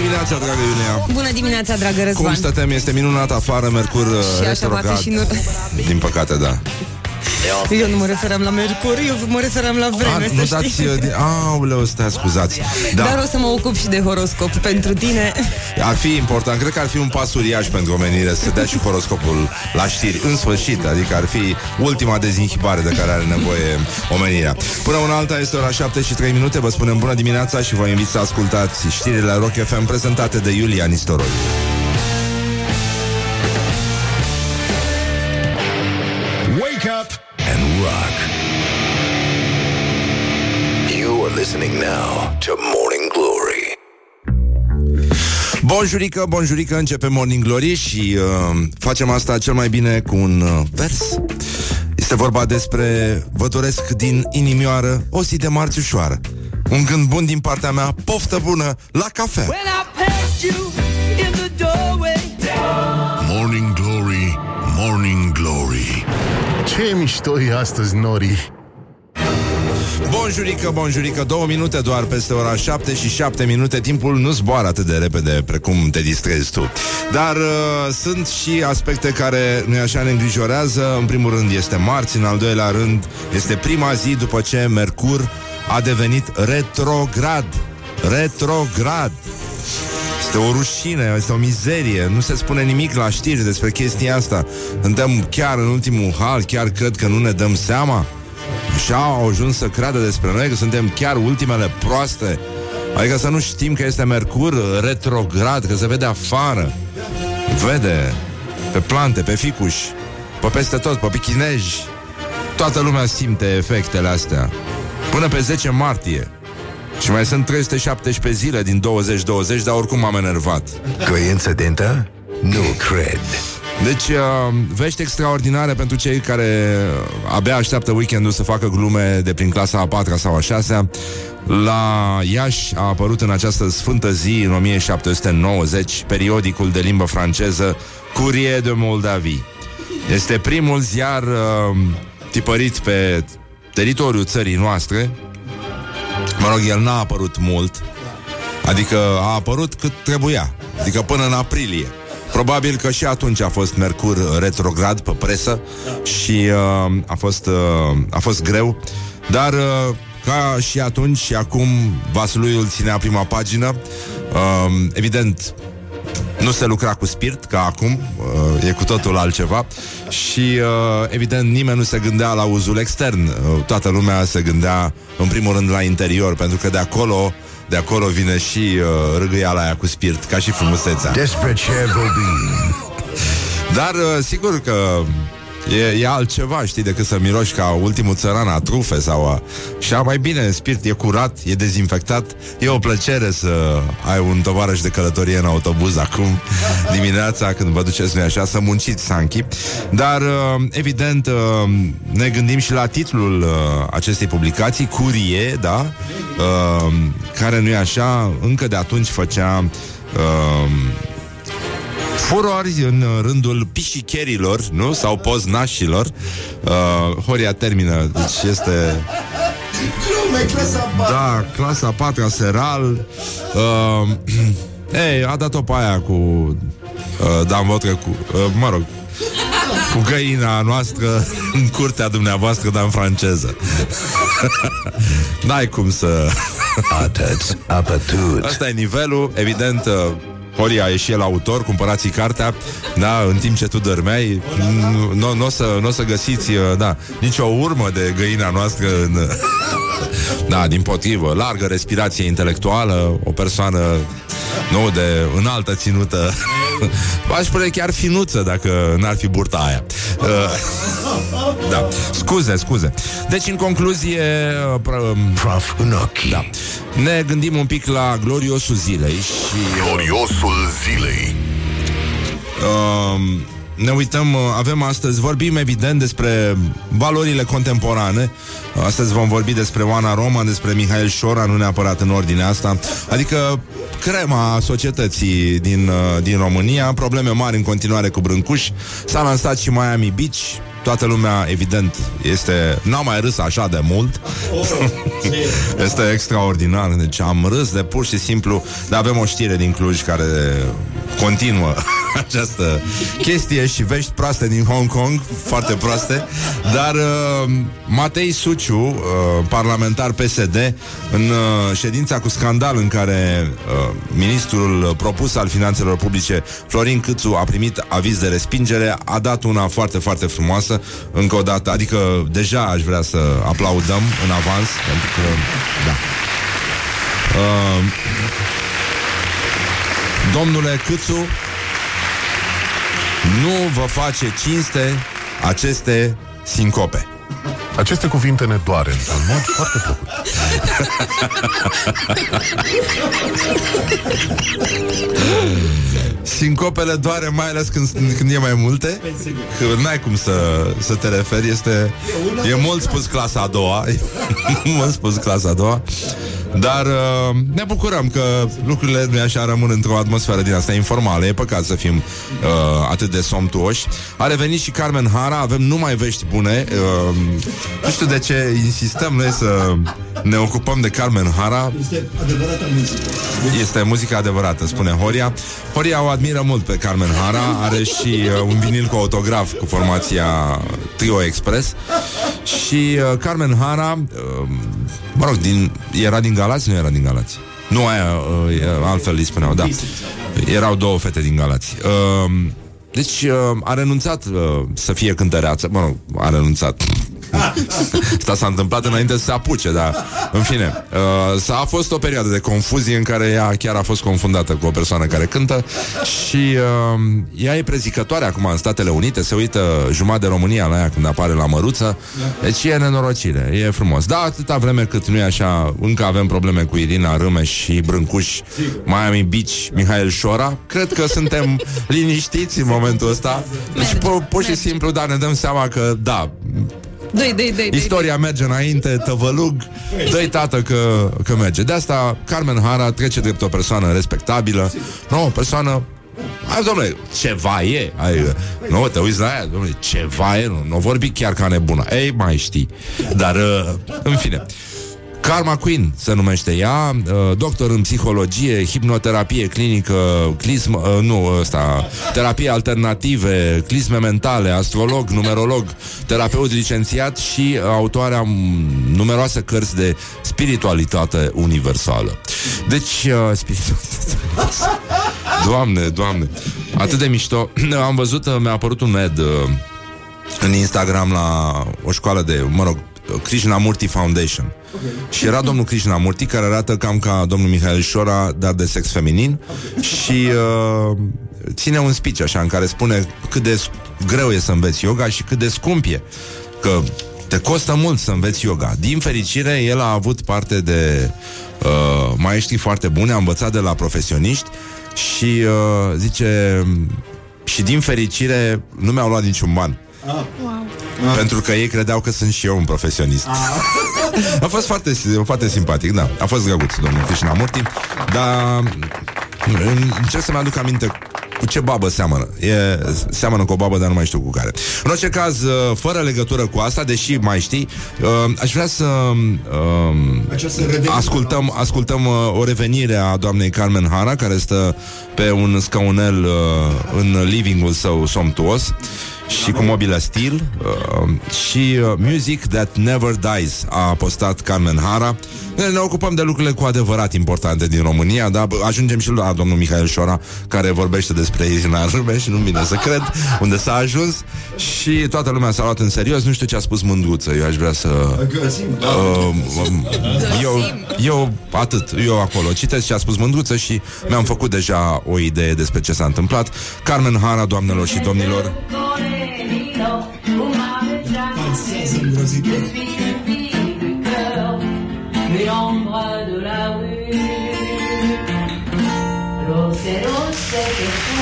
dimineața, dragă Iulia! Bună dimineața, dragă Răzvan! Cum stătem? Este minunat afară, Mercur Și așa retrograd. va fi și nu... Din păcate, da. Eu nu mă referam la Mercur, eu mă referam la vreme, A, să nu știți. dați... uh, Din... Aoleu, stai, scuzați. Da, Dar o să mă ocup și de horoscop pentru tine. ar fi important. Cred că ar fi un pas uriaș pentru omenire să dea și horoscopul la știri. În sfârșit, adică ar fi ultima dezinhibare de care are nevoie omenirea. Până una alta este ora 7 și 3 minute. Vă spunem bună dimineața și vă invit să ascultați știrile Rock FM prezentate de Iulia Nistoroi. Now to Morning Glory. Bonjurică, bonjurică, începe Morning Glory și uh, facem asta cel mai bine cu un uh, vers. Este vorba despre Vă doresc din inimioară o zi de marți ușoară. Un gând bun din partea mea, poftă bună la cafea. Morning Glory, Morning Glory. Ce mișto e astăzi, Nori? Bonjurică, bonjurică, două minute doar peste ora 7 și 7 minute. Timpul nu zboară atât de repede precum te distrezi tu. Dar uh, sunt și aspecte care, nu așa, ne îngrijorează. În primul rând este marți, în al doilea rând este prima zi după ce Mercur a devenit retrograd. Retrograd. Este o rușine, este o mizerie. Nu se spune nimic la știri despre chestia asta. Suntem chiar în ultimul hal Chiar cred că nu ne dăm seama Așa au ajuns să creadă despre noi Că suntem chiar ultimele proaste Adică să nu știm că este Mercur retrograd Că se vede afară Vede Pe plante, pe ficuși Pe peste tot, pe pichineji Toată lumea simte efectele astea Până pe 10 martie și mai sunt 317 zile din 2020, dar oricum m-am enervat. Coincidentă? Nu cred. Deci, uh, vești extraordinare pentru cei care abia așteaptă weekendul să facă glume de prin clasa a patra sau a șasea. La Iași a apărut în această sfântă zi, în 1790, periodicul de limbă franceză Courrier de Moldavie. Este primul ziar uh, tipărit pe teritoriul țării noastre. Mă rog, el n-a apărut mult, adică a apărut cât trebuia, adică până în aprilie. Probabil că și atunci a fost Mercur retrograd pe presă și uh, a, fost, uh, a fost greu, dar uh, ca și atunci și acum Vasluiul ținea prima pagină. Uh, evident, nu se lucra cu spirit ca acum, uh, e cu totul altceva și uh, evident nimeni nu se gândea la uzul extern. Uh, toată lumea se gândea în primul rând la interior, pentru că de acolo de acolo vine și uh, râgâiala aia cu spirit, ca și frumusețea. Despre ce vorbim? Dar uh, sigur că e, e altceva, știi, decât să miroși ca ultimul țăran a trufe sau a... Și a mai bine, spirit e curat, e dezinfectat. E o plăcere să ai un tovarăș de călătorie în autobuz acum Dimineața când vă duceți, nu așa, să munciți Sanchi. Dar, uh, evident, uh, ne gândim și la titlul uh, acestei publicații Curie, da? Uh, care nu e așa, încă de atunci făcea... Uh, furori în rândul pișicherilor, nu? Sau poznașilor. Uh, Horia termină, deci este... Da, clasa 4 seral. Uh, ei, a dat-o pe aia cu uh, Dan Vodcă, cu, uh, mă rog, cu găina noastră în curtea dumneavoastră, dar în franceză. N-ai cum să... Atât, apătut. Asta e nivelul, evident, uh, Horia e și el autor, cumpărați cartea. Da, în timp ce tu dormeai Nu n- n- o să, n-o să găsiți uh, Da, nicio urmă de găina noastră în, Da, din potrivă. Largă respirație intelectuală O persoană Nu de înaltă ținută V-aș spune chiar finuță Dacă n-ar fi burta aia uh, Da, scuze, scuze Deci, în concluzie uh, pr- um, Praf în ochi. da. Ne gândim un pic la gloriosul zilei și Gloriosul zilei. uh, ne uităm, uh, avem astăzi, vorbim evident despre valorile contemporane. Astăzi vom vorbi despre Oana Roma, despre Mihail Șora, nu neapărat în ordinea asta. Adică crema societății din, uh, din România, probleme mari în continuare cu Brâncuș. S-a lansat și Miami Beach, Toată lumea, evident, este... N-au mai râs așa de mult. este extraordinar. Deci am râs de pur și simplu. Dar avem o știre din Cluj care continuă această chestie și vești proaste din Hong Kong, foarte proaste. Dar uh, Matei Suciu, uh, parlamentar PSD, în uh, ședința cu scandal în care uh, ministrul propus al finanțelor publice, Florin Câțu, a primit aviz de respingere, a dat una foarte, foarte frumoasă, încă o dată, adică deja aș vrea să aplaudăm în avans, pentru că, da. Uh, domnule Câțu, nu vă face cinste aceste sincope. Aceste cuvinte ne doare într-un mod foarte plăcut. Sincopele doare mai ales când, când e mai multe Că n-ai cum să, să te referi Este, e mult spus clasa a doua Mult spus clasa a doua dar uh, ne bucurăm că lucrurile nu așa rămân într-o atmosferă din asta informală. E păcat să fim uh, atât de somtuoși. A revenit și Carmen Hara, avem numai vești bune. Uh, nu știu de ce insistăm noi să ne ocupăm de Carmen Hara. Este adevărată muzică. Este muzica adevărată, spune Horia. Horia o admiră mult pe Carmen Hara, are și uh, un vinil cu autograf cu formația Trio Express. Și uh, Carmen Hara, uh, mă rog, din, era din Galați? Nu era din Galați. Nu aia, uh, altfel îi spuneau, da. Erau două fete din Galați. Uh, deci uh, a renunțat uh, să fie cântăreață. Mă rog, a renunțat. Asta s-a întâmplat înainte să se apuce, dar în fine. Uh, s-a a fost o perioadă de confuzie în care ea chiar a fost confundată cu o persoană care cântă și uh, ea e prezicătoare acum în Statele Unite, se uită jumătate de România la ea când apare la măruță. Deci e nenorocire, e frumos. Da, atâta vreme cât nu e așa, încă avem probleme cu Irina Râmeș și Brâncuș, Miami Beach, Mihail Șora. Cred că suntem liniștiți în momentul ăsta. Deci, pur și simplu, da, ne dăm seama că, da, Dă-i, dă-i, dă-i, Istoria merge înainte, tăvălug Dă-i tată că, că merge. De asta Carmen Hara trece drept o persoană respectabilă. Nu, o persoană Hai, domnule, ceva e. Hai, Nu, te uiți la ea, domnule, ceva e Nu, nu vorbi chiar ca nebună Ei, mai știi. Dar, uh, în fine Karma Queen se numește ea, uh, doctor în psihologie, hipnoterapie clinică, clism, uh, nu, ăsta, terapie alternative, clisme mentale, astrolog, numerolog, terapeut licențiat și autoarea numeroase cărți de spiritualitate universală. Deci, uh, spiritualitate Doamne, doamne, atât de mișto. Am văzut, mi-a apărut un ad în Instagram la o școală de, mă rog, Krishnamurti Foundation. Okay. Și era domnul Krishnamurti care arată cam ca domnul Mihail Șora, dar de sex feminin și uh, ține un speech așa în care spune cât de greu e să înveți yoga și cât de scump e. Că te costă mult să înveți yoga. Din fericire, el a avut parte de uh, maestri foarte bune, a învățat de la profesioniști și uh, zice și din fericire nu mi-au luat niciun ban. Ah. Wow. Pentru că ei credeau că sunt și eu un profesionist. Ah. a fost foarte, foarte simpatic, da. A fost drăguț, domnul Krishnamurti. Dar încerc să-mi aduc aminte cu ce babă seamănă. E, seamănă cu o babă, dar nu mai știu cu care. În orice caz, uh, fără legătură cu asta, deși mai știi, uh, aș vrea să uh, ascultăm, ascultăm uh, o revenire a doamnei Carmen Hara, care stă pe un scaunel uh, în livingul său somtuos și cu mobilă stil uh, și uh, Music That Never Dies a postat Carmen Hara. Ne, ne ocupăm de lucrurile cu adevărat importante din România, dar ajungem și la domnul Mihail Șora, care vorbește despre Irina Râme și nu vine să cred unde s-a ajuns și toată lumea s-a luat în serios. Nu știu ce a spus Mândruță, eu aș vrea să... Uh, um, eu, eu, atât, eu acolo. Citesc ce a spus Mândruță și mi-am făcut deja o idee despre ce s-a întâmplat. Carmen Hara, doamnelor și domnilor. cœur, au mariage depuis une vie de cœur, méandre de la rue. L'ose, l'ose, que tu,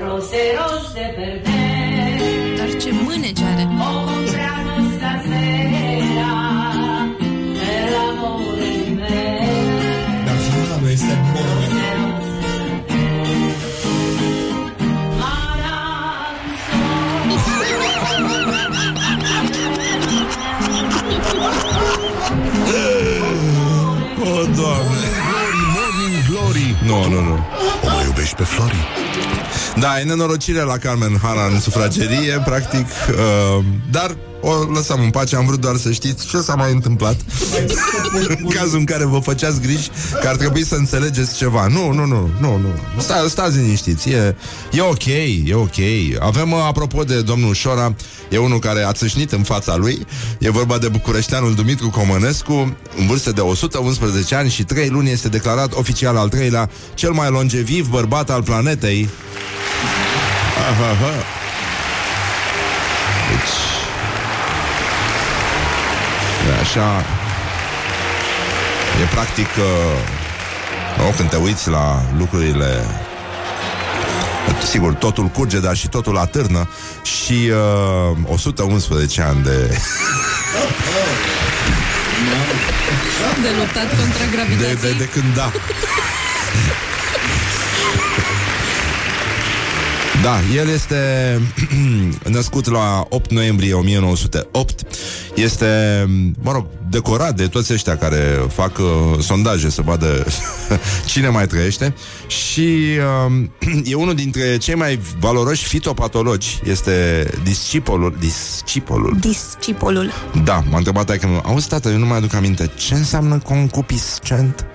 Rosero. Nu, nu, nu. O mai iubești pe Flori? Da, e nenorocire la Carmen Hara în sufragerie, practic, uh, dar o lăsăm în pace, am vrut doar să știți ce s-a mai întâmplat în cazul în care vă făceați griji că ar trebui să înțelegeți ceva. Nu, nu, nu, nu, nu. Sta, stați liniștiți, e, e ok, e ok. Avem, uh, apropo de domnul Șora, e unul care a țâșnit în fața lui, e vorba de bucureșteanul Dumitru Comănescu, în vârstă de 111 ani și 3 luni este declarat oficial al treilea cel mai longeviv bărbat al planetei. Aha, aha. Așa... E practic... Uh, oh, când te uiți la lucrurile... Sigur, totul curge, dar și totul atârnă Și uh, 111 ani de... De luptat contra de, gravitației. de, de când da Da, el este născut la 8 noiembrie 1908 Este, mă rog, decorat de toți ăștia care fac uh, sondaje să vadă cine mai trăiește Și uh, e unul dintre cei mai valoroși fitopatologi Este discipolul, discipolul Discipolul. da, m-a întrebat dacă nu. Auzi, tată, eu nu mai aduc aminte. Ce înseamnă concupiscent?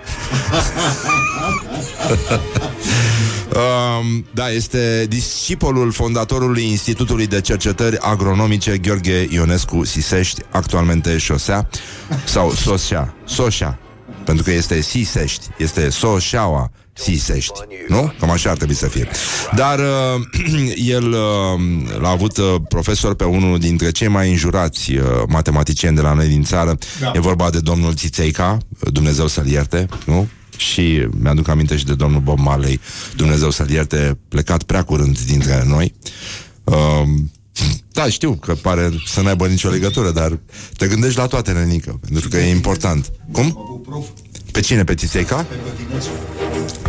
um, da, este discipolul fondatorului Institutului de Cercetări Agronomice Gheorghe Ionescu Sisești, actualmente șosea, sau Sosea, Soșa, pentru că este Sisești, este Soșeaua Sisești, nu? Cam așa ar trebui să fie. Dar uh, el uh, l-a avut uh, profesor pe unul dintre cei mai înjurați uh, matematicieni de la noi din țară. Da. E vorba de domnul Țițeica, Dumnezeu să-l ierte, nu? Și mi-aduc aminte și de domnul Bob Marley, Dumnezeu să-l ierte, plecat prea curând dintre noi. Uh, da, știu că pare să n-aibă nicio legătură, dar te gândești la toate, nenică, pentru că e important. Cum? Pe cine? Pe Țițeica?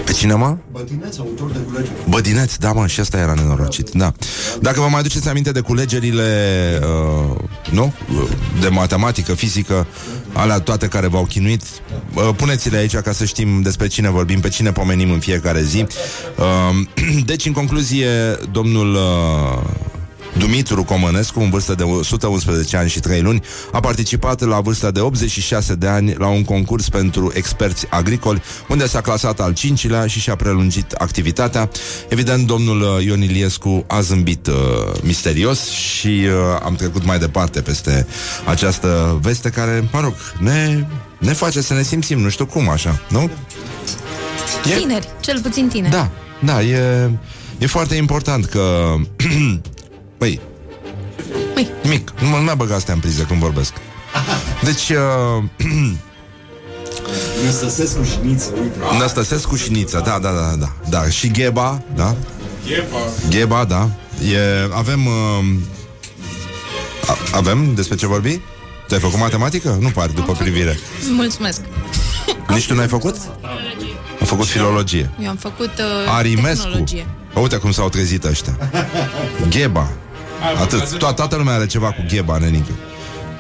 Pe cine, mă? Bătineț, autor de culegeri. Bădineț, da, mă, și asta era nenorocit, da. Dacă vă mai duceți aminte de culegerile, uh, nu? De matematică, fizică, alea toate care v-au chinuit, uh, puneți-le aici ca să știm despre cine vorbim, pe cine pomenim în fiecare zi. Uh, deci, în concluzie, domnul... Uh, Dumitru Comănescu, în vârstă de 111 ani și 3 luni, a participat la vârsta de 86 de ani la un concurs pentru experți agricoli, unde s-a clasat al cincilea și și-a prelungit activitatea. Evident, domnul uh, Ion Iliescu a zâmbit uh, misterios și uh, am trecut mai departe peste această veste care, mă rog, ne, ne face să ne simțim, nu știu cum, așa, nu? E- Tineri, cel puțin tineri. da, da, e, e foarte important că... Băi, Ui. nimic, nu mă nu mai băga astea în priză când vorbesc. Deci, uh, Năstăsescu și Niță, uite. Năstăsescu și Nița, da, da, da, da, da. Și Gheba, da? Gheba. Gheba, da. E, avem... Uh, a, avem despre ce vorbi? Tu ai făcut matematică? Nu pare, după privire. Mulțumesc. Nici tu n-ai făcut? Am făcut filologie. Eu am făcut uh, Arimescu. tehnologie. Uite cum s-au trezit ăștia. Gheba. Atât. To- toată lumea are ceva cu gheba, nenică.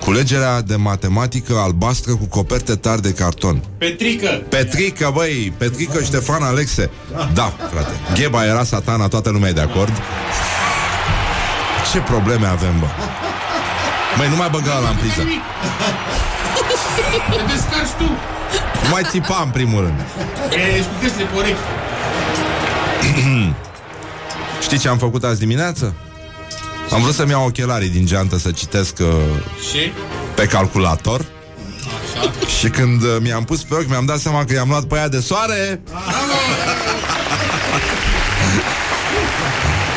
Culegerea de matematică albastră cu coperte tari de carton. Petrică. Petrică, băi, Petrică Ștefan Alexe. Da, frate. Gheba era satana, toată lumea e de acord. Ce probleme avem, bă? Băi, nu mai băga la în priză. Te descarci tu. Nu mai țipa în primul rând. Ești cu chestiile corect. Știi ce am făcut azi dimineață? Am vrut să-mi iau ochelarii din geantă să citesc uh, Și? pe calculator Și când uh, mi-am pus pe ochi Mi-am dat seama că i-am luat pe aia de soare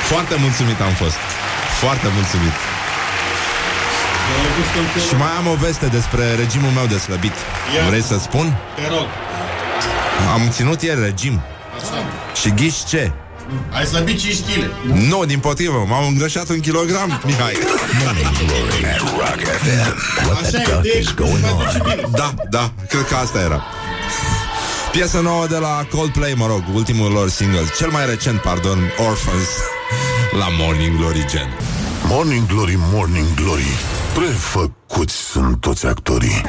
Foarte mulțumit am fost Foarte mulțumit Și mai am o veste despre regimul meu de slăbit Ia. Vrei să spun? Te rog. Am ținut ieri regim Așa. Și ghiși ce? Ai slăbit 5 kg. Nu, din potrivă, m-am îngrășat un kilogram, Mihai Rock FM. What Așa the e, duck deci, is going mai on? duce bine. Da, da, cred că asta era Piesă nouă de la Coldplay, mă rog, ultimul lor single Cel mai recent, pardon, Orphans La Morning Glory Gen Morning Glory, Morning Glory Prefăcuți sunt toți actorii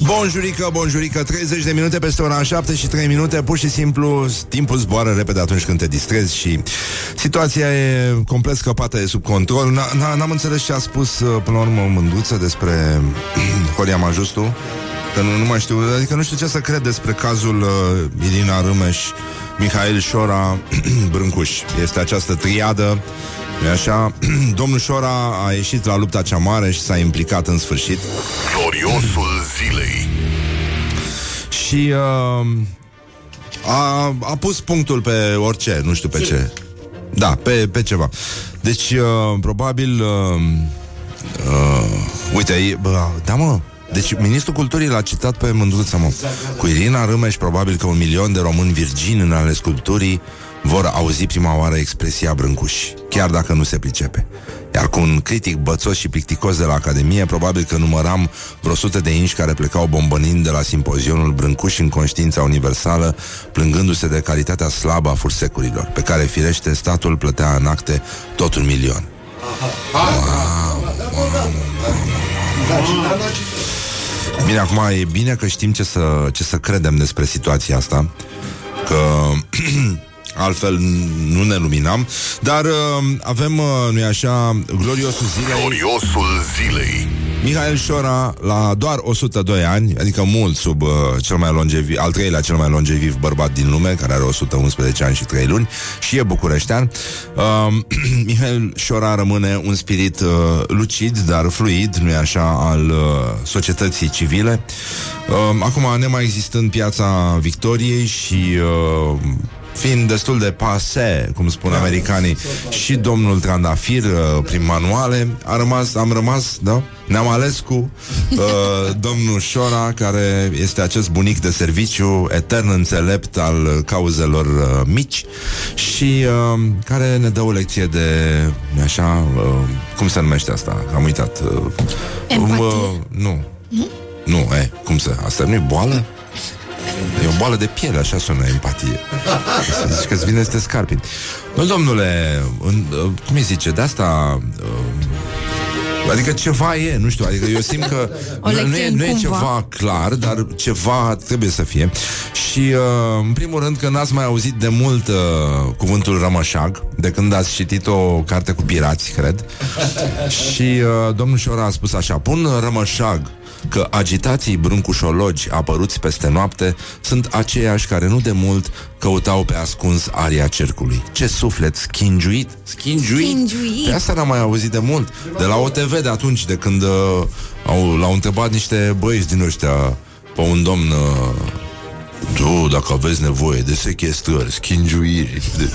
Bonjurică, bonjurică 30 de minute peste ora 7 și 3 minute Pur și simplu timpul zboară repede atunci când te distrezi Și situația e complet scăpată de sub control N- n- N-am înțeles ce a spus uh, până la urmă Mândruță despre Horia Majustu Că nu, nu mai știu, adică nu știu ce să cred despre cazul uh, Irina Râmeș, Mihail Șora, Brâncuș. Este această triadă nu așa? Domnul Șora a ieșit la lupta cea mare și s-a implicat în sfârșit Gloriosul zilei. Și uh, a, a pus punctul pe orice, nu știu pe ce. Da, pe, pe ceva. Deci, uh, probabil... Uh, uh, uite, e, bă, da mă, deci ministrul culturii l-a citat pe Mândruța, mă. Cu Irina Râmeș, probabil că un milion de români virgini în ale sculpturii vor auzi prima oară expresia brâncuși, chiar dacă nu se pricepe. Iar cu un critic bățos și plicticos de la Academie, probabil că număram vreo sută de inși care plecau bombănind de la simpozionul Brâncuși în conștiința universală, plângându-se de calitatea slabă a fursecurilor, pe care, firește, statul plătea în acte tot un milion. Bine, acum e bine că știm ce să, ce să credem despre situația asta, că altfel nu ne luminam, dar uh, avem, uh, nu-i așa, gloriosul zilei. Gloriosul zilei. Mihail Șora, la doar 102 ani, adică mult sub uh, cel mai longeviv, al treilea cel mai longeviv bărbat din lume, care are 111 ani și 3 luni, și e bucureștean. Uh, Mihail Șora rămâne un spirit uh, lucid, dar fluid, nu-i așa, al uh, societății civile. Uh, acum, nemai existând piața Victoriei și... Uh, fiind destul de pase, cum spun americanii, și domnul Trandafir uh, prin manuale, a rămas, am rămas, da? Ne-am ales cu uh, domnul Șora, care este acest bunic de serviciu etern înțelept al cauzelor uh, mici și uh, care ne dă o lecție de, așa, uh, cum se numește asta? Am uitat. Uh, Empatie. uh, nu. Nu, e, cum să, asta nu e boală? E o boală de piele, așa sună empatie. Să zici că-ți vine să te scarpin. Nu, domnule, în, uh, cum îi zice, de asta... Uh, adică ceva e, nu știu, adică eu simt că O nu, nu, lecție e, în nu e cumva. ceva clar, dar ceva trebuie să fie. Și, uh, în primul rând, că n-ați mai auzit de mult uh, cuvântul rămășag, de când ați citit o carte cu pirați, cred. Și uh, domnul Șora a spus așa, pun rămășag că agitații brâncușologi apăruți peste noapte sunt aceiași care nu de mult căutau pe ascuns aria cercului. Ce suflet schingiuit! Schingiuit! Schingiuit. Pe asta n-am mai auzit de mult. De la OTV de atunci, de când uh, au, l-au întrebat niște băieți din ăștia pe un domn uh, tu, dacă aveți nevoie de sechestrări, schingiuiri de...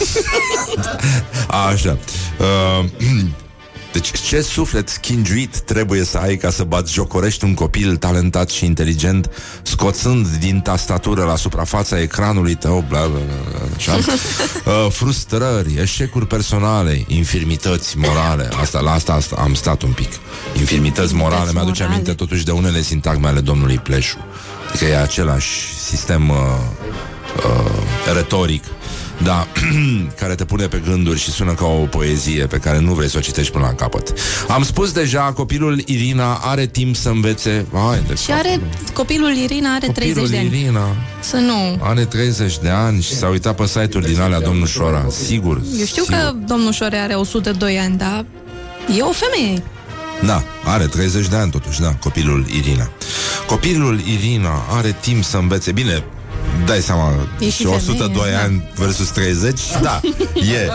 Așa uh, Deci ce suflet schingiuit trebuie să ai ca să bați jocorești un copil talentat și inteligent Scoțând din tastatură la suprafața ecranului tău bla, bla, bla, bla, așa. uh, Frustrări, eșecuri personale, infirmități morale. Asta, la asta, asta am stat un pic. Infirmități morale, mi-aduce morale. aminte totuși de unele sintagme ale domnului Pleșu. Adică e același sistem uh, uh, retoric da, care te pune pe gânduri și sună ca o poezie pe care nu vrei să o citești până la capăt. Am spus deja, copilul Irina are timp să învețe... Hai, de Și are, copilul Irina are copilul 30 de ani. Irina Să nu... are 30 de ani și s-a uitat pe site-uri din alea domnul Șora. Sigur. Eu știu sigur. că domnul Șore are 102 ani, dar e o femeie. Da, are 30 de ani totuși, da, copilul Irina. Copilul Irina are timp să învețe. Bine, dai seama, E și și 102 femeie, da. ani versus 30, da, e,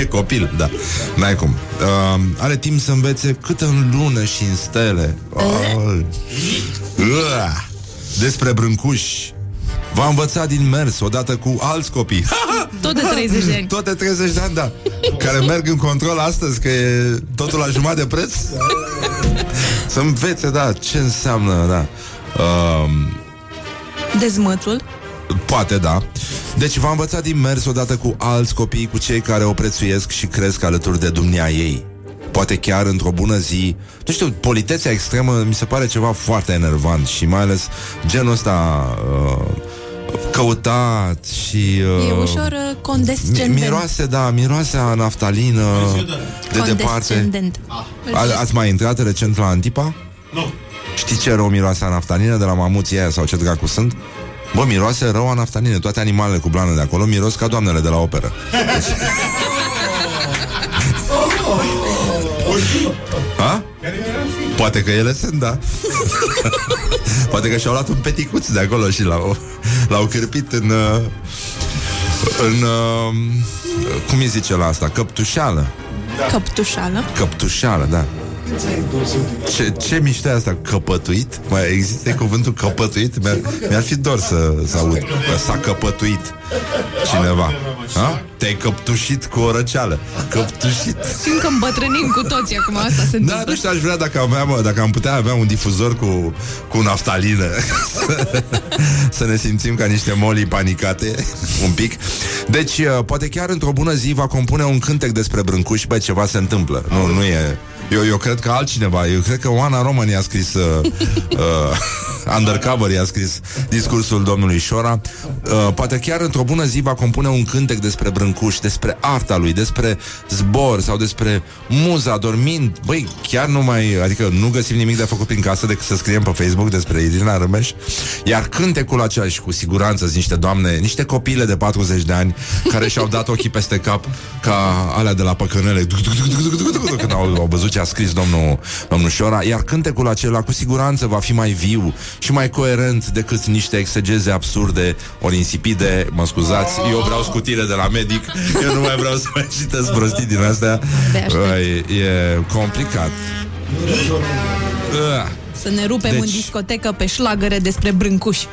e copil, da, n-ai cum. Uh, are timp să învețe cât în lună și în stele. Uh. Uh. Despre brâncuși. Va învăța din mers odată cu alți copii. Tot de 30 de ani. Tot de 30 de ani, da. Care merg în control astăzi, că e totul la jumătate de preț. Să învețe, da, ce înseamnă, da. Um, Dezmățul. Poate, da. Deci va învăța din mers odată cu alți copii, cu cei care o prețuiesc și cresc alături de dumnea ei. Poate chiar într-o bună zi Nu știu, politețea extremă Mi se pare ceva foarte enervant Și mai ales genul ăsta uh, Căutat Și uh, E ușor uh, mi- condescendent. Miroase, da, miroase a naftalină De departe Condescendent. a, Ați mai intrat recent la Antipa? Nu. Știi ce rău miroase a naftalină de la mamuții aia sau ce dracu sunt? Bă, miroase rău a naftalină Toate animalele cu blană de acolo miros ca doamnele de la operă deci... Ha? Poate că ele sunt, da Poate că și-au luat un peticuț de acolo Și l-au, l-au cârpit în uh, În uh, Cum îi zice la asta? Căptușeală Căptușală. Căptușeală, da ce, ce mișto e asta? Căpătuit? Mai există cuvântul căpătuit? Mi-ar, mi-ar fi dor să, să aud că s-a căpătuit cineva ha? Te-ai căptușit cu o răceală Căptușit Simt că îmbătrânim cu toții acum asta se Da, întâmplă. nu știu, aș vrea dacă, aveam, dacă am putea avea un difuzor cu, cu naftalină Să ne simțim ca niște moli panicate Un pic Deci, uh, poate chiar într-o bună zi va compune un cântec despre brâncuși Bă, ceva se întâmplă Nu, nu e... Eu, eu cred că altcineva, eu cred că Oana Roman i-a scris uh, uh, Undercover i-a scris discursul domnului Șora. Uh, Poate chiar într-o bună zi va compune un cântec despre brâncuși Despre arta lui, despre zbor Sau despre muza dormind Băi, chiar nu mai, adică nu găsim nimic de făcut prin casă Decât să scriem pe Facebook despre Irina Rămeș. Iar cântecul acela și cu siguranță sunt niște doamne, niște copile de 40 de ani Care și-au dat ochii peste cap Ca alea de la păcănele. Când au, au văzut ce a scris domnul, domnul Șora. Iar cântecul acela cu siguranță va fi mai viu Și mai coerent decât niște exegeze absurde Ori insipide, mă scuzați Eu vreau scutire de la medic Eu nu mai vreau să mai citesc prostii din astea De aștept. Băi, E complicat Ah. Să ne rupem Deci- în discotecă pe șlagăre despre brâncuși.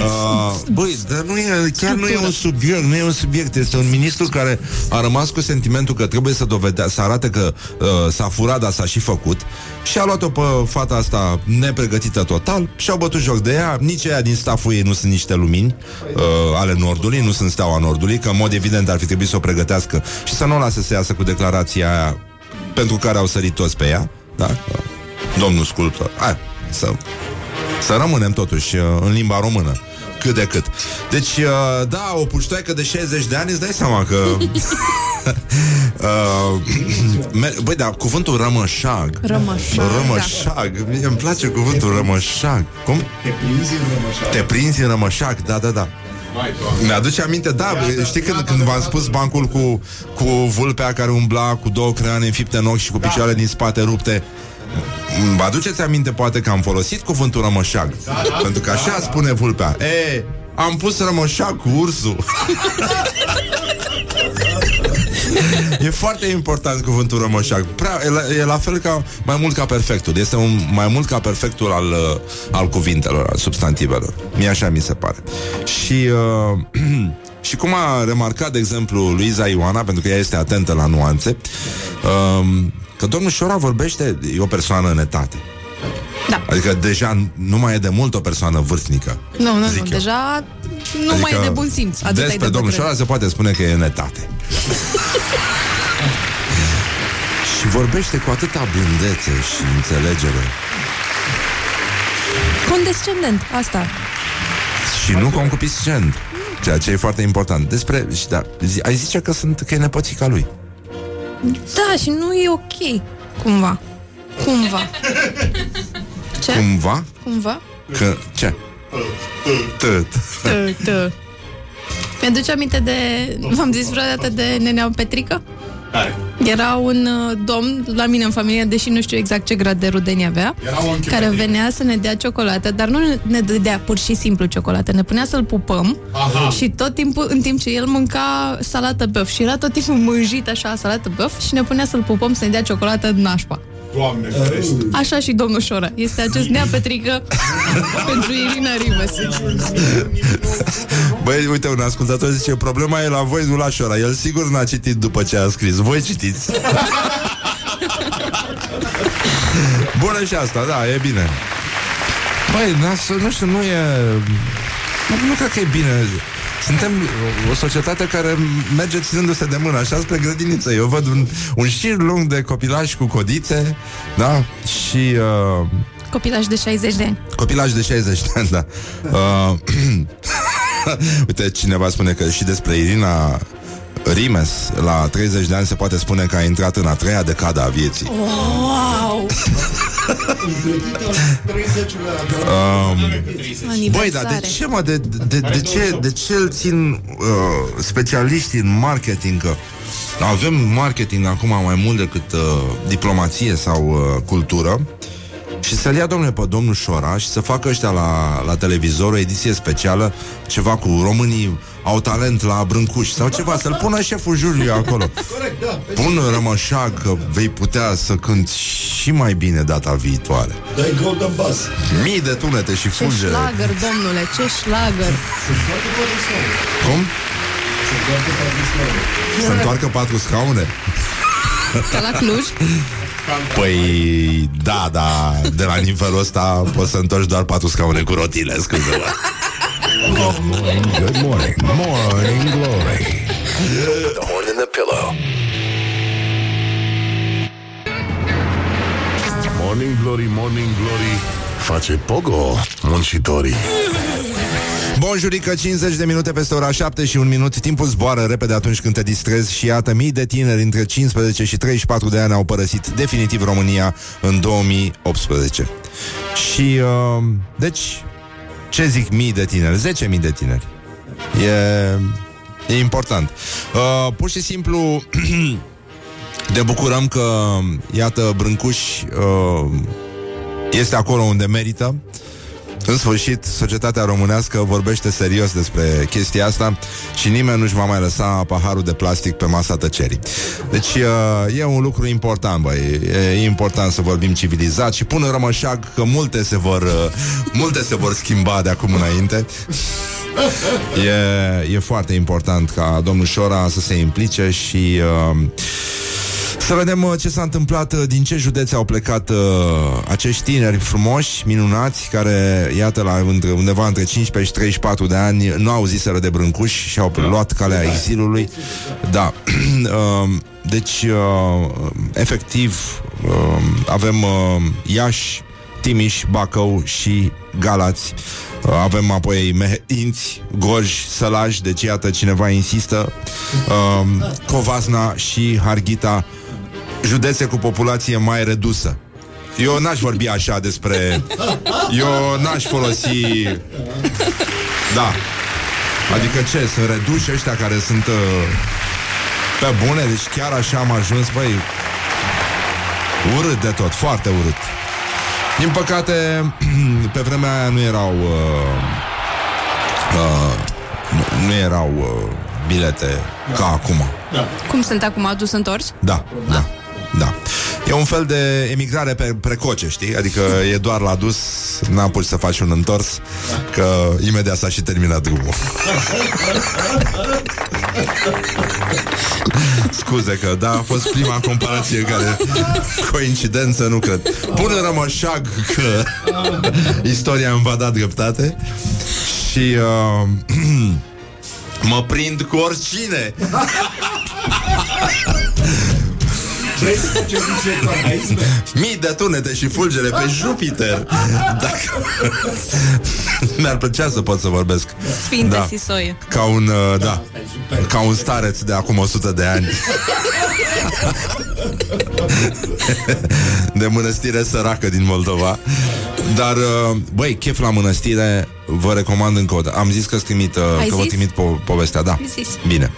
Uh, băi, dar nu e, chiar nu e un subiect, nu e un subiect, este un ministru care a rămas cu sentimentul că trebuie să dovedea, să arate că uh, s-a furat, dar s-a și făcut și a luat-o pe fata asta nepregătită total și au bătut joc de ea, nici ea din staful ei nu sunt niște lumini uh, ale Nordului, nu sunt steaua Nordului, că în mod evident ar fi trebuit să o pregătească și să nu o lase să iasă cu declarația aia pentru care au sărit toți pe ea, da? Domnul sculptor. Hai, să să rămânem totuși uh, în limba română cât de cât. Deci, uh, da, o puștoaică de 60 de ani, îți dai seama că... uh, me- băi, da, cuvântul rămășag. Rămășag, da. Rămășag. Mie îmi place cuvântul rămășag. Cum? Te prinzi în rămășa. Te prinzi în rămășag, da, da, da. Mi-aduce aminte, da, știi când, când v-am spus bancul cu, cu vulpea care umbla cu două creioane înfipte în ochi și cu picioarele din spate rupte? Vă aduceți aminte poate că am folosit cuvântul rămășag. Pentru că așa spune vulpea. E, am pus rămășag cu ursul E foarte important cuvântul rămășag Prea, e, la, e la fel ca Mai mult ca perfectul. Este un, mai mult ca perfectul al, uh, al cuvintelor Al substantivelor. Mie așa mi se pare. Și uh, Și cum a remarcat, de exemplu, Luiza Ioana, pentru că ea este atentă la nuanțe, uh, că domnul Șora vorbește, e o persoană în etate. Da. Adică deja nu mai e de mult o persoană vârstnică. Nu, nu, zic nu, eu. deja nu mai e de bun simț. Atât ai Despre de domnul bătrân. Șora se poate spune că e în etate. și vorbește cu atâta blândețe și înțelegere. Condescendent, asta. Și nu concupiscent. Ceea ce e foarte important. Despre, și da, zi, ai zice că sunt că e nepoțica lui. Da, și nu e ok. Cumva. Cumva. Ce? Cumva? Cumva? Că, ce? Tăt. Tă, tă. Mi-aduce aminte de... V-am zis vreodată de nenea Petrică? Care? Era un uh, domn la mine în familie, deși nu știu exact ce grad de rudenie avea, Era un unchi care Petrică. venea să ne dea ciocolată, dar nu ne dădea pur și simplu ciocolată, ne punea să-l pupăm Aha. și tot timpul, în timp ce el mânca salată băf și era tot timpul mânjit așa salată băf și ne punea să-l pupăm să ne dea ciocolată în nașpa. Doamne ferește. Așa și domnul Șora. Este acest nea Petrică pentru Irina Rimes. Băi, uite, un ascultător zice Problema e la voi, nu la Șora El sigur n-a citit după ce a scris Voi citiți Bună și asta, da, e bine Băi, nas- nu știu, nu e Nu, nu cred că e bine suntem o societate care merge ținându-se de mână Așa spre grădiniță Eu văd un, un șir lung de copilași cu codițe Da? Și uh, Copilaj de 60 de ani. Copilaj de 60 de ani, da. Uh, Uite, cineva spune că și despre Irina Rimes, la 30 de ani se poate spune că a intrat în a treia decadă a vieții. Wow! Împletită 30-lea Um, Băi, dar de ce, mă, de, de, de, ce, de ce îl țin uh, specialiștii în marketing? Că avem marketing acum mai mult decât uh, diplomație sau uh, cultură și să-l ia, domnule, pe domnul Șora și să facă ăștia la, la televizor o ediție specială, ceva cu românii au talent la brâncuș sau ceva, să-l pună șeful juriului acolo. Corect, da. Pun rămășag că vei putea să cânti și mai bine data viitoare. Dai golden bass. Mii de tunete și Ce fulgere. șlagăr, domnule, ce șlagăr. Sunt foarte patru scaune. Cum? Sunt foarte patru scaune. Să întoarcă patru scaune? Ca la Cluj. Păi, da, da, de la nivelul ăsta poți să întorci doar patru scaune cu rotile, scuze-mă. Good morning, good morning. Morning Glory. With the horn in the pillow. Morning Glory, Morning Glory Face pogo muncitorii Bun jurică, 50 de minute peste ora 7 și un minut. Timpul zboară repede atunci când te distrezi Și iată, mii de tineri între 15 și 34 de ani Au părăsit definitiv România în 2018 Și, uh, deci, ce zic mii de tineri? 10 mii de tineri. E, e important. Uh, Pur și simplu Ne bucurăm că, iată, Brâncuș uh, Este acolo unde merită în sfârșit, societatea românească vorbește serios despre chestia asta și nimeni nu-și va mai lăsa paharul de plastic pe masa tăcerii. Deci uh, e un lucru important, băi. E important să vorbim civilizat și pun în rămășag că multe se vor, uh, multe se vor schimba de acum înainte. E, e foarte important ca domnul Șora să se implice și uh, să vedem uh, ce s-a întâmplat, uh, din ce județe au plecat uh, acești tineri frumoși, minunați, care, iată, la între, undeva între 15 și 34 de ani, nu au ziseră de brâncuși și au luat calea exilului. Da. Um, deci, uh, efectiv, uh, avem uh, Iași, Timiș, Bacău și Galați. Uh, Avem apoi Meheinți, Gorj, Sălaj, deci iată cineva insistă, uh, Covasna și Harghita, județe cu populație mai redusă. Eu n-aș vorbi așa despre... Eu n-aș folosi... Da. Adică ce? Sunt reduși ăștia care sunt uh, pe bune? Deci chiar așa am ajuns, băi... Urât de tot, foarte urât. Din păcate, pe vremea aia nu erau... Uh, uh, nu, nu erau uh, bilete ca acum. Cum sunt acum adus întors? Da, da, da. E un fel de emigrare pe precoce, știi? Adică e doar la dus, n-am pus să faci un întors, că imediat s-a și terminat drumul. Scuze că, da, a fost prima comparație care coincidență, nu cred. Pune rămășag că istoria îmi va da dreptate și uh, mă prind cu oricine. Vrei să facem niște parhaisme? Mii de tunete și fulgere pe Jupiter Dacă... Mi-ar plăcea să pot să vorbesc Sfinte Da. Sisoie. Ca un, uh, da, ca un stareț de acum 100 de ani De mănăstire săracă din Moldova Dar, uh, băi, chef la mănăstire Vă recomand încă o dată Am zis că, trimit, uh, Ai că vă zis? trimit po- povestea Da, Ai zis. bine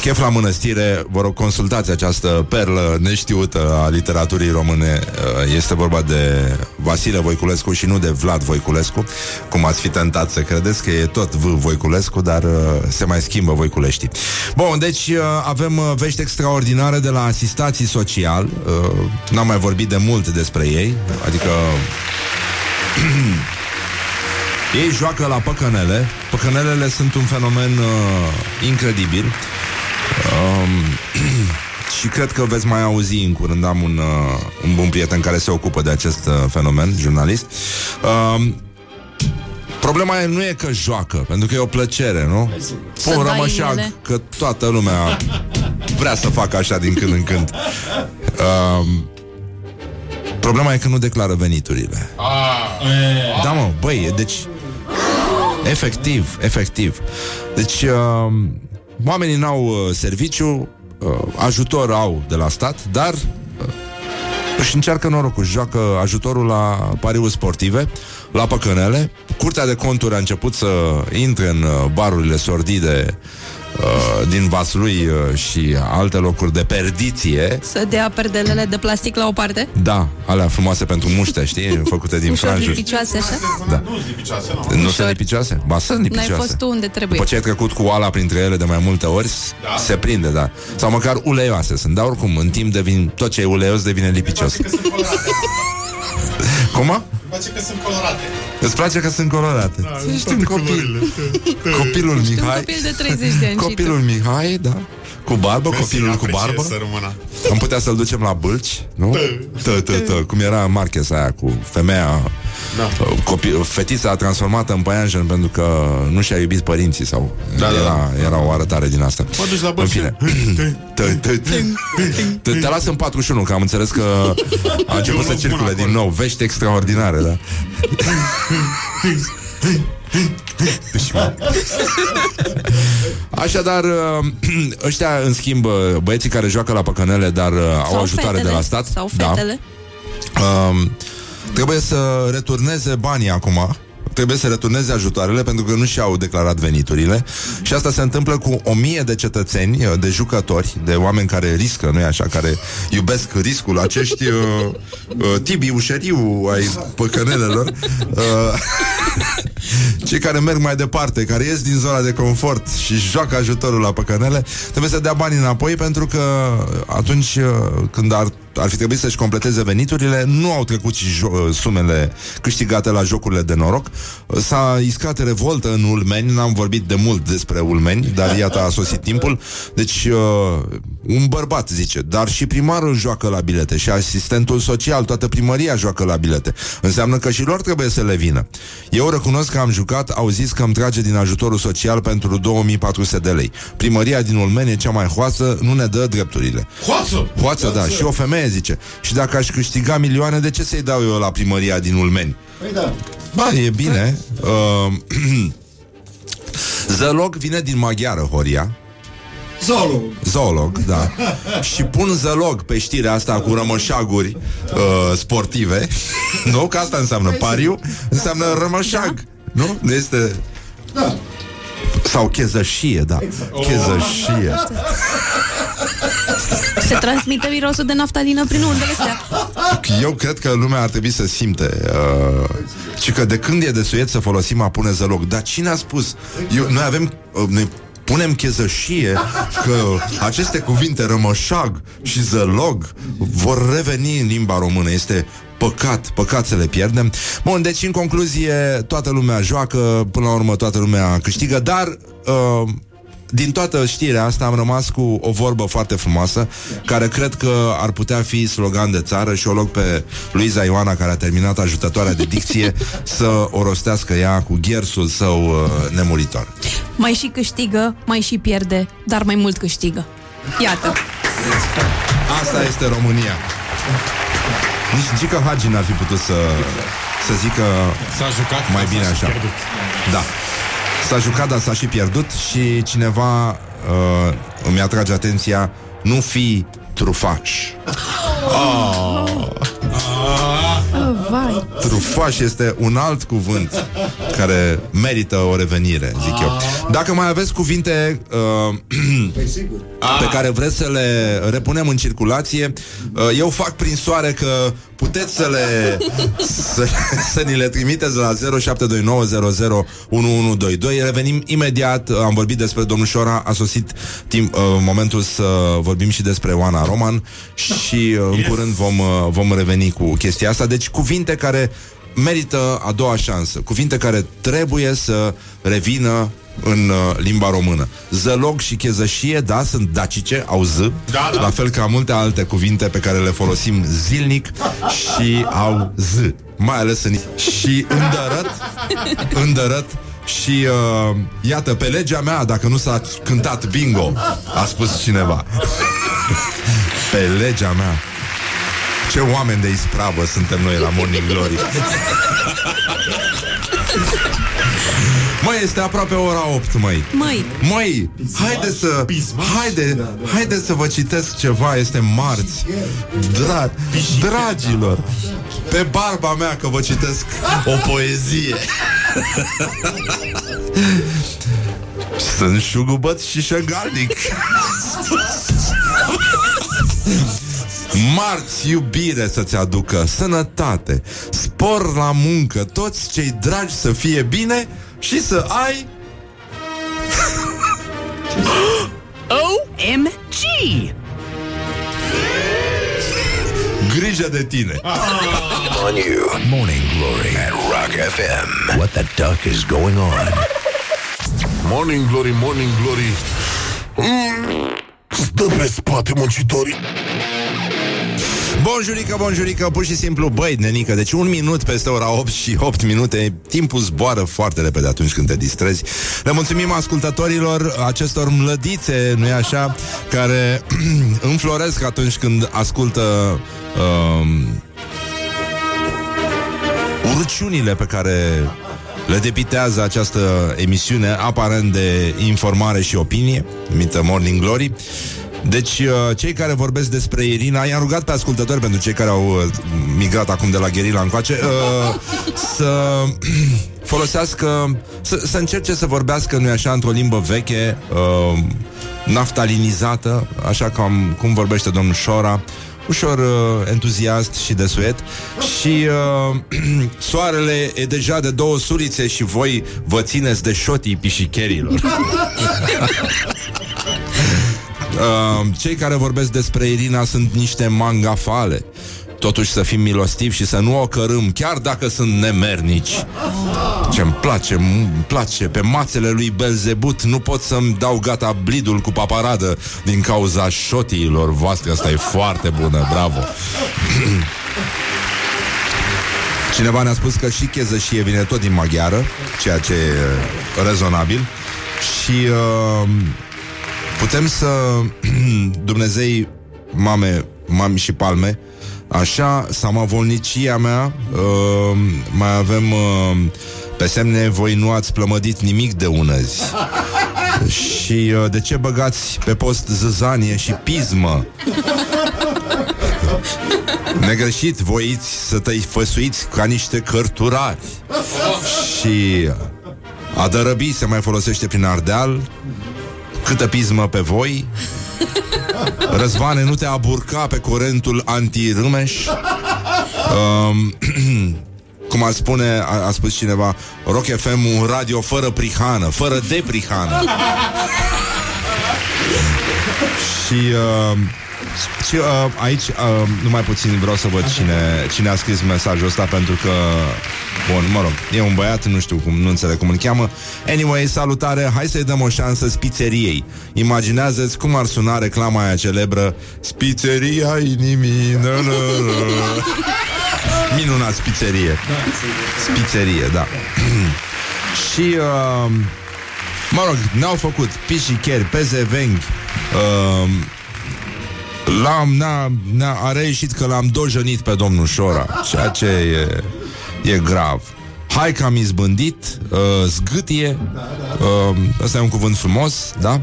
Chef la mănăstire, vă rog, consultați această perlă neștiută a literaturii române. Uh, Este vorba de Vasile Voiculescu și nu de Vlad Voiculescu, cum ați fi tentat să credeți că e tot V. Voiculescu, dar uh, se mai schimbă Voiculeștii. Bun, deci uh, avem uh, vești extraordinare de la asistații social. Uh, N-am mai vorbit de mult despre ei, adică ei joacă la păcănele. Păcănelele sunt un fenomen uh, incredibil. Um, și cred că veți mai auzi în curând. Am un, uh, un bun prieten care se ocupă de acest uh, fenomen, jurnalist. Um, Problema e, nu e că joacă, pentru că e o plăcere, nu? Să Pun dai rămășag inele. că toată lumea vrea să facă așa din când în când. Um, problema e că nu declară veniturile. Da, mă, băi, deci Efectiv, efectiv Deci uh, Oamenii n-au uh, serviciu uh, Ajutor au de la stat Dar uh, își încearcă norocul, își joacă ajutorul la pariuri sportive, la păcănele. Curtea de conturi a început să intre în uh, barurile sordide uh, din Vaslui uh, și alte locuri de perdiție. Să dea perdelele de plastic la o parte. Da, alea frumoase pentru muște, știi, făcute din Ușor franjuri. lipicioase, așa. Da. Nu lipicioase, nu. Nu sunt Ușor. lipicioase? Ba, sunt lipicioase. N-ai fost tu unde trebuie. După ce ai trecut cu oala printre ele de mai multe ori, da. se prinde, da. Sau măcar uleioase sunt, dar oricum, în timp devin, tot ce e uleios devine lipicios. Că sunt colorate. Cum? Mă? Îmi place că sunt colorate. Îți place că sunt colorate? Da, Ești un copil. Copilul Ești un Mihai. copil de 30 de ani Copilul Mihai, da. Cu barbă, copilul cu barbă. Să rămână. Am putea să-l ducem la bâlci, nu? Tă, tă, tă, cum era Marquez aia cu femeia Da. copil, Fetița transformată în păianjen pentru că nu și-a iubit părinții sau Da, da, era, era o arătare din asta. Mă duci la În bălci. fine. Tă, tă, tă. Te, te las în 41, că am înțeles că a început să loc bun circule acolo. din nou. Vești extraordinare, da. Așadar, uh, ăștia, în schimb, uh, băieții care joacă la păcănele, dar uh, au Sau ajutoare fetele, de la stat, Sau da, fetele. um, trebuie să returneze banii acum. Trebuie să returneze ajutoarele pentru că nu și-au declarat veniturile. Și asta se întâmplă cu o mie de cetățeni, uh, de jucători, de oameni care riscă, nu-i așa, care iubesc riscul, acești uh, uh, Tibi Ușeriu ai păcănelelor, uh, cei care merg mai departe, care ies din zona de confort și joacă ajutorul la păcănele, trebuie să dea banii înapoi pentru că atunci uh, când ar, ar fi trebuit să-și completeze veniturile, nu au trecut și jo- sumele câștigate la jocurile de noroc. S-a iscat revoltă în Ulmeni, n-am vorbit de mult despre Ulmeni, dar iată a sosit timpul. Deci uh, un bărbat zice, dar și primarul joacă la bilete și asistentul social, toată primăria joacă la bilete. Înseamnă că și lor trebuie să le vină. Eu recunosc că am jucat, au zis că îmi trage din ajutorul social pentru 2400 de lei. Primăria din Ulmeni e cea mai hoață, nu ne dă drepturile. Hoață! Hoață, da, și o femeie zice. Și dacă aș câștiga milioane, de ce să-i dau eu la primăria din Ulmeni? Păi da. Ba, e bine. Uh, Zălog vine din maghiară, Horia. Zolo. Zoolog, da. Și pun zălog pe știrea asta cu rămășaguri uh, sportive. nu? Că asta înseamnă pariu. Înseamnă rămășag. Nu? Nu este... Da. Sau chezășie, da. Chezășie. Se transmite mirosul de naftalină prin undele astea. Eu cred că lumea ar trebui să simte uh, Și că de când e de suiet să folosim a pune zălog Dar cine a spus? Eu, noi avem uh, Noi punem chezășie Că aceste cuvinte rămășag și zălog Vor reveni în limba română Este păcat, păcat să le pierdem Bun, deci în concluzie Toată lumea joacă Până la urmă toată lumea câștigă Dar uh, din toată știrea asta am rămas cu o vorbă foarte frumoasă care cred că ar putea fi slogan de țară și o loc pe Luiza Ioana care a terminat ajutătoarea de dicție să o rostească ea cu ghersul său uh, nemuritor. Mai și câștigă, mai și pierde, dar mai mult câștigă. Iată. Asta este România. Nici Gica Hagi n-ar fi putut să, să zică S-a jucat. mai s-a bine și așa. pierdut. Da. S-a jucat, dar s-a și pierdut și cineva uh, îmi atrage atenția nu fi trufaș. Vai. Trufaș este un alt cuvânt care merită o revenire, zic eu. Dacă mai aveți cuvinte uh, Păi sigur. pe care vreți să le repunem în circulație, uh, eu fac prin soare că puteți să le să, să ni le trimiteți la 0729001122. Revenim imediat. Am vorbit despre domnișoara, a sosit timp, uh, momentul să vorbim și despre Oana Roman și uh, în curând vom, uh, vom reveni cu chestia asta. Deci cuvinte care merită a doua șansă. Cuvinte care trebuie să revină în uh, limba română. Zălog și chezășie, da, sunt dacice, au z, Da, da. la fel ca multe alte cuvinte pe care le folosim zilnic și au z, mai ales în... și îndărăt, îndărăt și uh, iată, pe legea mea, dacă nu s-a cântat bingo, a spus cineva. pe legea mea. Ce oameni de ispravă suntem noi la Morning Glory. Măi, este aproape ora 8, măi. Măi, Măi, haide să haide, haide să vă citesc ceva Este marți. Dra- Dragilor Pe barba mea că vă citesc O poezie. Sunt șugubăt și șăgarnic Marți iubire să-ți aducă Sănătate Spor la muncă Toți cei dragi să fie bine Și să ai OMG! grijă de tine On you. Morning Glory at Rock FM. What the duck is going on? Morning Glory, Morning Glory mm, Stă pe spate muncitorii Bonjurică, bonjurică, pur și simplu Băi, nenică, deci un minut peste ora 8 și 8 minute Timpul zboară foarte repede atunci când te distrezi Le mulțumim ascultătorilor Acestor mlădițe, nu-i așa Care înfloresc atunci când ascultă um, Urciunile pe care le depitează această emisiune aparent de informare și opinie, numită Morning Glory. Deci, uh, cei care vorbesc despre Irina, i-am rugat pe ascultători, pentru cei care au uh, migrat acum de la Gherila încoace, uh, să folosească, să, să încerce să vorbească, nu așa, într-o limbă veche, uh, naftalinizată, așa cum, cum vorbește domnul Șora, ușor uh, entuziast și de suet și uh, soarele e deja de două surițe și voi vă țineți de șotii pișicherilor. Uh, cei care vorbesc despre Irina sunt niște mangafale. Totuși să fim milostivi și să nu o cărâm, chiar dacă sunt nemernici. Ce-mi place, îmi place Pe mațele lui Belzebut Nu pot să-mi dau gata blidul cu paparadă Din cauza șotiilor voastre Asta e foarte bună, bravo Cineva ne-a spus că și chezășie vine tot din maghiară Ceea ce e rezonabil Și uh, putem să Dumnezei mame, mami și palme Așa, samavolnicia mea uh, Mai avem uh, Pe semne, voi nu ați plămădit nimic de unăzi Și uh, de ce băgați pe post zăzanie și pismă? Negreșit voiți să te făsuiți ca niște cărturari Și a dărăbi se mai folosește prin Ardeal Câtă pismă pe voi Răzvane, nu te aburca pe curentul anti-râmeș? Um, cum ar spune, a, a spus cineva, Rock FM un radio fără prihană, fără de prihană. și uh, și uh, aici, uh, numai puțin vreau să văd cine, cine a scris mesajul ăsta Pentru că, bun, mă rog E un băiat, nu știu cum, nu înțeleg cum îl cheamă. Anyway, salutare, hai să-i dăm o șansă spițeriei. Imaginează-ți cum ar suna reclama aia celebră Spițeria inimii na, na, na. Minunat, spițerie. Spițerie, da. Și uh, Mă rog, ne-au făcut pișicheri, pezevenghi uh, L-am, n-a, n-a, a reieșit că l-am dojenit pe domnul Șora Ceea ce e, e grav Hai că am izbândit, uh, zgâtie uh, Ăsta e un cuvânt frumos, da?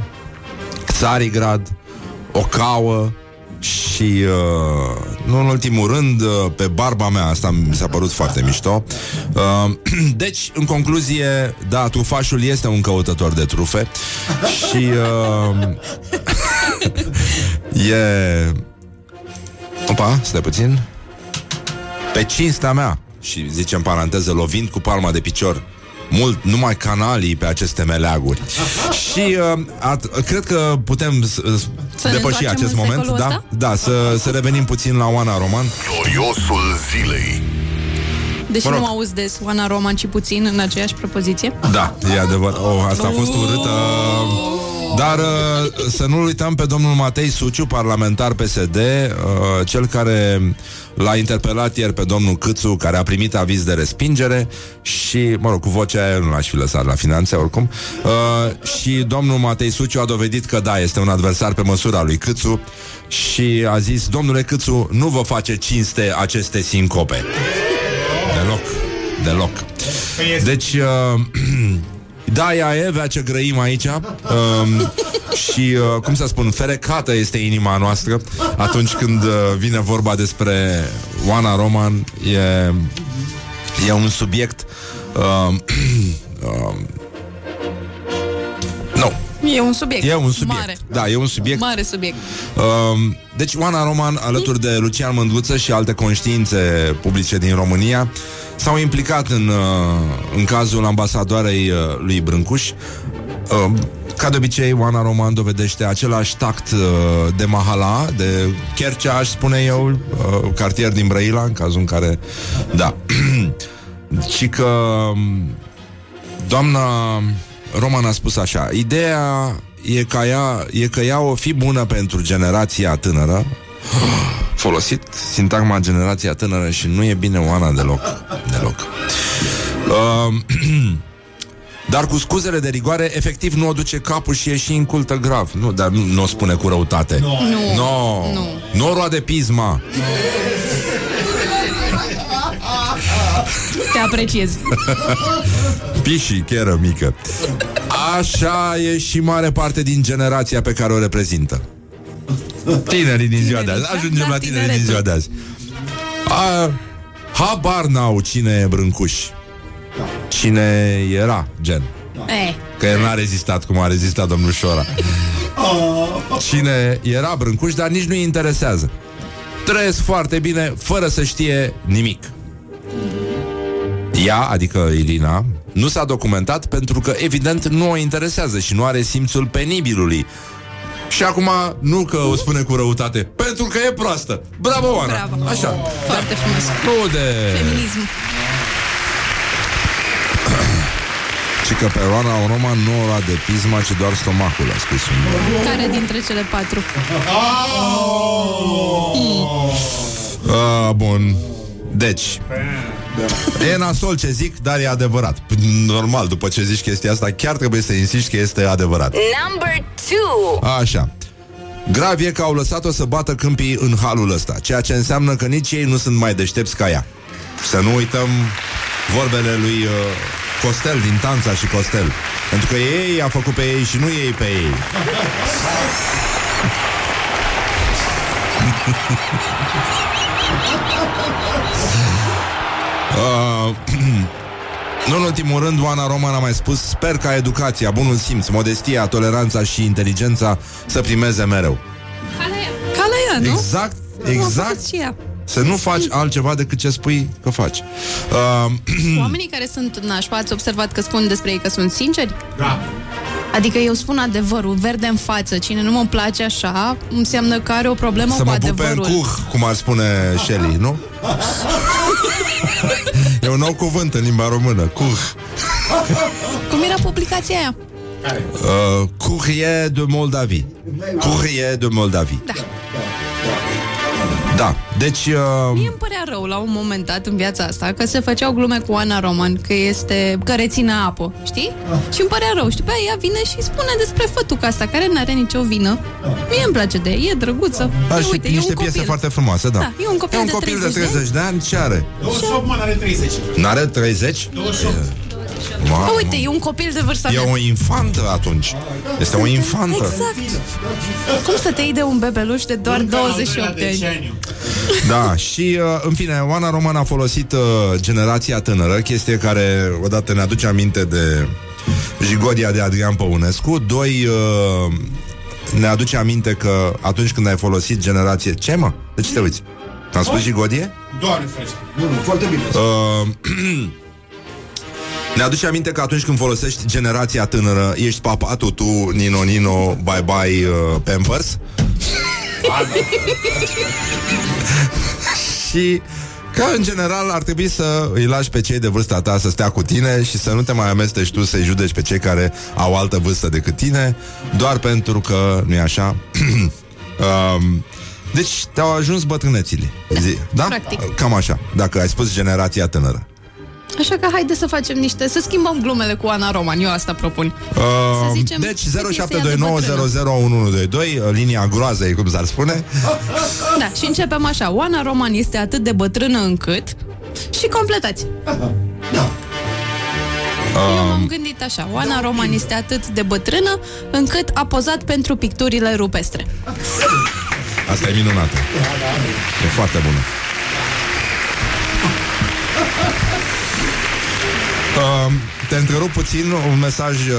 Țarigrad, o cauă și, uh, nu în ultimul rând, uh, pe barba mea, asta mi s-a părut foarte mișto. Uh, deci, în concluzie, da, trufașul este un căutător de trufe și uh, e... Opa, stai puțin. Pe cinstea mea, și zice în paranteză, lovind cu palma de picior mult, numai canalii pe aceste meleaguri. și uh, at, cred că putem s- s- Să ne depăși întoarcem acest în moment, secolul da? ăsta? Da, să, să revenim puțin la Oana Roman. Gloriosul zilei Deși Mă rog. nu auzi des Oana Roman, ci puțin în aceeași propoziție. Da, e adevărat. Oh, asta a fost urâtă. Dar uh, să nu uităm pe domnul Matei Suciu, parlamentar PSD, uh, cel care l-a interpelat ieri pe domnul Câțu, care a primit aviz de respingere și, mă rog, cu vocea aia nu l-aș fi lăsat la finanțe oricum. Uh, și domnul Matei Suciu a dovedit că da, este un adversar pe măsura lui Câțu și a zis, domnule Câțu, nu vă face cinste aceste sincope. Deloc, deloc. Deci, uh, da, ea Evea ce grăim aici. Um, Și, uh, cum să spun, ferecată este inima noastră Atunci când uh, vine vorba despre Oana Roman. E, e un subiect uh, uh, Nu, E un subiect. e un subiect Mare. Da, e un subiect Mare subiect. Um, deci Oana Roman, alături de Lucian Mândruță și alte conștiințe publice din România, s-au implicat în, uh, în cazul ambasadoarei uh, lui Brâncuș. Uh, ca de obicei, Oana Roman dovedește același tact uh, de Mahala, de Chercea, aș spune eu, uh, cartier din Brăila, în cazul în care... Da. și că um, doamna Roman a spus așa, ideea e, ca ea, e că ea o fi bună pentru generația tânără, folosit sintagma generația tânără și nu e bine Oana deloc. Deloc. Uh, dar cu scuzele de rigoare, efectiv nu o duce capul și e și incultă grav. Nu, dar nu, nu o spune cu răutate. Nu. No. Nu. Nu o roade pisma. Te apreciez. Pișii, cheră mică. Așa e și mare parte din generația pe care o reprezintă. Tinerii din ziua de azi. Tinerii, Ajungem da, la tinerii din tineretul. ziua de azi. A, habar n-au cine e Brâncuș. Cine era, gen. Eh, Că el n-a rezistat cum a rezistat domnul Șora. Cine era Brâncuș, dar nici nu-i interesează. Trăiesc foarte bine, fără să știe nimic. Ea, adică Irina, nu s-a documentat pentru că, evident, nu o interesează și nu are simțul penibilului. Și acum, nu că o spune cu răutate, pentru că e proastă. Bravo, Oana! bravo. Așa. Foarte frumos. Nu de... Feminism. Și că pe Oana Roman nu o lua de pisma, ci doar stomacul, a spus un... Care dintre cele patru? A, bun. Deci, e nasol ce zic, dar e adevărat. Normal, după ce zici chestia asta, chiar trebuie să insiști că este adevărat. Number two. Așa. Grav e că au lăsat-o să bată câmpii în halul ăsta, ceea ce înseamnă că nici ei nu sunt mai deștepți ca ea. Să nu uităm vorbele lui uh, Costel din Tanța și Costel. Pentru că ei a făcut pe ei și nu ei pe ei. Uh, nu în ultimul rând, Oana Roman a mai spus Sper ca educația, bunul simț, modestia, toleranța și inteligența să primeze mereu. Ca la ea, nu? Exact, Cum a exact. făcut și ea. Să nu faci altceva decât ce spui că faci. Uh, Oamenii care sunt nașpa, ați observat că spun despre ei că sunt sinceri? Da. Adică eu spun adevărul, verde în față. Cine nu mă place așa, înseamnă că are o problemă să cu mă pupe în adevărul. cuh, cum ar spune Shelley, nu? e un nou cuvânt în limba română, cuh. Cum era publicația aia? Uh, Courrier de Moldavie. Courrier de Moldavie. Da. Da, deci... Uh, Mie îmi părea rău la un moment dat în viața asta că se făceau glume cu Ana Roman, că este că reține apă, știi? Și îmi părea rău. Și pe aia ea vine și spune despre fătuca asta, care nu are nicio vină. Mie îmi place de ea, e drăguță. Da, E, și uite, e niște un piese copil. foarte frumoase, da. Da, e un copil e un de copil 30 de 30 de ani, ce are? 28, mă, are 30. N-are 30? 28. Wow. Bă, uite, e un copil de vârsta E mea. o infantă atunci. Este o infantă. Exact. Cum să te iei de un bebeluș de doar 28 de ani? Da, și uh, în fine, Oana Roman a folosit uh, generația tânără, chestie care odată ne aduce aminte de Jigodia de Adrian Păunescu, doi uh, ne aduce aminte că atunci când ai folosit generație... Ce mă? De ce te uiți? Am spus Jigodie? Doamne ferește. Nu, nu, foarte bine. Uh, ne aduce aminte că atunci când folosești generația tânără, ești papatul tu, Nino Nino, bye bye uh, Pampers. și Că, în general, ar trebui să îi lași pe cei de vârsta ta să stea cu tine și să nu te mai amesteci tu să-i judeci pe cei care au altă vârstă decât tine, doar pentru că, nu-i așa? um, deci, te-au ajuns bătrânețile. Zi, da? Practic. Cam așa, dacă ai spus generația tânără. Așa că haide să facem niște, să schimbăm glumele cu Ana Roman, eu asta propun. Uh, zicem deci cât este ea de 0729001122 Linia groazei, cum s-ar spune Da, și începem așa. Oana Roman este atât de bătrână încât... Și completați. Eu m-am gândit așa. Oana Roman este atât de bătrână încât a pozat pentru picturile rupestre. Asta e minunată E foarte bună Uh, te întrerup puțin un mesaj uh,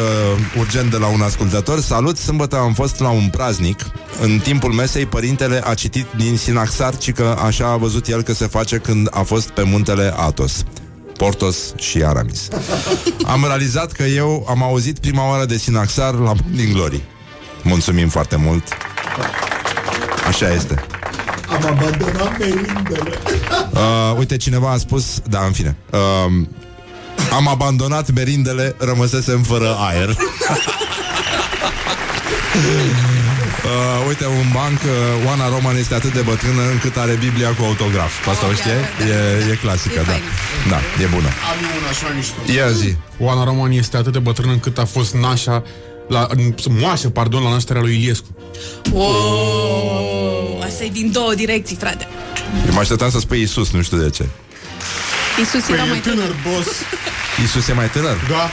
urgent de la un ascultător. Salut, sâmbătă am fost la un praznic. În timpul mesei, părintele a citit din Sinaxar, ci că așa a văzut el că se face când a fost pe muntele Atos. Portos și Aramis. Am realizat că eu am auzit prima oară de Sinaxar la din Glory. Mulțumim foarte mult. Așa este. Am abandonat merindele. Uh, uite, cineva a spus, da, în fine. Uh, am abandonat merindele, rămăsesem fără aer. uh, uite, un banc, uh, Oana Roman este atât de bătrână încât are Biblia cu autograf. Asta o știe? E, e clasică, E da. faină. Da, e bună. Am eu una așa mișto. Ia zi. Oana Roman este atât de bătrână încât a fost nașa la, moașă, pardon, la nașterea lui Iliescu. Oh, asta e din două direcții, frate. Eu mă așteptam să spui Isus, nu știu de ce. Iisus era mai tânăr. boss. Isus e mai tânăr? Da.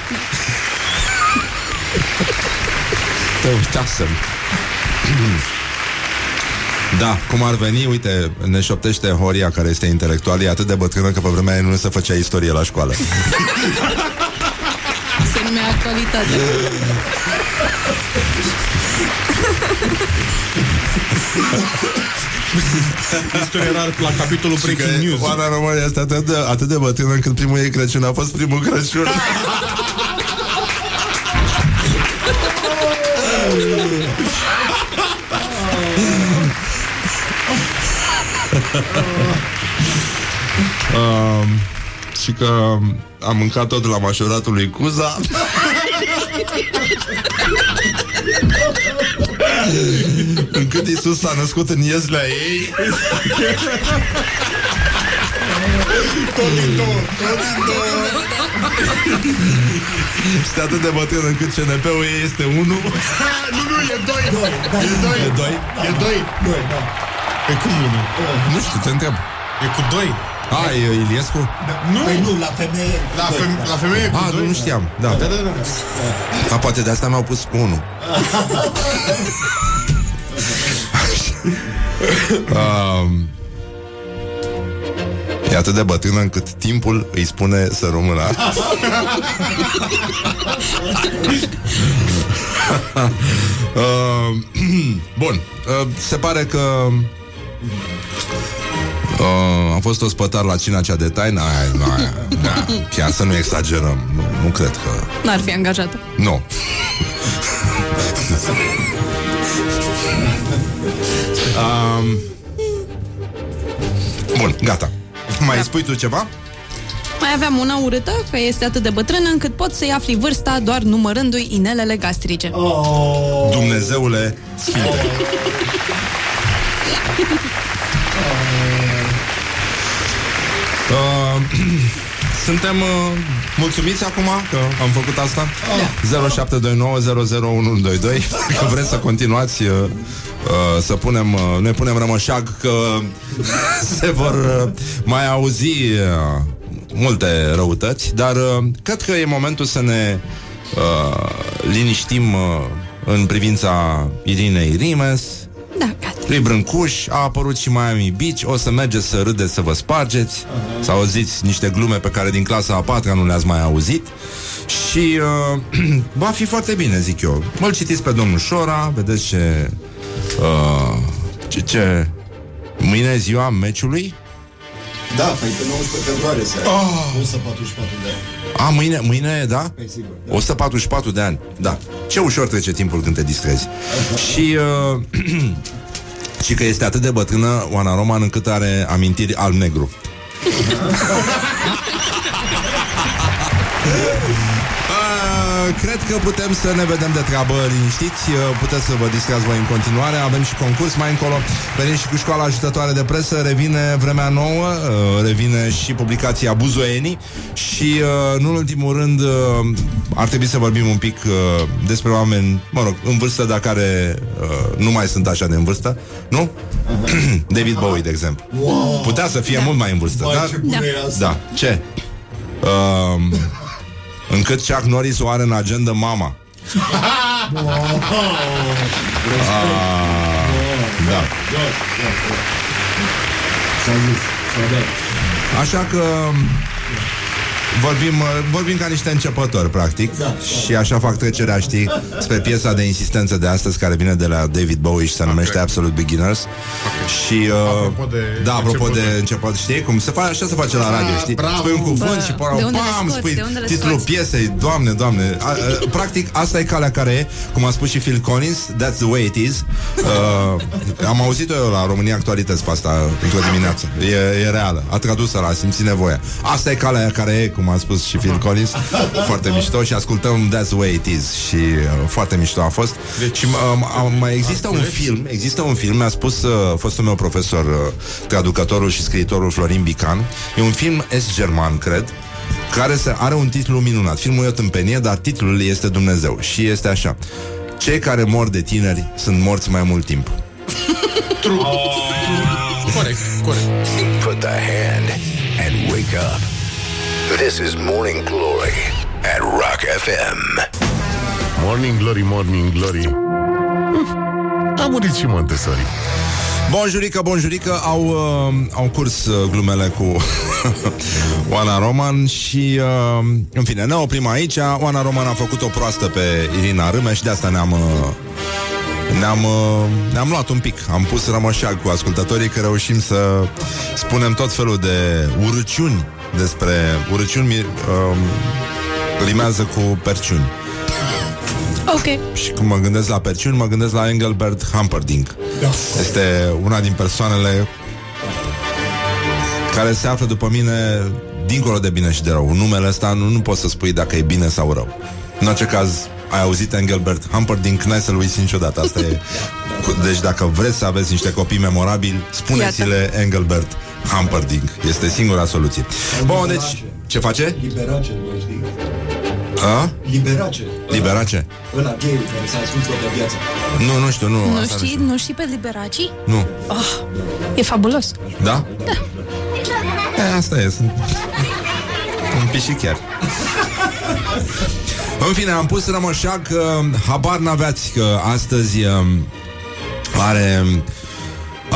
Te uitasem. Da, cum ar veni, uite, ne șoptește Horia, care este intelectual, e atât de bătrână că pe vremea aia nu se făcea istorie la școală. Se numea actualitate. Istoria era la capitolul Breaking News. Oana România este atât de, atât de bătrână încât primul ei Crăciun a fost primul Crăciun. um, și că am mâncat tot de la mașoratul lui Cuza Încât Isus s-a născut în ieslea ei Este atât de bătrân încât CNP-ul ei este 1 nu, nu, e 2. E 2. E 2 E 2. Doi, da. E cum unul? Nu știu, te întreb E cu 2. A, e Iliescu? Nu. Păi nu, la femeie. La, feme- la femeie e cu A, 2. nu, nu știam da. Da, da, da. A, poate de asta mi-au pus cu 1 um, E atât de bătrână încât timpul îi spune să rămână uh, Bun uh, Se pare că uh, A fost o spătar la cina cea de taină Aia, aia, da, Chiar să nu exagerăm Nu, nu cred că N-ar fi angajată. Nu um, Bun, gata Mai Da. spui tu ceva? Mai aveam una urâtă, că este atât de bătrână încât poți să-i afli vârsta doar numărându-i inelele gastrice. Oh, Dumnezeule Sfinte Uh, suntem uh, mulțumiți acum că am făcut asta? Da. 0729001122 Că vreți să continuați uh, uh, Să punem uh, Ne punem rămășag că Se vor uh, mai auzi uh, Multe răutăți Dar uh, cred că e momentul să ne uh, Liniștim uh, În privința Irinei Rimes Da, gata. lui Brâncuș, a apărut și Miami Beach, o să mergeți să râdeți, să vă spargeți, uh-huh. să auziți niște glume pe care din clasa a patra nu le-ați mai auzit și uh, va fi foarte bine, zic eu. Mă-l citiți pe domnul Șora, vedeți ce, uh, ce, ce... Mâine e ziua meciului? da, păi pe 19 februarie se oh. 144 de ani. A, mâine, mâine, da? Păi sigur, da. 144 de ani, da. Ce ușor trece timpul când te distrezi. și, uh, și că este atât de bătrână Oana Roman încât are amintiri alb-negru. Uh, cred că putem să ne vedem de treabă liniștiți Uh, Puteți să vă distrați voi în continuare Avem și concurs mai încolo Venim și cu școala ajutătoare de presă Revine vremea nouă uh, Revine și publicația Buzoienii Și uh, nu în ultimul rând uh, Ar trebui să vorbim un pic uh, Despre oameni, mă rog, în vârstă Dar care uh, nu mai sunt așa de în vârstă Nu? David Bowie, de exemplu Wow. Putea să fie mult mai în vârstă Vai, dar... ce bună Da. e asta. Da, ce? Um, încât Chuck Norris o are în agenda mama. Ah, da. S-a zis, s-a dat. Așa că vorbim, uh, vorbim ca niște începători, practic, Da. și așa fac trecerea, știi, spre piesa de insistență de astăzi, care vine de la David Bowie și se numește Absolute Beginners. Și, uh, Apropo de da, apropo de începători. început, știi, cum se face, așa se face la radio, știi? bravo. Spui un cuvânt Bă, și de părau, unde le bam, scoți? spui De unde le titlul scoți? piesei, doamne, doamne. A, a, practic, asta e calea care e, cum a spus și Phil Collins, that's the way it is. Uh, am auzit-o eu la România Actualități pe asta într-o dimineață. E, e reală. A tradus-o la, a simțit nevoia. Asta e calea care e, cum a spus și Phil Collins. Foarte mișto și ascultăm That's the way it is. Și uh, foarte mișto a fost. Deci, și uh, mai există un film, există un film, mi-a spus uh, fostul meu profesor, uh, traducătorul și scriitorul Florin Bican. E un film est-german, cred, care se, are un titlu minunat. Filmul e o tâmpenie, dar titlul este Dumnezeu. Și este așa. Cei care mor de tineri sunt morți mai mult timp. Corect, corect. Put the hand and wake up. This is Morning Glory at Rock FM. Morning Glory, Morning Glory Uf, A murit și Montessori Bonjurică, bonjurică, au, uh, au curs uh, glumele cu Oana Roman și, uh, în fine, ne oprim aici. Oana Roman a făcut o proastă pe Irina Râmeș și de asta ne-am... Uh, ne-am, uh, ne-am luat un pic Am pus rămășag cu ascultătorii Că reușim să spunem tot felul de urăciuni Despre urăciuni uh, Rimează cu perciuni Ok. și când mă gândesc la perciuni, mă gândesc la Engelbert Humperdinck. Este una din persoanele care se află după mine dincolo de bine și de rău. Numele ăsta nu, nu poți să spui dacă e bine sau rău. În orice caz, ai auzit Engelbert Humperdinck, n-ai să-l uiți niciodată. Asta e... Cu- Deci dacă vreți să aveți niște copii memorabili, spuneți-le Engelbert Humperdinck. Este singura soluție. Bun, deci... Ce face? Liberace, nu știi. A? Liberace. Liberace? Ăla gay care s-a ascuns toată viața. Nu, nu știu, nu. Nu asta știi, știu. nu știi pe Liberaci? Nu. E fabulos. Da? Da. E, asta e, sunt un pișic chiar. În fine, am pus rămășac că habar n-aveați că astăzi um, are,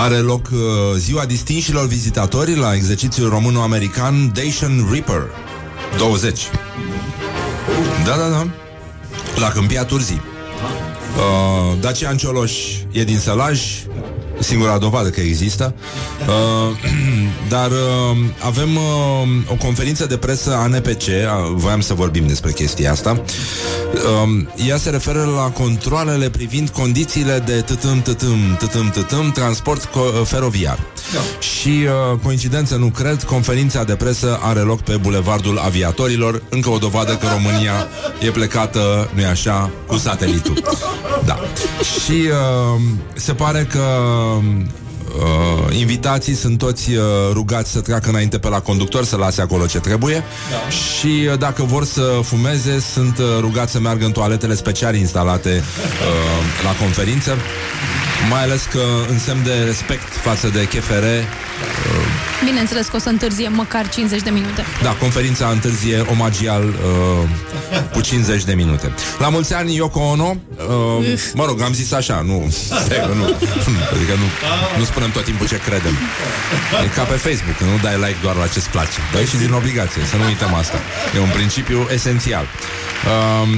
are loc uh, ziua distinșilor vizitatori la exercițiul româno-american Dacian Reaper 20. Da, da, da. La Câmpia Turzii. Uh, Dacian Cioloș e din Sălaj Singura dovadă că există. Uh, Dar uh, avem uh, o conferință de presă ANPC uh, Voiam să vorbim despre chestia asta. Uh, Ea se referă la controlele privind condițiile de tătâm, tătâm, tătâm, tătâm Transport co- feroviar. Și uh, coincidență nu cred Conferința de presă are loc pe Bulevardul Aviatorilor. Încă o dovadă că România e plecată, nu-i așa, cu satelitul. Da. Și uh, se pare că Uh, invitații sunt toți uh, rugați să treacă înainte pe la conductor Să lase acolo ce trebuie da. Și uh, dacă vor să fumeze Sunt uh, rugați să meargă în toaletele speciale instalate uh, La conferință Mai ales că în semn de respect față de KFR Bineînțeles că o să întârzie măcar 50 de minute. Da, conferința întârzie omagial uh, cu 50 de minute. La mulți ani Yoko Ono, uh, mă rog, am zis așa, nu, stai că nu, adică nu, nu spunem tot timpul ce credem. E ca pe Facebook, nu dai like doar la ce-ți place. Dai și din obligație, să nu uităm asta. E un principiu esențial. Um,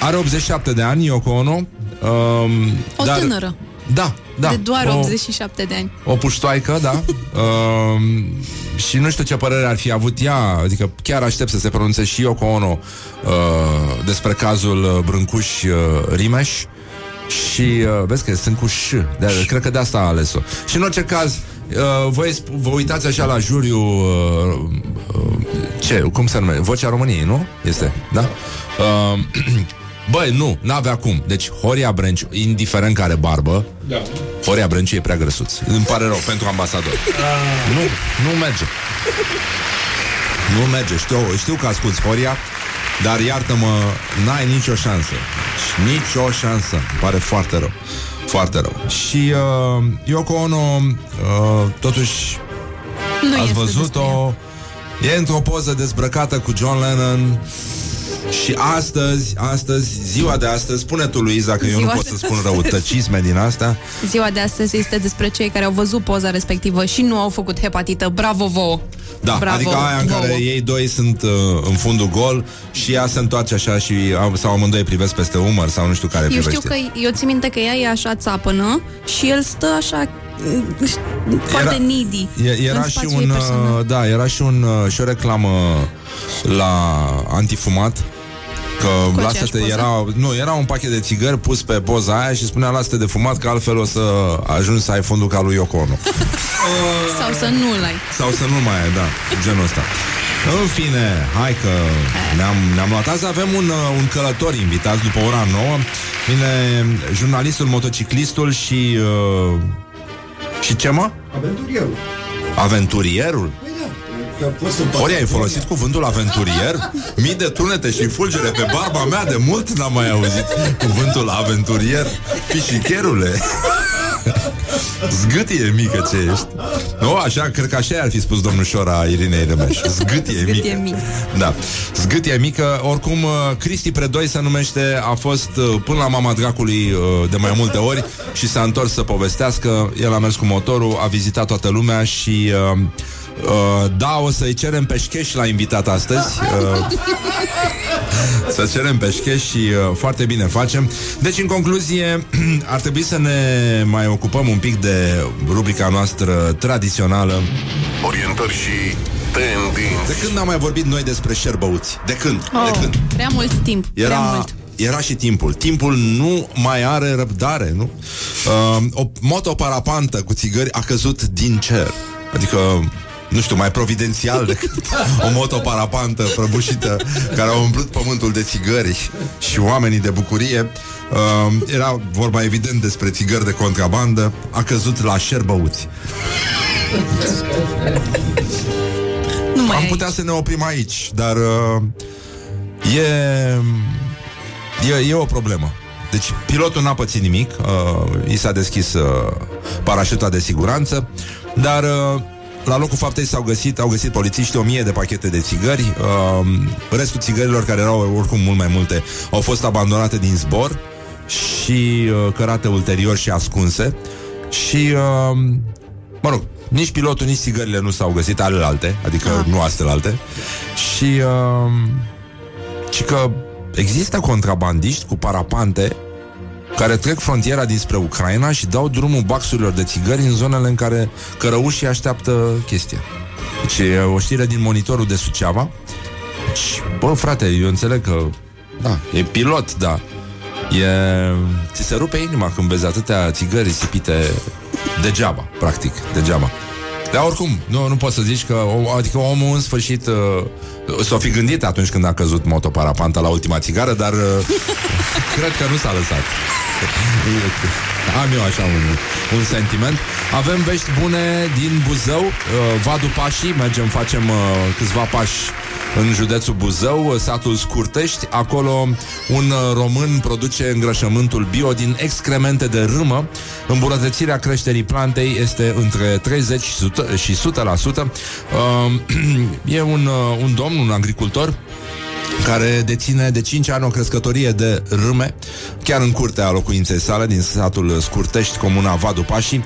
are 87 de ani Yoko Ono. Um, O dar, tânără. Da, da. de doar o, 87 de ani. o puștoaică, da um, Și nu știu ce părere ar fi avut ea Adică chiar aștept să se pronunțe și Yoko Ono uh, Despre cazul uh, Brâncuș uh, Rimeș Și uh, vezi că sunt cu ș de, Cred că de asta a ales-o Și în orice caz uh, voi sp- vă uitați așa la juriu uh, uh, ce, cum se numește? Vocea României, nu? Este, da? Uh, Băi, nu, n-avea cum. Deci, Horia Brenciu, indiferent care barbă, da. Horia Brenciu e prea grăsuț. Îmi pare rău pentru ambasador. Nu, nu merge. Nu merge. Știu, știu că asculti Horia, dar iartă-mă, n-ai nicio șansă. Nicio șansă. Îmi pare foarte rău. Foarte rău. Și uh, Yoko Ono, uh, totuși, Nu ați este văzut-o, e într-o poză dezbrăcată cu John Lennon și astăzi, astăzi, ziua de astăzi, spune tu, Luiza, că eu nu Ziua pot de să spun astăzi. răutăcisme din asta. Ziua de astăzi este despre cei care au văzut poza respectivă și nu au făcut hepatită. Bravo vouă! Da, Bravo adică aia în care vouă. ei doi sunt uh, în fundul gol și ea se întoarce așa și au- sau amândoi privesc peste umăr sau nu știu care Eu privește. știu că eu țin minte că ea e așa țapănă și el stă așa mm, foarte needy E- Era în și spațiul ei un, personal. uh, da, era și, un, uh, și o reclamă la antifumat Că Cu lasă-te, aceeași poză? era, nu, era un pachet de țigări pus pe poza aia și spunea lasă-te de fumat că altfel o să ajungi să ai fondul ca lui Yoko Ono. Sau să nu-l ai. Sau să nu mai ai, da, genul ăsta. În fine, hai că ne-am, ne-am luat. Azi avem un, uh, un călător invitat după ora 9. Vine jurnalistul, motociclistul și... Uh, și ce mă? Aventurierul. Aventurierul? Ori ai folosit cuvântul aventurier? Mii de tunete și fulgere pe barba mea De mult? N-am mai auzit cuvântul aventurier. Pișicherule. Zgâtie mică ce ești. Nu, așa, cred că așa ar fi spus domnul Șora Irinei Remeș Zgâtie, Zgâtie mică. mică. Da, zgâtie mică. Oricum, uh, Cristi Predoi se numește A fost uh, până la mama dracului uh, De mai multe ori Și s-a întors să povestească. El a mers cu motorul, a vizitat toată lumea Și... Uh, Uh, da, o să-i cerem peșcheș la invitat astăzi uh, Să cerem peșcheș și uh, foarte bine facem Deci, în concluzie, ar trebui să ne mai ocupăm un pic de rubrica noastră tradițională Orientări și tendinți. De când am mai vorbit noi despre șerbăuți? De când? De Oh, când? prea mult timp. Prea Era, mult. era și timpul. Timpul nu mai are răbdare, nu? Uh, o motoparapantă cu țigări a căzut din cer. Adică nu știu, mai providențial decât o motoparapantă prăbușită care a umplut pământul de țigări și oamenii de bucurie. Uh, era vorba evident despre țigări de contrabandă, a căzut la șerbăuți. Nu mai Am ai. putea să ne oprim aici, dar uh, e, e, e o problemă. Deci pilotul n-a pățit nimic, uh, i s-a deschis uh, parașuta de siguranță, dar uh, la locul faptei s-au găsit, au găsit polițiști o mie de pachete de țigări. Uh, restul țigărilor, care erau oricum mult mai multe, au fost abandonate din zbor și uh, cărate ulterior și ascunse. Și, uh, mă rog, nici pilotul, nici țigările nu s-au găsit alelalte, adică Ah. nu astelalte. Și, uh, și că există contrabandiști cu parapante care trec frontiera dinspre Ucraina și dau drumul baxurilor de țigări în zonele în care cărăușii așteaptă chestia. Deci e o știre din monitorul de Suceava. Și, bă, frate, eu înțeleg că da, e pilot, da. E... Ți se rupe inima când vezi atâtea țigări risipite degeaba, practic, degeaba. Dar oricum, nu, nu poți să zici că o- Adică omul în sfârșit uh, S-o fi gândit atunci când a căzut motoparapanta La ultima țigară, dar uh, Cred că nu s-a lăsat Am eu așa un, un sentiment Avem vești bune din Buzău uh, Vadu Pașii Mergem, facem uh, câțiva pași în județul Buzău, satul Scurtești. Acolo un uh, român produce îngrășământul bio din excremente de râmă. Îmbunătățirea creșterii plantei este între 30 și 100%. Și 100%. Uh, e un, uh, un domn, un agricultor, care deține de 5 ani o crescătorie de râme, chiar în curtea locuinței sale, din satul Scurtești, comuna Vadu Pașii.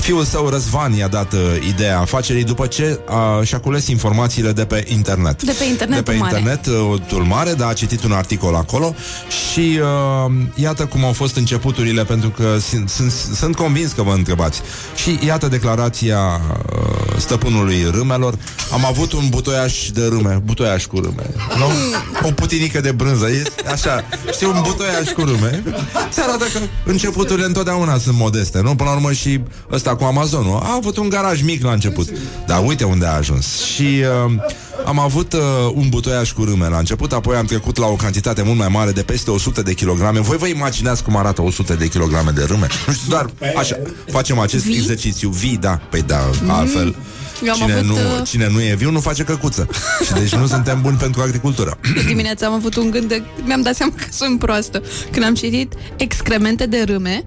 Fiul său, Răzvan, i-a dat uh, ideea afacerii după ce uh, și-a cules informațiile de pe internet. De pe internetul De pe mare. internet, uh, tul mare, dar a citit un articol acolo și uh, iată cum au fost începuturile, pentru că sunt, sunt, sunt convins că vă întrebați. Și iată declarația uh, stăpânului râmelor. Am avut un butoiaș de râme, butoiaș cu râme. Nu? O putinică de brânză. E așa, știi, un butoiaș cu râme. Se arată că începuturile întotdeauna sunt modeste, nu? Până la urmă și ăsta cu Amazonul. A avut un garaj mic la început. Dar uite unde a ajuns. Și uh, am avut uh, un butoiaș cu râme la început, apoi am trecut la o cantitate mult mai mare de peste 100 de kilograme. Voi vă imaginați cum arată 100 de kilograme de râme? Nu știu, doar așa, facem acest Vii? exercițiu. Vii, da, păi da, altfel. Eu am Cine, avut, nu, uh, cine nu e viu nu face căcuță Și deci nu suntem buni pentru agricultură De dimineața am avut un gând de... Mi-am dat seama că sunt proastă. Când am citit excremente de râme,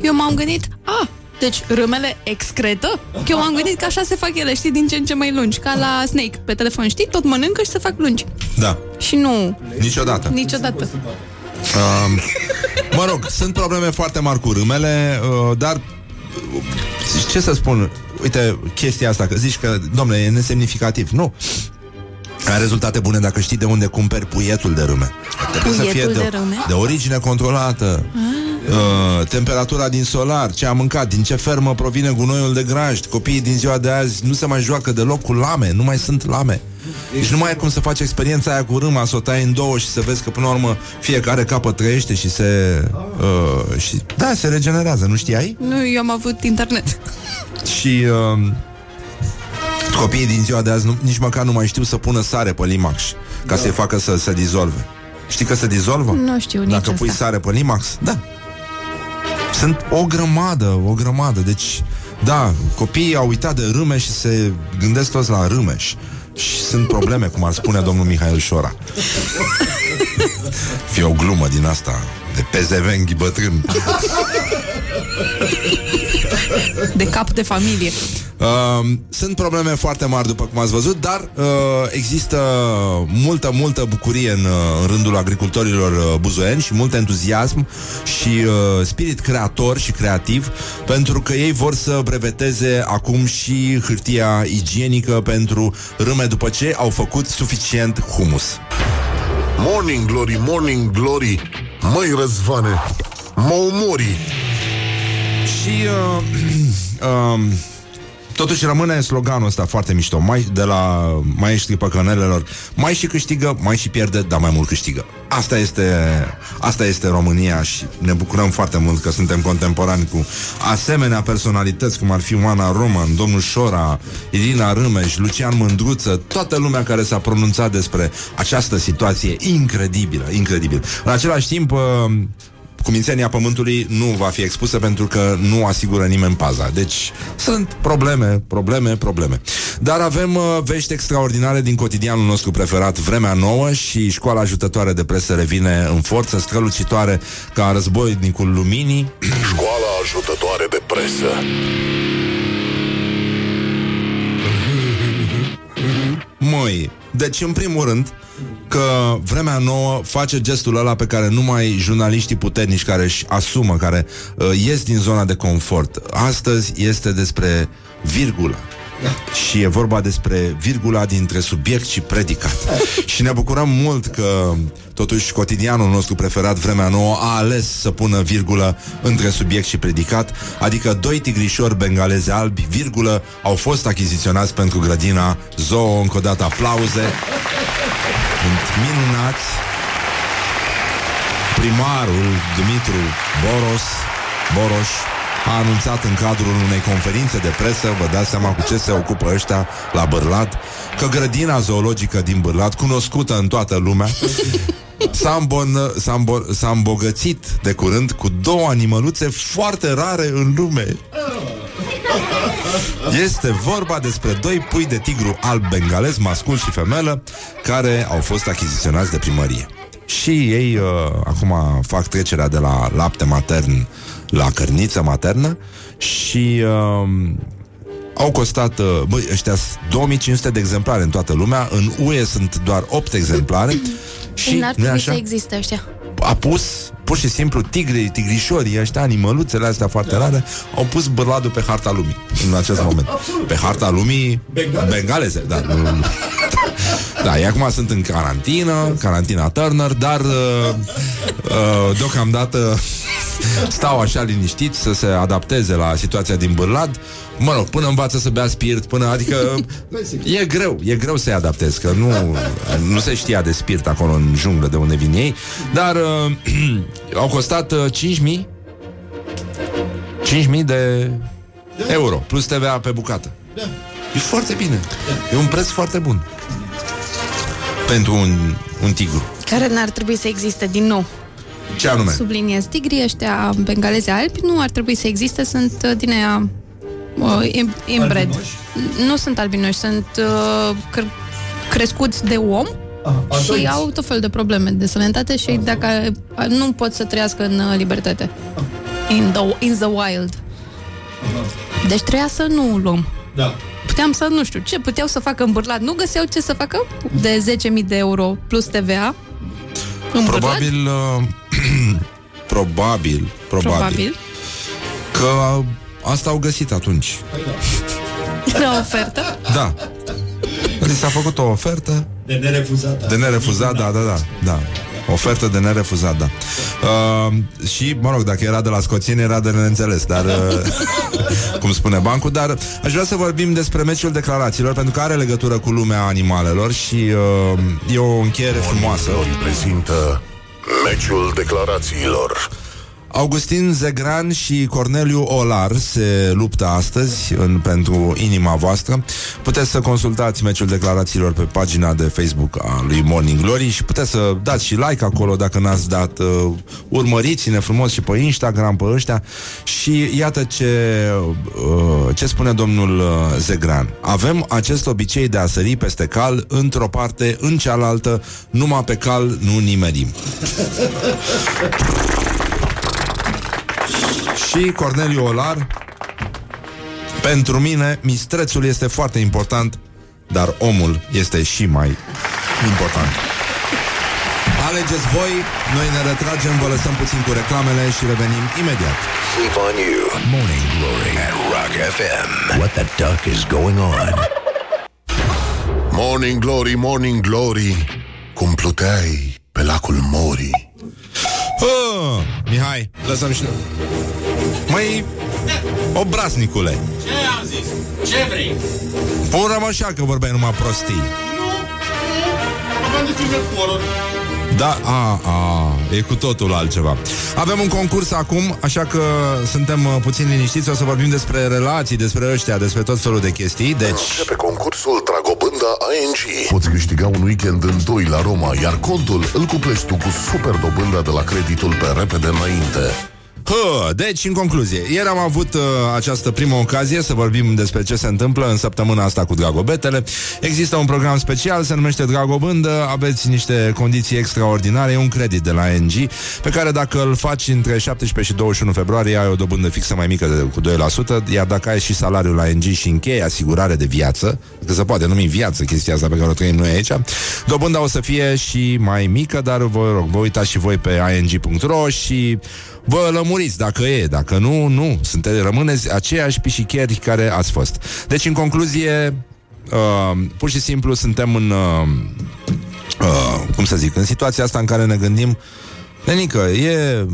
eu m-am gândit, a, deci râmele excretă? Că eu m-am gândit că așa se fac ele, știi, din ce în ce mai lungi, ca la Snake pe telefon, știi? Tot mănâncă și se fac lungi. Da, Și nu, niciodată niciodată. Um, mă rog, sunt probleme foarte mari cu râmele, uh, dar uh, ce să spun, uite, chestia asta, că zici că, domnule, e nesemnificativ. Nu. Ai rezultate bune dacă știi de unde cumperi puietul de râme. Trebuie să fie Puietul de, de râme? de origine controlată. Uh, temperatura din solar, ce am mâncat, din ce fermă provine gunoiul de grajd. Copiii din ziua de azi nu se mai joacă deloc cu lame, nu mai sunt lame. Deci nu mai e cum să faci experiența aia cu râma, să o tai în două și să vezi că până la urmă fiecare capăt trăiește și se... Uh, și, da, se regenerează, nu știai? Nu, eu am avut internet. Și uh, copiii din ziua de azi nu, nici măcar nu mai știu să pună sare pe limax ca să-i facă să se dizolve. Știi că se dizolvă? Nu știu nici Dacă pui asta. sare pe limax? Da. Sunt o grămadă, o grămadă. Deci, da, copiii au uitat de râmeș și se gândesc toți la râmeș. Și sunt probleme, cum ar spune domnul Mihail Șora. Fie o glumă din asta de pezevenghi bătrân. De cap de familie. Uh, sunt probleme foarte mari, după cum ați văzut, dar uh, există multă, multă bucurie în, uh, în rândul agricultorilor uh, buzoieni și mult entuziasm și uh, spirit creator și creativ, pentru că ei vor să breveteze acum și hârtia igienică pentru râme după ce au făcut suficient humus. Morning Glory, Morning Glory Măi Răzvane Mă omori Și uh, uh, Totuși rămâne sloganul ăsta foarte mișto mai, De la maestrii păcănelelor Mai și câștigă, mai și pierde Dar mai mult câștigă Asta este, asta este România și ne bucurăm foarte mult că suntem contemporani cu asemenea personalități cum ar fi Oana Roman, domnul Șora, Irina Râmeș, Lucian Mândruță, toată lumea care s-a pronunțat despre această situație incredibilă, incredibil. În același timp, uh, cumințenia pământului nu va fi expusă pentru că nu asigură nimeni paza. Deci sunt probleme, probleme, probleme. Dar avem uh, vești extraordinare din cotidianul nostru preferat, Vremea Nouă și școala ajutătoare de presă revine în forță, strălucitoare ca războinicul luminii. Școala ajutătoare de presă. Măi, deci în primul rând că vremea nouă face gestul ăla pe care numai jurnaliștii puternici care își asumă, care uh, ies din zona de confort. Astăzi este despre virgulă. Și e vorba despre virgula dintre subiect și predicat. și ne bucurăm mult că totuși cotidianul nostru preferat, Vremea Nouă, a ales să pună virgulă între subiect și predicat, adică doi tigrișori bengaleze albi, virgulă, au fost achiziționați pentru grădina Zoo. Încă o dată aplauze. Sunt minunați. Primarul Dumitru Boros, Boros a anunțat în cadrul unei conferințe de presă, vă dați seama cu ce se ocupă ăștia la Bârlad, că grădina zoologică din Bârlad, cunoscută în toată lumea, s-a, îmbon- s-a, îmbo- s-a îmbogățit de curând cu două animăluțe foarte rare în lume. Este vorba despre doi pui de tigru alb bengalez, mascul și femelă, care au fost achiziționați de primărie. Și ei uh, acum fac trecerea de la lapte matern la cărniță maternă și uh, au costat, uh, băi, ăștia sunt 2500 de exemplare în toată lumea, în UE sunt doar 8 exemplare și, N-ar nu trebui așa? să existe ăștia. a pus pur și simplu tigrii, tigrișorii ăștia, animăluțele astea foarte rare, au pus bărladul pe harta lumii în acest moment. Pe harta lumii bengaleze, da. nu- nu- Da, ei acum sunt în carantină, carantina Turner, dar uh, uh, deocamdată stau așa liniștiți să se adapteze la situația din Bârlad. Mă rog, până învață să bea spirit, până, adică e greu, e greu să-i adaptezi, că nu, nu se știa de spirit acolo în junglă de unde vin ei, dar uh, au costat uh, 5.000 5.000 de euro, plus TVA pe bucată. Da. E foarte bine. E un preț foarte bun. Pentru un, un tigru. Care n-ar trebui să existe din nou. Ce anume? Subliniez, tigrii ăștia bengalezi albi nu ar trebui să existe, sunt uh, din aia uh, im- inbred. Albinoși? Nu sunt albinoși, sunt uh, cr- crescuți de om Ah, și adulți. au tot felul de probleme de sănătate și dacă uh, nu pot să trăiască în uh, libertate. In the, in the wild. Deci trebuia să nu luăm. Da. Puteam să, nu știu, ce puteau să facă în Bârlad? Nu găseau ce să facă de 10.000 de euro plus TVA în Bârlad? Probabil, uh, probabil, probabil, Probabil. că asta au găsit atunci. Era ofertă. Da. Li s-a făcut o ofertă De nerefuzat. de nerefuzat, da, da, da, da. Ofertă de nerefuzat, da. Uh, și, mă rog, dacă era de la scoțieni, era de neînțeles, dar, uh, cum spune bancul, dar aș vrea să vorbim despre meciul declarațiilor, pentru că are legătură cu lumea animalelor și uh, e o încheiere frumoasă. Glory prezintă meciul declarațiilor. Augustin Zegran și Corneliu Olar se luptă astăzi în, pentru inima voastră. Puteți să consultați meciul declarațiilor pe pagina de Facebook a lui Morning Glory și puteți să dați și like acolo dacă n-ați dat. Uh, urmăriți-ne frumos și pe Instagram pe ăștia și iată ce, uh, ce spune domnul uh, Zegran. Avem acest obicei de a sări peste cal într-o parte, în cealaltă, numai pe cal nu nimerim. Și Corneliu Olar Pentru mine Mistrețul este foarte important Dar omul este și mai important Alegeți voi Noi ne retragem, vă lăsăm puțin cu reclamele Și revenim imediat Sleep on you. Morning Glory at Rock FM. What the duck is going on? Morning Glory, Morning Glory, cum pluteai pe lacul Mori. Oh, Mihai, lăsăm și Măi, obraznicule Ce am zis? Ce vrei? Pun rămășa că vorbeai numai prostii Aveam de filme horror. Da, a, a, e cu totul altceva. Avem un concurs acum, așa că suntem uh, puțin liniștiți, o să vorbim despre relații, despre ăștia, despre tot felul de chestii. Deci, Începe concursul Dragobânda ING. Poți câștiga un weekend în doi la Roma, iar contul îl cuplești tu cu super dobânda de la creditul pe repede înainte. Hă, deci, în concluzie, ieri am avut uh, această primă ocazie să vorbim despre ce se întâmplă în săptămâna asta cu Dragobetele. Există un program special, se numește Dragobândă, aveți niște condiții extraordinare, e un credit de la NG, pe care dacă îl faci între 17 și 21 februarie, ai o dobândă fixă mai mică de, cu 2%, iar dacă ai și salariul la NG și închei asigurare de viață, că se poate numi viață chestia asta pe care o trăim noi aici, dobânda o să fie și mai mică, dar vă rog, vă uitați și voi pe ing.ro și Vă lămuriți dacă e, dacă nu, nu. Sunteți, rămâneți aceiași pișicheri care ați fost. Deci, în concluzie, uh, pur și simplu suntem în, uh, uh, cum să zic, în situația asta în care ne gândim, Nenică, e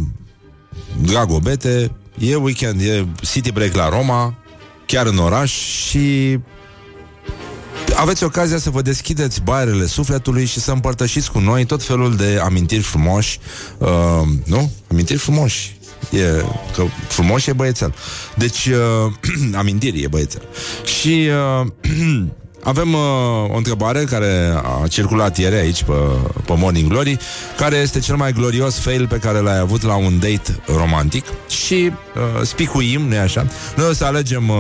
Dragobete, e weekend, e city break la Roma, chiar în oraș și aveți ocazia să vă deschideți baierele sufletului și să împărtășiți cu noi tot felul de amintiri frumoși, uh, nu? Amintiri frumoși. E, că frumos e băiețel. Deci, uh, amintiri e băiețel. Și uh, avem uh, o întrebare care a circulat ieri aici pe, pe Morning Glory, care este cel mai glorios fail pe care l-ai avut la un date romantic? Și uh, spicuim, nu așa? Noi o să alegem uh,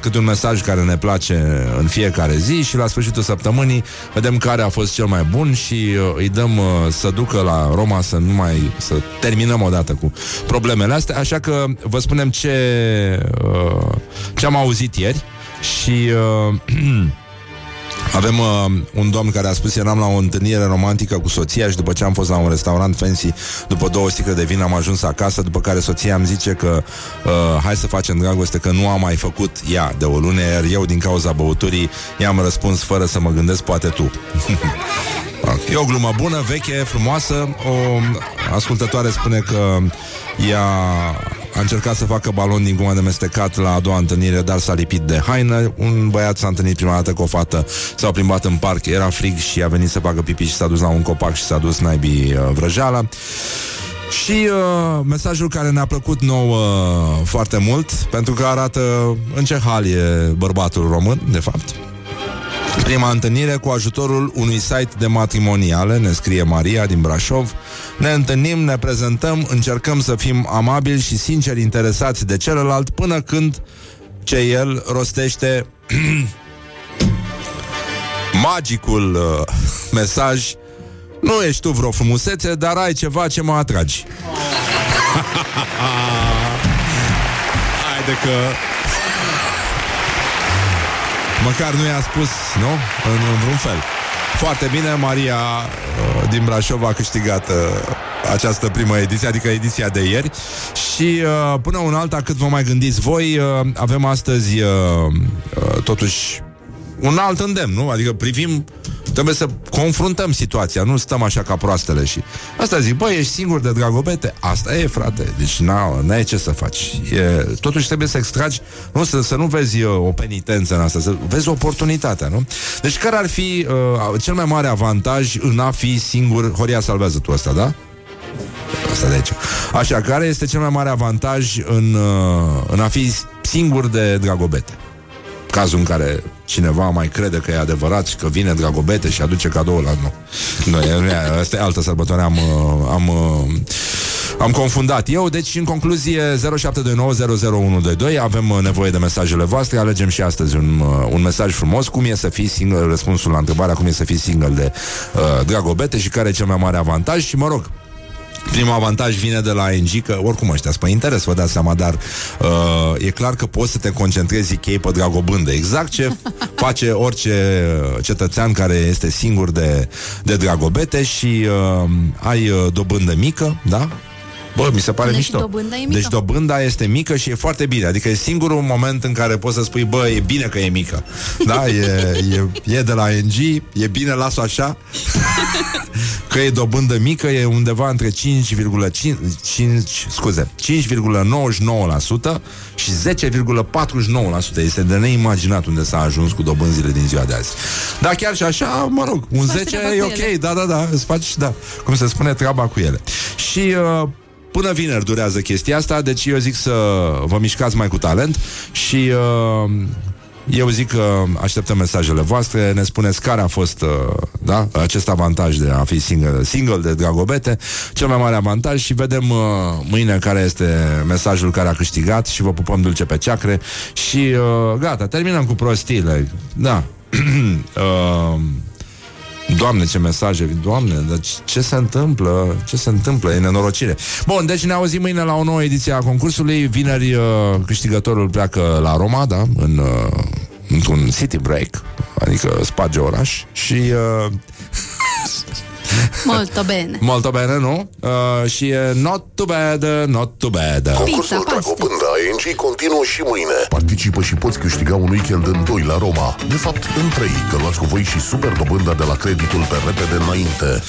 câte un mesaj care ne place în fiecare zi și la sfârșitul săptămânii vedem care a fost cel mai bun și uh, îi dăm uh, să ducă la Roma să nu mai să terminăm odată cu problemele astea, așa că vă spunem ce uh, ce am auzit ieri și uh, Avem uh, un domn care a spus Eram la o întâlnire romantică cu soția Și după ce am fost la un restaurant fancy După două sticle de vin am ajuns acasă După care soția îmi zice că uh, Hai să facem dragoste că nu am mai făcut ea de o lună Iar eu din cauza băuturii I-am răspuns fără să mă gândesc Poate tu. E o glumă bună, veche, frumoasă. O ascultătoare spune că Ea a încercat să facă balon din gumă de mestecat la a doua întâlnire, dar s-a lipit de haină. Un băiat s-a întâlnit prima dată cu o fată, s-au plimbat în parc, era frig și a venit să facă pipi și s-a dus la un copac și s-a dus naibii uh, vrăjeala. Și uh, mesajul care ne-a plăcut nou uh, foarte mult, pentru că arată în ce hal e bărbatul român, de fapt. Prima întâlnire cu ajutorul unui site de matrimoniale, ne scrie Maria din Brașov. Ne întâlnim, ne prezentăm, încercăm să fim amabili și sincer interesați de celălalt până când ce el rostește magicul uh, mesaj Nu ești tu vreo frumusețe, dar ai ceva ce mă atragi. Haide că Măcar nu i-a spus, nu? În, în vreun fel. Foarte bine, Maria uh, din Brașov a câștigat uh, această primă ediție, adică ediția de ieri. Și uh, până un alta, cât vă mai gândiți voi, uh, avem astăzi uh, uh, totuși un alt îndemn, nu? Adică privim Trebuie să confruntăm situația, nu stăm așa ca proastele și... Asta zic, băi, ești singur de dragobete? Asta e, frate, deci n-ai ce să faci. E, totuși trebuie să extragi, nu, să, să nu vezi uh, o penitență în asta, să vezi oportunitatea, nu? Deci care ar fi uh, cel mai mare avantaj în a fi singur? Horia, salvează tu asta, da? Asta de aici. Așa, care este cel mai mare avantaj în, uh, în a fi singur de dragobete? Cazul în care cineva mai crede că e adevărat și că vine Dragobete și aduce cadoul la nu. Nu, e, nu e, asta e altă sărbătoare, am, uh, am, uh, am confundat eu, deci în concluzie 0729001122 avem uh, nevoie de mesajele voastre, alegem și astăzi un, un mesaj frumos, cum e să fii single, răspunsul la întrebarea cum e să fii single de uh, Dragobete și care e cel mai mare avantaj? Și mă rog, Primul avantaj vine de la ING, că oricum ăștia pe interes, vă dați seama, dar uh, e clar că poți să te concentrezi chei pe dragobândă. Exact ce face orice cetățean care este singur de, de dragobete și uh, ai uh, dobândă mică, da? Bă, mi se pare Până mișto. și dobânda e mică. Deci dobânda este mică și e foarte bine. Adică e singurul moment în care poți să spui, bă, e bine că e mică. Da? E, e, e de la NG, e bine, las-o așa. că e dobândă mică, e undeva între 5,5 scuze, 5,99% și 10,49%. Este de neimaginat unde s-a ajuns cu dobânzile din ziua de azi. Dar chiar și așa, mă rog, un faci 10 treaba e cu ok, ele. da, da, da, îți faci, da, cum se spune, treaba cu ele. Și uh, până vineri durează chestia asta, deci eu zic să vă mișcați mai cu talent și uh, eu zic că așteptăm mesajele voastre, ne spuneți care a fost uh, da, acest avantaj de a fi single, single de dragobete, cel mai mare avantaj și vedem uh, mâine care este mesajul care a câștigat și vă pupăm dulce pe ceacre și uh, gata, terminăm cu prostiile. Da. uh, Doamne, ce mesaje, Doamne, dar ce- ce se întâmplă? Ce se întâmplă? E nenorocire. Bun, deci ne auzim mâine la o nouă ediție a concursului. Vineri uh, câștigătorul pleacă la Roma, da? În, uh, într-un city break, adică sparge oraș și uh, Molto bene. molto bene, nu? Uh, și e not too bad, not too bad. Concursul Pizza, paste. Dragobânda ING continuă și mâine. Participă și poți câștiga un weekend în doi la Roma. De fapt, în trei, că luați cu voi și super dobânda de la creditul pe repede înainte.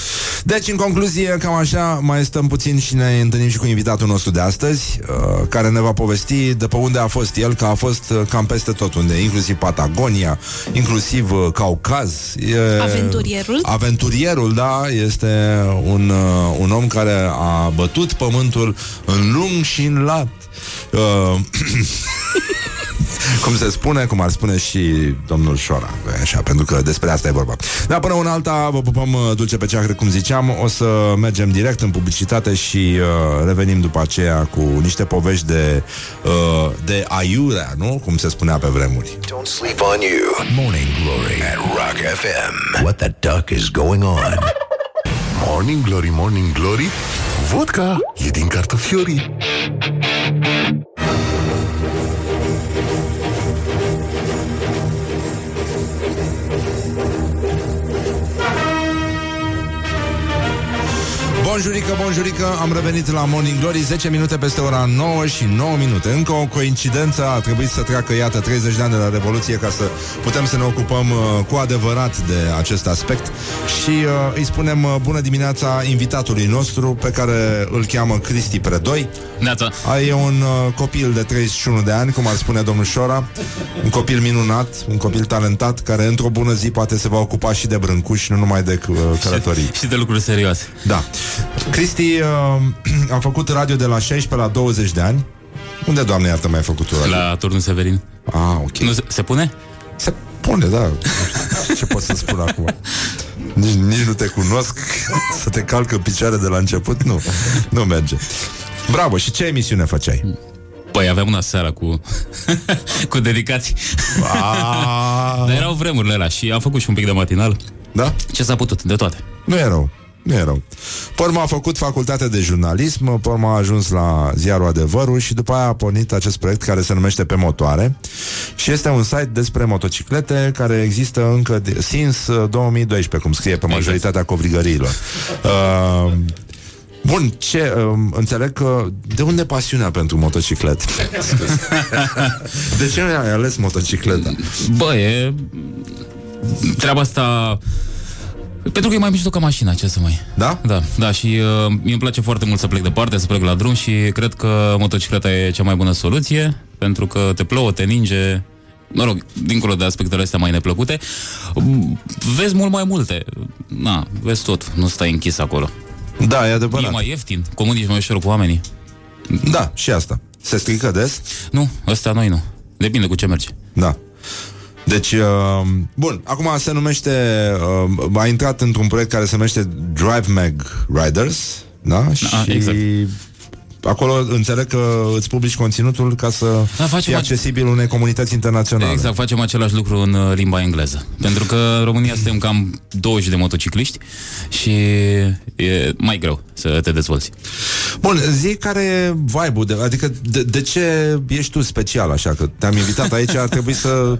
Deci, în concluzie, cam așa, mai stăm puțin și ne întâlnim și cu invitatul nostru de astăzi, uh, care ne va povesti de pe unde a fost el, că a fost uh, cam peste tot unde, inclusiv Patagonia, inclusiv uh, Caucaz. E, Aventurierul. Aventurierul, da, este un, uh, un om care a bătut pământul în lung și în lat. Uh, cum se spune, cum ar spune și domnul Șora, așa, pentru că despre asta e vorba. Dar până una alta, vă pupăm uh, dulce pe ceacră, cum ziceam, o să mergem direct în publicitate și uh, revenim după aceea cu niște povești de, uh, de aiurea, nu? Cum se spunea pe vremuri. Don't sleep on you. Morning Glory at Rock FM. What the duck is going on? Morning Glory, Morning Glory, vodka e din cartofiorii. Bonjurică, bonjurică, am revenit la Morning Glory 10 minute peste ora 9 și 9 minute Încă o coincidență, a trebuit să treacă, iată, 30 de ani de la Revoluție Ca să putem să ne ocupăm uh, cu adevărat de acest aspect Și uh, îi spunem uh, bună dimineața invitatului nostru Pe care îl cheamă Cristi Predoi Neața. A, E un uh, copil de 31 de ani, cum ar spune domnul Șora Un copil minunat, un copil talentat Care într-o bună zi poate se va ocupa și de brâncuși Nu numai de uh, călătorii Și de lucruri serioase. Da. Cristi uh, a făcut radio de la 16 la 20 de ani. Unde, doamne, iartă, mai ai făcut tu radio? La turnul Severin. Ah, ok. Nu se, se pune? Se pune, da. Ce pot să spun acum? Nici, nici nu te cunosc Să te calc în picioare de la început Nu, nu merge Bravo, și ce emisiune făceai? Păi aveam una seara cu cu dedicații. A... Dar erau vremurile alea și am făcut și un pic de matinal. Da? Ce s-a putut, de toate. Nu e rău nu e rău. Porma a făcut facultate de jurnalism, Porma a ajuns la ziarul Adevărul și după aia a pornit acest proiect care se numește Pe Motoare și este un site despre motociclete care există încă de, since uh, 2012, cum scrie pe majoritatea covrigăriilor. Uh, Bun, ce, um, înțeleg că De unde pasiunea pentru motociclete? Scuze. de ce ai ales motocicleta? Bă, e... Treaba asta... Pentru că e mai mișto ca mașina, ce să mai... Da? Da, da, și uh, mie îmi place foarte mult să plec departe, să plec la drum și cred că motocicleta e cea mai bună soluție, pentru că te plouă, te ninge, mă rog, dincolo de aspectele astea mai neplăcute, vezi mult mai multe. Na, vezi tot, nu stai închis acolo. Da, e adevărat. E mai ieftin, comunici mai ușor cu oamenii. Da, și asta. Se strică des? Nu, ăsta noi nu. Depinde cu ce mergi. Da. Deci, uh, bun, acum se numește, uh, a intrat într-un proiect care se numește Drive Mag Riders, da? și exact. acolo înțeleg că îți publici conținutul ca să Da, facem fie ace- accesibil unei comunități internaționale. Exact, facem același lucru în uh, limba engleză. Pentru că în România suntem cam 20 de motocicliști și e mai greu să te dezvolți. Bun, zi care e vibe-ul, de, adică de, de ce ești tu special așa, că te-am invitat aici, ar trebui să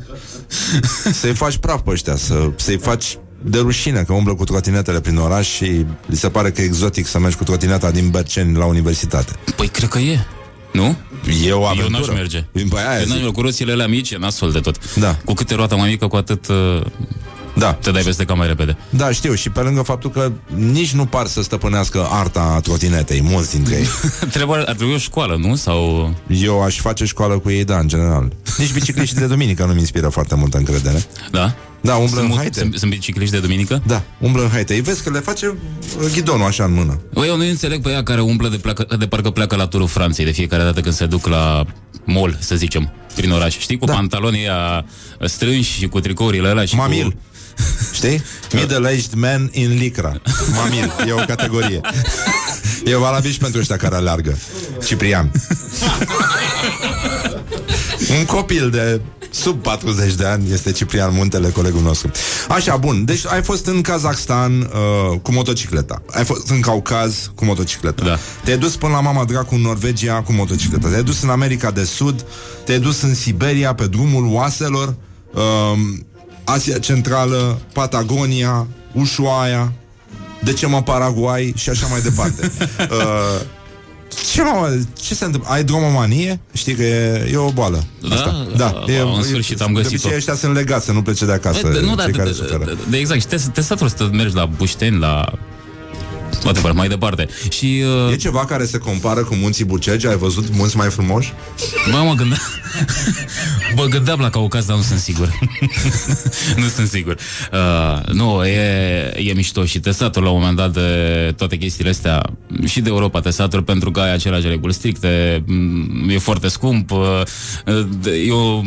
să-i faci praf pe ăștia, să, să-i faci de rușine că umblă cu trotinetele prin oraș și li se pare că e exotic să mergi cu trotineta din Berceni la universitate. Păi cred că e. Nu? E o Eu aventură. n-aș merge. Păi aia Eu zic. n-aș, cu roțile alea mici e nasol de tot. Da. Cu câte roata mai mică, cu atât uh, Da. te dai peste cam mai repede. Da, știu, și pe lângă faptul că nici nu par să stăpânească arta trotinetei, mulți dintre ei. Trebuie, ar trebui o școală, nu? Sau... Eu aș face școală cu ei, da, în general. Nici bicicliștii de duminică nu-mi inspiră foarte multă încredere. Da? Da, umblă Sunt, în mult- haite. sunt, sunt bicicliști de duminică? Da, umblă în haite. Îi vezi că le face uh, ghidonul așa în mână. Băi, eu nu înțeleg pe ea care umblă de, pleacă, de parcă pleacă la turul Franței de fiecare dată când se duc la mall, să zicem, prin oraș. Știi, cu da. pantalonii ăia strânși și cu tricourile alea și Mamil. cu... Știi? Middle-aged man in licra. Mamil, e o categorie. E valabil și pentru ăștia care aleargă. Ciprian. Un copil de sub 40 de ani este Ciprian Muntele, colegul nostru. Așa, bun. Deci ai fost în Kazakhstan uh, cu motocicleta. Ai fost în Caucaz cu motocicleta. Da. Te-ai dus până la mama dracu în Norvegia cu motocicleta. Te-ai dus în America de Sud, te-ai dus în Siberia pe drumul oaselor, um, Asia Centrală, Patagonia, Ushuaia, de ce mă Paraguay și așa mai departe. uh, ce, mă, ce se întâmplă? Ai dromomanie? Știi că e, e o boală. Da? Asta. Da. Uh, E, în sfârșit am De găsit-o. obicei ăștia sunt legați să nu plece de acasă. de, nu, dar cei de, care de, suferă. de, de, exact. Și te, te satur să mergi la Bușteni, la... Poate mai departe. Și... Uh, E ceva care se compară cu munții Bucegi? Ai văzut munți mai frumoși? Bă, mă gândeam Mă gândeam la Caucaz, dar nu sunt sigur Nu sunt sigur uh, Nu, e, e mișto Și te satur la un moment dat de toate chestiile astea Și de Europa te satur Pentru că ai aceleași reguli stricte m, E foarte scump uh, de- E o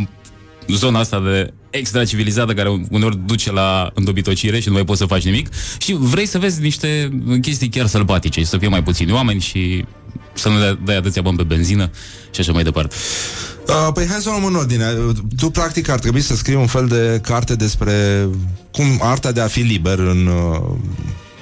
zona asta de extra civilizată care uneori duce la îndobitocire și nu mai poți să faci nimic și vrei să vezi niște chestii chiar sălbatice și să fie mai puțini oameni și să nu dai- dai atâția bani pe benzină și așa mai departe. Uh, păi hai să o luăm în ordine. Tu, practic, ar trebui să scrii un fel de carte despre cum arta de a fi liber în, uh,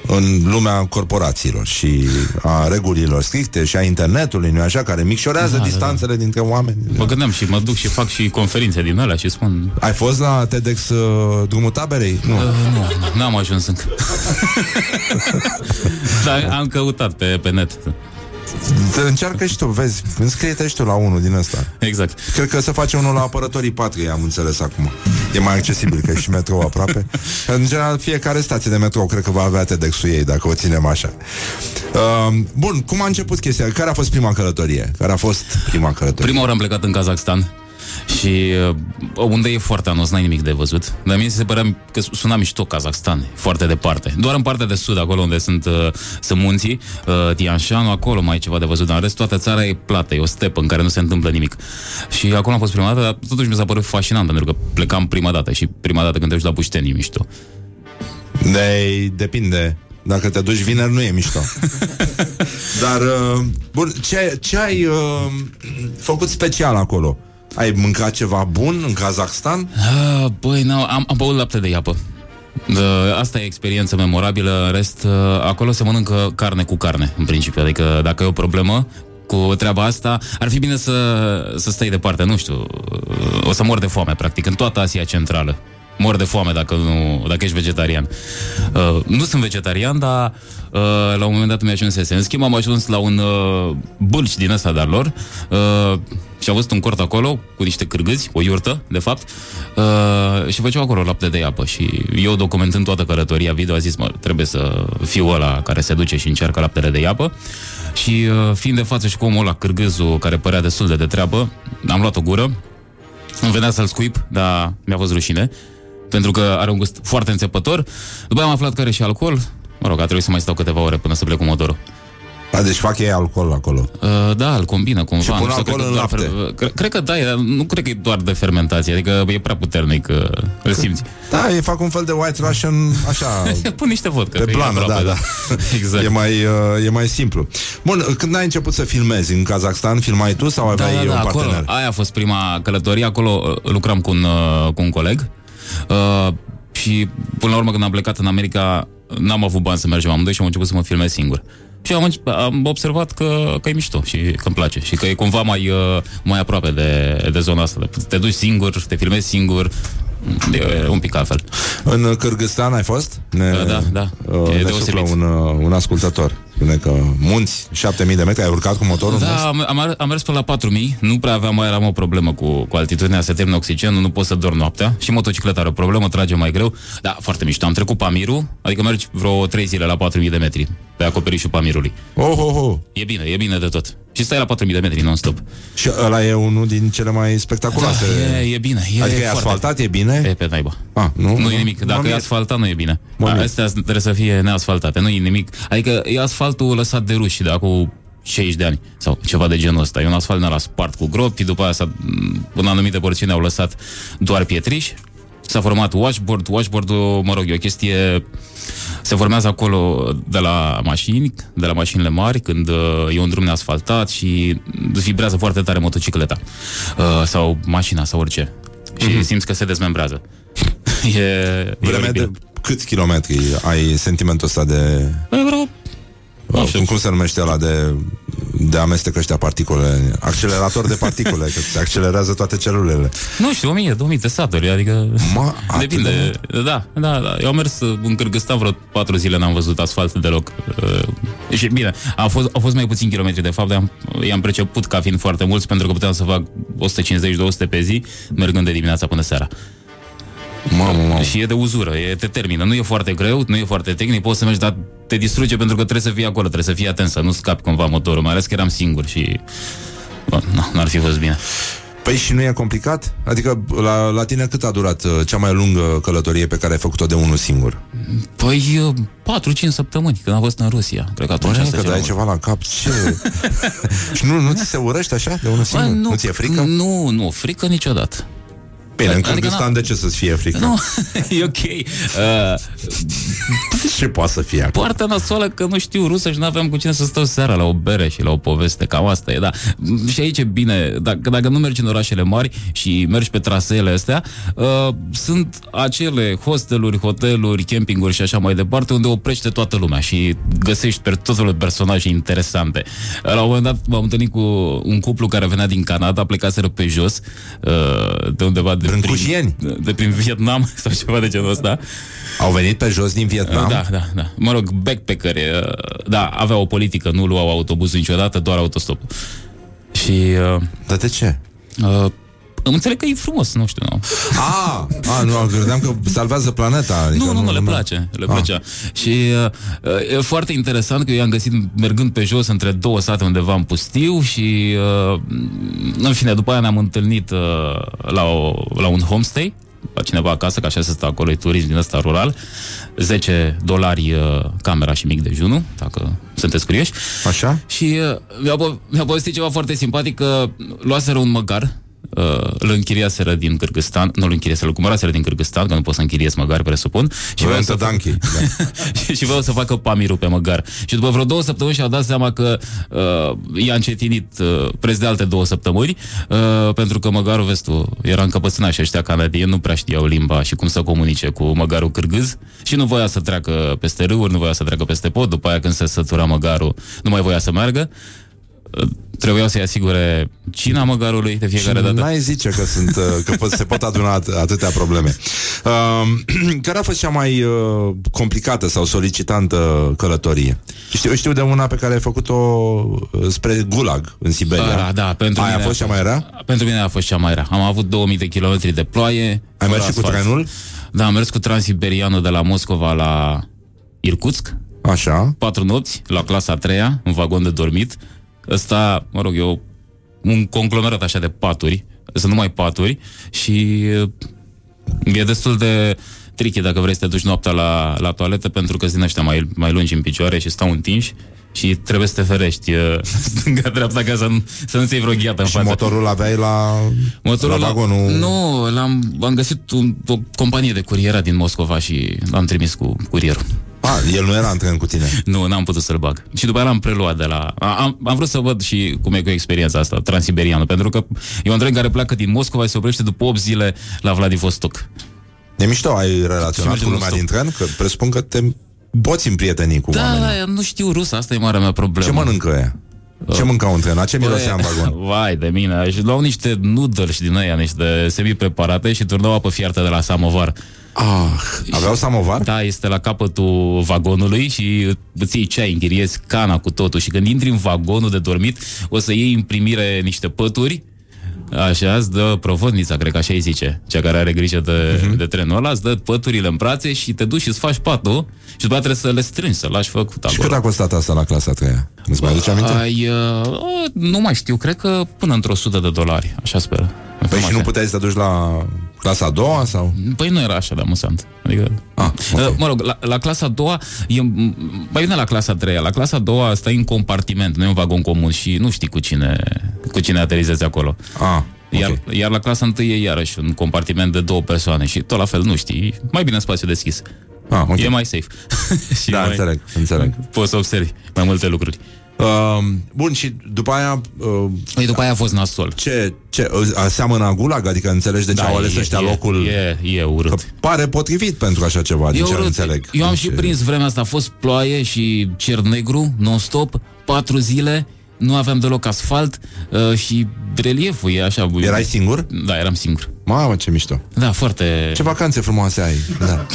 în lumea corporațiilor și a regulilor stricte și a internetului, nu așa, care micșorează Da, da, distanțele dintre oameni. Mă gândeam și mă duc și fac și conferințe din alea și spun... Ai fost la TEDx uh, drumul taberei? Nu. Uh, nu, nu, n-am ajuns încă. Dar am căutat pe, pe net. Te încearcă și tu, vezi, înscrie-te și tu la unul din ăsta. Exact. Cred că să face unul la apărătorii patriei, am înțeles acum. E mai accesibil, că e și metrou aproape. În general, fiecare stație de metrou cred că va avea TEDx-ul ei, dacă o ținem așa. Uh, bun, cum a început chestia? Care a fost prima călătorie? Care a fost prima călătorie? Prima oară am plecat în Kazakhstan și uh, unde e foarte anos, n-ai nimic de văzut. Dar mie se părea că suna mișto Kazakhstan, foarte departe. Doar în partea de sud, acolo unde sunt, uh, sunt munții, uh, Tian Shan, acolo mai e ceva de văzut, dar în rest toată țara e plată, e o stepă în care nu se întâmplă nimic. Și acolo am fost prima dată, dar totuși mi s-a părut fascinant, pentru că plecam prima dată și prima dată când te duci la Bușteni e mișto. De, depinde. Dacă te duci vineri, nu e mișto. Dar, uh, bun, ce, ce ai uh, făcut special acolo? Ai mâncat ceva bun în Kazakhstan? Ah, băi, n am, am băut lapte de iapă. Da, asta e experiență memorabilă, în rest, uh, acolo se mănâncă carne cu carne, în principiu. Adică dacă e o problemă cu treaba asta, ar fi bine să, să stai departe, nu știu, uh, o să mor de foame, practic, în toată Asia Centrală. Mor de foame dacă, nu, dacă ești vegetarian. Uh, nu sunt vegetarian, dar uh, la un moment dat mi-a ajunsese. În schimb, am ajuns la un uh, bâlci din ăsta de-al lor uh, și am văzut un cort acolo cu niște cârgâzi, o iurtă, de fapt, uh, și făceau acolo lapte de apă. Și eu, documentând toată călătoria video, a zis, mă, trebuie să fiu ăla care se duce și încearcă laptele de apă. Și uh, fiind de față și cu omul ăla, cârgâzul, care părea destul de de treabă, am luat o gură, îmi venea să-l scuip, dar mi-a fost rușine pentru că are un gust foarte înțepător. După aia am aflat că are și alcool. Mă rog, a trebuit să mai stau câteva ore până să plec cu motorul. A, deci fac ei alcool acolo. Uh, da, îl combină cumva. Și pun Nu știu, alcool cred în că doar lapte. fer- cre- cred că da, e, dar nu cred că e doar de fermentație, adică e prea puternic, uh, îl simți. Da, ei fac un fel de white russian, așa, Pun niște vodcă. pe că e plană, aproape, da, da. Exact. E mai, uh, e mai simplu. Bun, când ai început să filmezi în Kazakhstan, filmai tu sau Da, aveai da, da, un acolo, partener? aia a fost prima călătorie, acolo uh, lucram cu un, uh, cu un coleg uh, și până la urmă când am plecat în America n-am avut bani să mergem amândoi și am început să mă filmez singur. Și am, înce- am observat că, că e mișto și că îmi place și că e cumva mai, uh, mai aproape de, de zona asta. Te duci singur, te filmezi singur, e un pic altfel. În Kyrgyzstan ai fost? Ne, Da, da, Uh, e ne deosebit. suflă un, uh, un ascultător. Spune că munți, 7000 de metri, ai urcat cu motorul? Da, în am, am, am mers până la 4000, nu prea aveam, mai eram o problemă cu, cu altitudinea, se termină oxigenul, nu poți să dormi noaptea și motocicleta are o problemă, trage mai greu. Da, foarte mișto. Am trecut Pamirul, adică mergi vreo 3 zile la 4000 de metri pe acoperișul Pamirului. Oh, oh, oh. E bine, e bine de tot. Și stai la 4000 de metri non-stop. Și ăla e unul din cele mai spectaculoase. Da, e, e bine. E adică e foarte- asfaltat, e bine? E pe naiba. Ah, nu? Nu e nimic. Mă Dacă e mir. asfaltat, nu e bine. Mă mir. Astea trebuie să fie neasfaltate. Nu e nimic. Adică e asfaltul lăsat de ruși de acum 60 de ani sau ceva de genul ăsta. E un asfalt din ăla spart cu gropi, după aia s-a, în anumite porțiuni au lăsat doar pietriș. S-a format washboard. Washboard-ul, mă rog, e o chestie... Se formează acolo de la mașini, de la mașinile mari, când uh, e un drum neasfaltat și vibrează foarte tare motocicleta. Uh, sau mașina, sau orice. Și Mhm. simți că se dezmembrează. e, e Vreme oribil. de câți kilometri ai sentimentul ăsta de... Bă, vreo Uh, cum, cum se numește ăla de, de amestec ăștia particule? Accelerator de particule, că se accelerează toate celulele. Nu știu, 1000, 2000 de saturi, adică Mă, depinde. Da, da, da. Eu am mers uh, în Cârgăstan vreo 4 zile, n-am văzut asfalt deloc. Uh, și bine, a fost, au fost mai puțini kilometri, de fapt, i-am, i-am preceput ca fiind foarte mulți, pentru că puteam să fac 150-200 pe zi, mergând de dimineața până seara. Mamă, mamă. Și e de uzură, e, te termină. Nu e foarte greu, nu e foarte tehnic, poți să mergi, dar te distruge pentru că trebuie să fii acolo, trebuie să fii atent, să nu scapi cumva motorul, mai ales că eram singur și... Bă, nu, n-ar fi fost bine. Păi și nu e complicat? Adică la, la tine cât a durat uh, cea mai lungă călătorie pe care ai făcut-o de unul singur? Păi, uh, 4-5 săptămâni, când am fost în Rusia. Cred că atunci Băi, asta că cel dai mai ceva la cap, ce? și nu, nu ți se urăște așa de unul singur? Bă, nu, ți-e frică? Nu, nu, frică niciodată. Bine, în adică Kyrgyzstan n-am- de ce să-ți fie frică? Nu, e ok. Uh, Ce poate să fie acolo? Partea nasoală că nu știu rusă și nu aveam cu cine să stau seara la o bere și la o poveste. Cam asta e, da. Și aici e bine, dacă, dacă nu mergi în orașele mari și mergi pe traseele astea, uh, sunt acele hosteluri, hoteluri, campinguri și așa mai departe, unde oprește toată lumea și găsești pe tot felul de personaje interesante. La un moment dat m-am întâlnit cu un cuplu care venea din Canada, plecaseră pe jos, uh, de undeva de Brâncușieni? prin, de prin Vietnam sau ceva de genul ăsta. Au venit pe jos din Vietnam? Da, da, da. Mă rog, backpackeri. uh, Da, aveau o politică, nu luau autobuzul niciodată, doar autostopul. Și... Uh, Dar de ce? Uh, înțeleg că e frumos, nu știu, nu. A, a nu, credeam că salvează planeta. Adică Nu, nu, nu, le place, le Ah. plăcea. Și uh, e foarte interesant că eu i-am găsit mergând pe jos între două sate undeva în pustiu și uh, în fine, după aia ne-am întâlnit uh, la, o, la un homestay la cineva acasă, că așa se stă acolo, e turism din ăsta rural, 10 dolari uh, camera și mic dejunul, dacă sunteți curioși. Așa? Și uh, mi-a, po- mi-a povestit ceva foarte simpatic, că luaseră un măgar, uh, îl închiriaseră din Cârgăstan, nu îl închiriaseră, îl cumpăraseră din Cârgăstan, că nu pot să închiriez măgari, presupun. Și vreau să, fac, Donkey. și vreau să facă pamirul pe măgar. Și după vreo două săptămâni și-au dat seama că uh, i-a încetinit uh, preț de alte două săptămâni, uh, pentru că măgarul, vezi tu, era încăpățânat și ăștia canadieni nu prea știau limba și cum să comunice cu măgarul cârgâz și nu voia să treacă peste râuri, nu voia să treacă peste pod, după aia când se sătura măgarul, nu mai voia să meargă. Uh, Trebuiau să-i asigure cina măgarului de fiecare Și dată. N-ai zice că, sunt, uh, că pot, se pot aduna at- atâtea probleme. Uh, care a fost cea mai uh, complicată sau solicitantă călătorie? Știu, știu de una pe care ai făcut-o uh, spre Gulag, în Siberia. Da, da, pentru Aia mine a fost cea mai rea? Pentru mine a fost cea mai rea. Am avut 2000 de kilometri de ploaie. Ai fără mers și cu asfalt. trenul? Da, am mers cu Transiberianul de la Moscova la Irkutsk. Așa. Patru nopți, la clasa a treia, în vagon de dormit. Ăsta, mă rog, eu un conglomerat așa de paturi, sunt numai paturi și e destul de tricky dacă vrei să te duci noaptea la, la toaletă pentru că sunt din ăștia mai, mai lungi în picioare și stau întinși și trebuie să te ferești uh, stânga-dreapta ca să nu, să nu-ți iei vreo gheată în Și față. motorul aveai la, Motorul la vagonul... Nu, l-am, am găsit un, o companie de curierat din Moscova și l-am trimis cu curierul. A, el nu era în tren cu tine. Nu, n-am putut să-l bag. Și după aia l-am preluat de la... a- Am, am vrut să văd și cum e cu experiența asta, transiberiană, pentru că e un tren care pleacă din Moscova și se oprește după 8 zile la Vladivostok. E mișto, ai Și relaționat mergem cu lumea non-stop. din tren? Că presupun că te poți împrieteni cu Da, oamenii. da, nu știu rusă, asta e marea mea problemă. Ce mănâncă ea? Ce mâncau în tren? La ce mirosea în vagon? Vai de mine, și luau niște noodles din aia, niște semi-preparate și turnau apă fiartă de la samovar. Ah, aveau samovar? Da, este la capătul vagonului și îți iei ceai, închiriezi cana cu totul și când intri în vagonul de dormit, o să iei în primire niște pături Așa, îți dă provodnița, cred că așa îi zice, cea care are grijă de, uh-huh. de trenul ăla, îți dă păturile în brațe și te duci și îți faci patul și după aceea trebuie să le strângi, să lași făcut Și acolo. cât a costat asta la clasa 3 Îți mai aduce aminte? Ai, uh, oh, nu mai știu, cred că până într-o sută de dolari, așa sper. Păi și nu puteai să te duci la clasa a doua sau? Păi nu era așa de amuzant. Adică, Ah, okay. Mă rog, la, la clasa a doua, e, mai bine la clasa a treia. La clasa a doua stai în compartiment, nu e un vagon comun și nu știi cu cine, cu cine aterizezi acolo. Ah, Iar, okay. iar la clasa întâi e iarăși un compartiment de două persoane și tot la fel nu știi. Mai bine în spațiu deschis. Ah, okay. E mai safe. și Da, mai, înțeleg, înțeleg. Poți să observi mai multe lucruri. Uh, bun, și după aia... Uh, Păi după aia a fost nasol. ce, ce, uh, aseamănă a gulag? Adică înțelegi de ce Da, au ales e- ăștia e- locul? e- e urât. Că pare potrivit pentru așa ceva, din Eu, ce urât. înțeleg. eu am Deci, și prins vremea asta, a fost ploaie și cer negru, non-stop, patru zile, nu aveam deloc asfalt uh, și relieful e așa. Erai singur? Da, eram singur. Mamă, ce mișto. Da, foarte... Ce vacanțe frumoase ai. Da.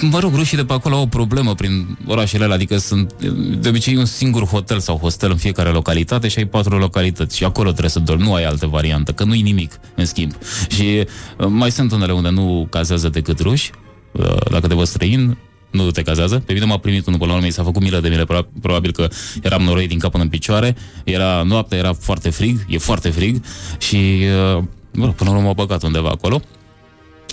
Mă rog, rușii de pe acolo au o problemă prin orașele alea, adică sunt de obicei un singur hotel sau hostel în fiecare localitate și ai patru localități și acolo trebuie să dormi, nu ai altă variantă, că nu-i nimic în schimb. Și uh, mai sunt unele unde nu cazează decât ruși, uh, dacă te văd străin, nu te cazează. Pe mine m-a primit unul până la urmă, mi s-a făcut milă de mine, pro- probabil că eram noroi din cap până în picioare, era noaptea, era foarte frig, e foarte frig și uh, mă rog, până la urmă m-a băgat undeva acolo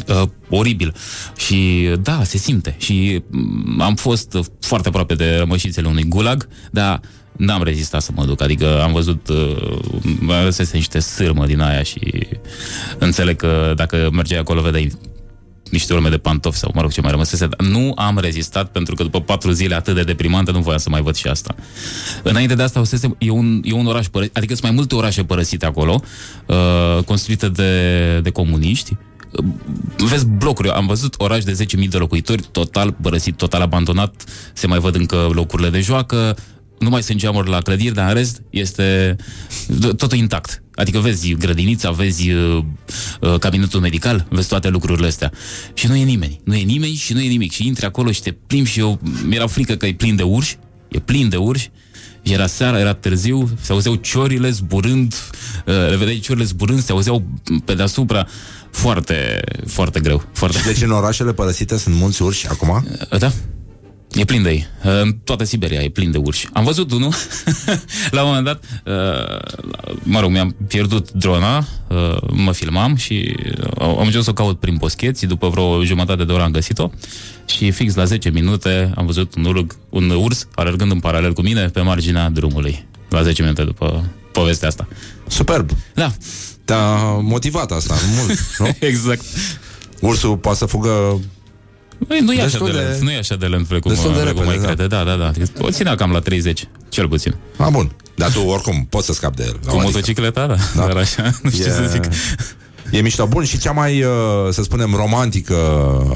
uh, oribil. Și da, se simte. Și mm, am fost foarte aproape de rămășițele unui gulag, dar n-am rezistat să mă duc. Adică am văzut, uh, mai ales niște sârmă din aia și înțeleg că dacă mergeai acolo, vedeai niște urme de pantofi sau, mă rog, ce mai rămăsese. Dar nu am rezistat pentru că după patru zile atât de deprimante nu voiam să mai văd și asta. Înainte de asta, Osese e un, e un oraș părăsit, adică sunt mai multe orașe părăsite acolo, uh, construite de, de comuniști, Uh, vezi blocuri, am văzut oraș de 10.000 de locuitori, total părăsit, total abandonat, se mai văd încă locurile de joacă, nu mai sunt geamuri la clădiri, dar în rest este totul intact. Adică vezi grădinița, vezi uh, uh, cabinetul medical, vezi toate lucrurile astea. Și nu e nimeni. Nu e nimeni și nu e nimic. Și intri acolo și te plimbi și eu, mi-era frică că e plin de urși, e plin de urși, era seara, era târziu, se auzeau ciorile zburând, uh, le vedeai ciorile zburând, se auzeau pe deasupra. Foarte, foarte greu. Foarte... Deci în orașele părăsite sunt mulți urși acum? Uh, Da. E plin de ei. Uh, În toată Siberia e plin de urși. Am văzut unul, la un moment dat, uh, mă rog, mi-am pierdut drona, uh, mă filmam și uh, am ajuns să o caut prin boscheți, după vreo jumătate de oră am găsit-o și fix la 10 minute am văzut un, urg, un urs alergând în paralel cu mine pe marginea drumului. La 10 minute după povestea asta. Superb. Da. Te-a motivat asta mult, nu? exact. Ursul poate să fugă Băi, nu e așa Destul de de- lent, nu e așa de lent precum, destul de precum repede, mai da. crede. Da, da, da. O ținea cam la 30, cel puțin. A, bun. Dar tu oricum poți să scapi de el. la Cu o adică. motocicleta, da. Da. Dar așa, nu știu ce să zic. E mișto. Bun, și cea mai, uh, să spunem, romantică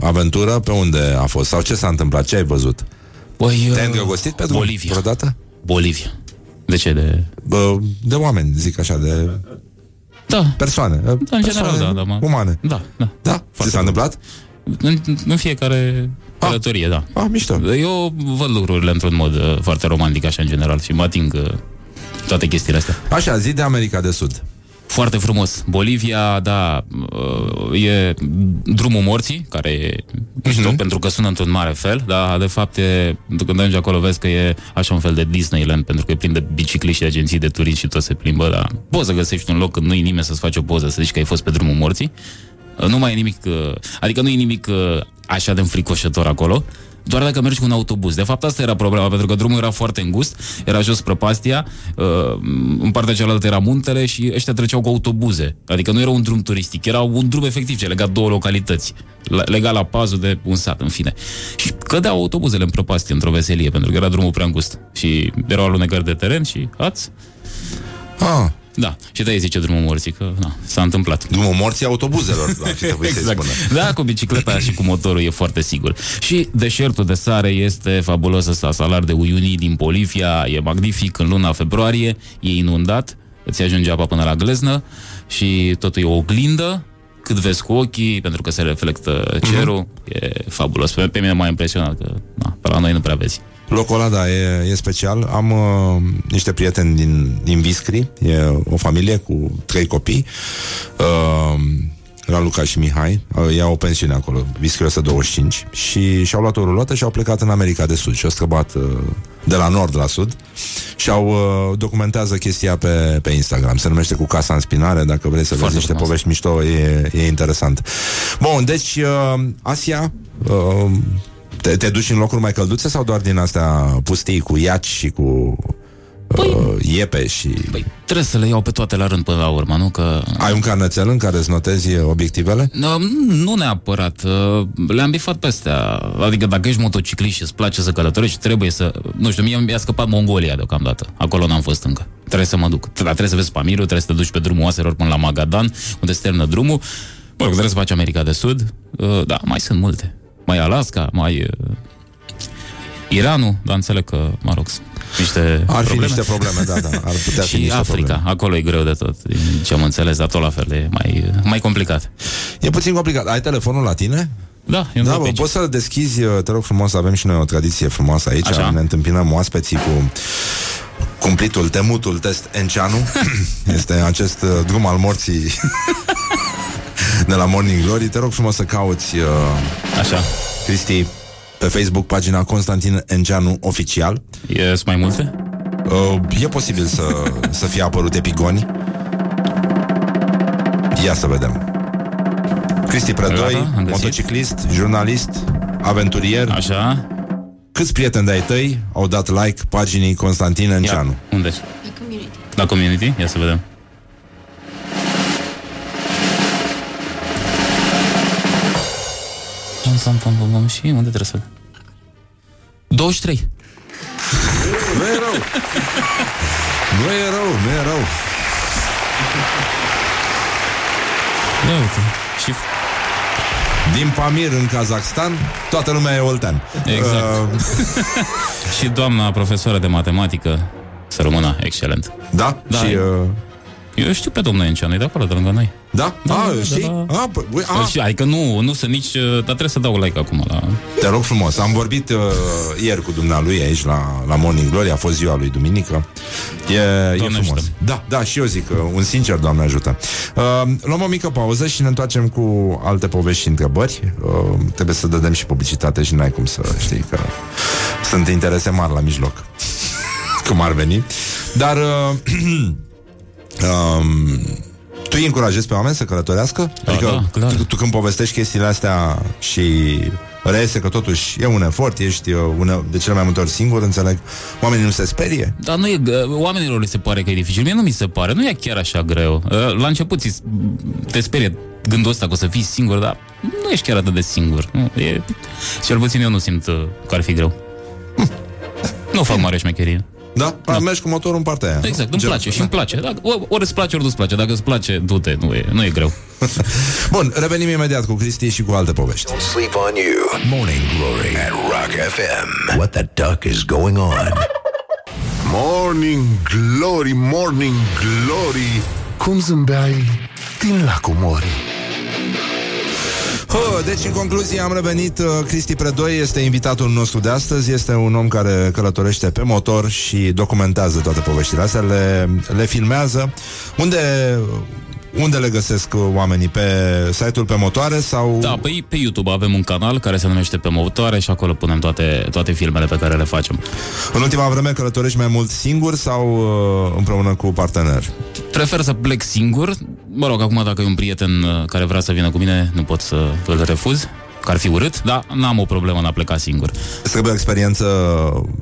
aventură, pe unde a fost? Sau ce s-a întâmplat? Ce ai văzut? Păi, Te-ai îndrăgostit pe drum Bolivia. vreodată? Bolivia. De ce? De... Bă, de oameni, zic așa, de Da. persoane. Da, în persoane general, da, da. Mă. Umane. Da, da. Da? Ce s-a întâmplat? În, în fiecare călătorie, da. Ah, mișto. Eu văd lucrurile într-un mod uh, foarte romantic, așa, în general, și mă ating uh, toate chestiile astea. Așa, zi de America de Sud. Foarte frumos. Bolivia, da, uh, e drumul morții, care e mișto Mhm. pentru că sună într-un mare fel, dar de fapt e, când ajungi acolo vezi că e așa un fel de Disneyland, pentru că e plin de bicicliști și agenții de turism și tot se plimbă, dar poți să găsești un loc când nu e nimeni să-ți faci o poză, să zici că ai fost pe drumul morții. Uh, Nu mai e nimic, uh, adică nu e nimic uh, așa de înfricoșător acolo, doar dacă mergi cu un autobuz. De fapt, asta era problema, pentru că drumul era foarte îngust, era jos prăpastia, uh, în partea cealaltă era muntele și ăștia treceau cu autobuze. Adică nu era un drum turistic, era un drum efectiv ce lega două localități, la- legat la pazul de un sat, în fine. Și cădeau autobuzele în prăpastie, într-o veselie, pentru că era drumul prea îngust. Și erau alunecări de teren și ați... Ah, Da, și de zice drumul morții, că na, s-a întâmplat. drumul morții autobuzelor, ar fi trebuit să-i Exact. spună. Da, cu bicicleta și cu motorul e foarte sigur. Și deșertul de sare este fabulos ăsta, salar de Uyuni din Bolivia, e magnific în luna februarie, e inundat, îți ajunge apa până la gleznă și totul e o oglindă, cât vezi cu ochii, pentru că se reflectă cerul, e fabulos. Pe, pe mine m-a impresionat că na, pe la noi nu prea vezi. Locul ăla, da, e, e special. Am uh, niște prieteni din, din Viscri, e o familie cu trei copii. Uh, Raluca și Mihai uh, Iau o pensiune acolo, Viscri 125 Și și-au luat o rulotă și au plecat în America de Sud Și au scăpat uh, de la nord la sud Și au uh, documentează chestia pe, pe Instagram Se numește Cu Casa în Spinare Dacă vrei să vezi Foarte niște frumos. povești mișto E, e interesant Bun, deci uh, Asia uh, te, te duci în locuri mai călduțe sau doar din astea pustii cu iaci și cu uh, iepe și... Păi trebuie să le iau pe toate la rând până la urmă, nu? Că Ai un carnețel în care îți notezi obiectivele? No, nu neapărat. Uh, Le-am bifat pe astea. Adică dacă ești motociclist și îți place să călătorești, trebuie să... Nu știu, mie mi-a scăpat Mongolia deocamdată. Acolo n-am fost încă. Trebuie să mă duc. Dar trebuie să vezi Pamirul, trebuie să te duci pe drumul oaselor până la Magadan, unde se termină drumul. Mă rog, trebuie să faci America de Sud. Uh, Da, mai sunt multe. Mai Alaska, mai... uh, Iranul, dar înțeleg că, mă rog, sunt niște Ar fi probleme. niște probleme, da, da. Ar putea fi și niște Africa, probleme. acolo e greu de tot, din ce am înțeles, dar tot la fel e mai, mai complicat. E puțin complicat. Ai telefonul la tine? Da, e un Da, da, bă, poți să-l deschizi, uh, te rog frumos, avem și noi o tradiție frumoasă aici. Așa. Ne întâmpinăm oaspeții cu cumplitul, temutul test Enceanu. este acest uh, drum al morții de la Morning Glory. Te rog frumos să cauți, uh, Așa. Cristi, pe Facebook pagina Constantin Enceanu Oficial. E, sunt mai multe? Uh, e posibil să, să fie apărut epigoni. Ia să vedem. Cristi Predoi, Gata, am găsit. motociclist, jurnalist, aventurier. Așa. Câți prieteni de-ai tăi au dat like paginii Constantin Enceanu? Ia, unde La community? Ia să vedem. Pam, pam, pam, pam, pam. Și unde trebuie să... 23. Nu e rău. Nu e rău, nu e rău. Da, uite. Și Din Pamir în Kazakhstan, toată lumea e oltean. Exact. Uh, Și doamna profesoară de matematică să rămână excelent. da? Da, Și, e- uh, Eu știu pe domnul Enceanu, e de acolo, de lângă noi. da? Da, ah, da, știi? da. Ah, păi, ui, ah, Și, adică nu, nu sunt nici... uh, Dar trebuie să dau like acum la... Te rog frumos, am vorbit uh, ieri cu dumnealui aici la, la Morning Glory, a fost ziua lui duminică. E, e frumos. ajută. Da, da, și eu zic că un sincer, Doamne ajută. Uh, luăm o mică pauză și ne întoarcem cu alte povești și întrebări. Uh, trebuie să dădem și publicitate și n-ai cum să știi că sunt interese mari la mijloc. cum ar veni. Dar uh, um, tu îi încurajezi pe oameni să călătorească? Da, adică da, clar. tu, tu când povestești chestiile astea și reiese că totuși e un efort, ești uh, une, de cele mai multe ori singur, înțeleg, oamenii nu se sperie? Dar nu e, uh, oamenilor li se pare că e dificil. Mie nu mi se pare, nu e chiar așa greu. Uh, La început ți- te sperie gândul ăsta că o să fii singur, dar nu ești chiar atât de singur. Nu, e, cel puțin eu nu simt uh, că ar fi greu. Nu fac mare șmecherie. Da? da. Mergi cu motorul în partea aia. Exact, îmi Gen- place și îmi place. Dacă, ori, ori îți place, ori nu-ți place. Dacă îți place, du-te, nu e, nu e greu. Bun, revenim imediat cu Cristi și cu alte povești. Don't sleep on you. Morning Glory at Rock FM. What the duck is going on? Morning Glory, Morning Glory Cum zâmbeai din lacul Mori Hă, deci, în concluzie, am revenit. uh, Cristi Predoi este invitatul nostru de astăzi. Este un om care călătorește pe motor și documentează toate poveștile astea, le, le filmează. Unde, unde le găsesc uh, oamenii? Pe site-ul pe motoare sau... Da, pe, pe YouTube avem un canal care se numește Pe Motoare și acolo punem toate, toate filmele pe care le facem. În ultima vreme călătorești mai mult singur sau uh, împreună cu partener? Prefer să plec singur. Mă rog, acum dacă e un prieten uh, care vrea să vină cu mine, nu pot să îl refuz, că ar fi urât, dar n-am o problemă în a pleca singur. Îți trebuie o experiență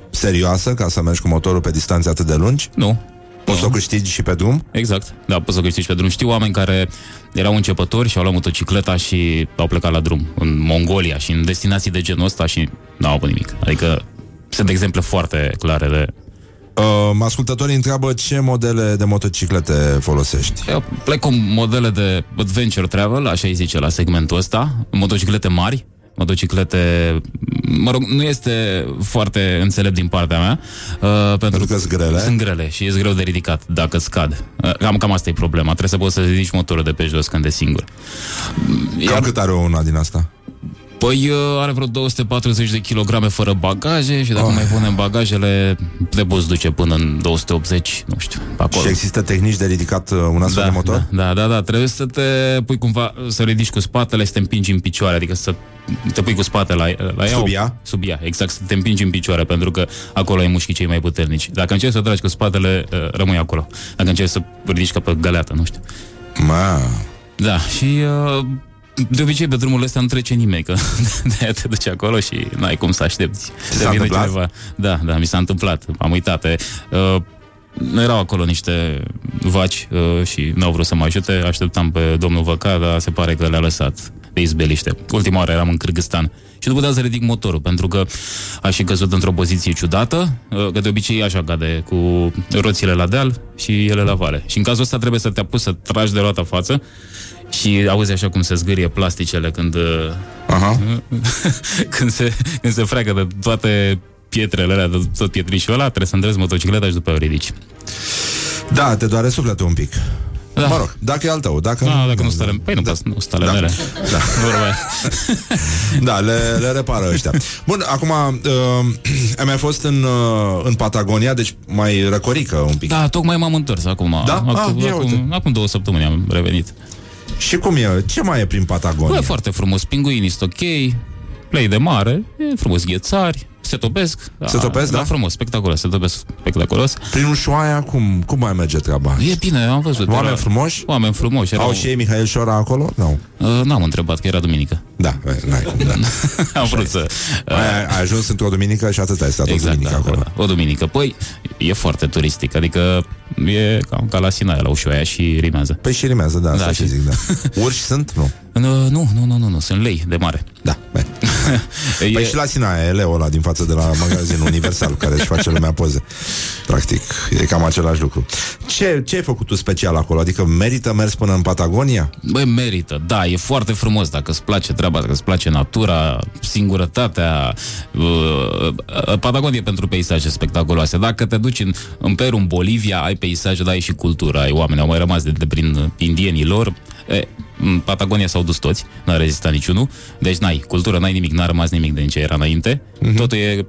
serioasă ca să mergi cu motorul pe distanțe atât de lungi? Nu. Poți să o câștigi și pe drum? Exact, da, poți să câștigi pe drum. Știu oameni care erau începători și au luat motocicleta și au plecat la drum în Mongolia și în destinații de genul ăsta și n-au avut nimic. Adică sunt exemple foarte clare de... Uh, ascultătorii întreabă ce modele de motociclete folosești. Eu plec cu modele de adventure travel, așa îi zice la segmentul ăsta, motociclete mari, motociclete, mă rog, nu este foarte înțelept din partea mea, uh, pentru, că sunt grele. Sunt grele și e greu de ridicat dacă scad. Uh, cam, cam asta e problema. Trebuie să poți să ridici motorul de pe jos când e singur. Cam cât are una din asta? Păi uh, are vreo 240 de kilograme fără bagaje și dacă oh. mai punem bagajele, te poți duce până în 280, nu știu, pe acolo. Și există tehnici de ridicat uh, un astfel da, de motor? Da, da, da, da, trebuie să te pui cumva, să ridici cu spatele, să te împingi în picioare, adică să te pui cu spatele la, la ea. Sub ea? Sub ea, exact, să te împingi în picioare, pentru că acolo ai mușchii cei mai puternici. Dacă încerci să tragi cu spatele, uh, rămâi acolo. Dacă încerci să ridici ca pe găleată, nu știu. Ma. Da, și uh, de obicei pe drumurile astea nu trece nimeni, că de-aia te duci acolo și n-ai cum să aștepți. Ți Să s-a vină întâmplat? Cineva. Da, da, mi s-a întâmplat, am uitat. e. Uh, erau acolo niște vaci uh, și n-au vrut să mă ajute, așteptam pe domnul Văca, dar se pare că le-a lăsat pe izbeliște. Ultima oară eram în Kyrgyzstan și nu puteam să ridic motorul, pentru că aș fi căzut într-o poziție ciudată, uh, că de obicei așa cade, cu roțile la deal și ele la vale. Și în cazul ăsta trebuie să te apuci să tragi de roata față și auzi așa cum se zgârie plasticele când, uh, Aha. când, se, când se freacă de toate pietrele alea, de tot pietrișul ăla, trebuie să îndrezi motocicleta și după o ridici. Da, te doare sufletul un pic. Da. Mă rog, dacă e al tău, dacă... Da, dacă nu stare, păi nu, da. nu stare Da. mele. Da. Vorba aia. Da, le, le repară ăștia. Bun, acum, uh, ai mai fost în, uh, în Patagonia, deci mai răcorică un pic. Da, tocmai m-am întors acum. Da? Acum, Ah, ia uite. acum, acum două săptămâni am revenit. Și cum e? Ce mai e prin Patagonia? Bă, e foarte frumos. Pinguinii sunt ok, play de mare, e frumos ghețari, se topesc. Se topesc, da? Da, frumos, spectaculos, se topesc spectaculos. Prin Ushuaia, cum, cum mai merge treaba? E bine, am văzut. Oameni era- frumoși? Oameni frumoși. Erau... Au și ei Mihail Șora acolo? Nu. Uh, n-am întrebat, că era duminică. Da, e, n-ai cum, da. am vrut să... Uh, Ai, ai ajuns într-o duminică și atât ai stat exact, o duminică da, acolo. da, da. O duminică. Păi, e foarte turistic, adică e cam ca la Sinaia, la Ușoaia și rimează. Păi și rimează, da, Da, asta și și- zic, da. Urși sunt? Nu. Uh, nu, nu, nu, nu, nu, sunt lei de mare. Da, bine. Păi și la Sinaia e Leo ăla din față de la magazinul Universal Care își face lumea poze Practic, e cam același lucru Ce, ce ai făcut tu special acolo? Adică merită mers până în Patagonia? Băi, merită, da, e foarte frumos Dacă îți place treaba, dacă îți place natura Singurătatea uh, Patagonia pentru peisaje spectaculoase Dacă te duci în, în Peru, în Bolivia Ai peisaje, dar ai și cultura Ai oameni, au mai rămas de, de prin indienii lor e, în Patagonia s-au dus toți, n-a rezistat niciunul, deci n-ai cultură, n-ai nimic, n-a rămas nimic de ce era înainte, uh-huh. totul e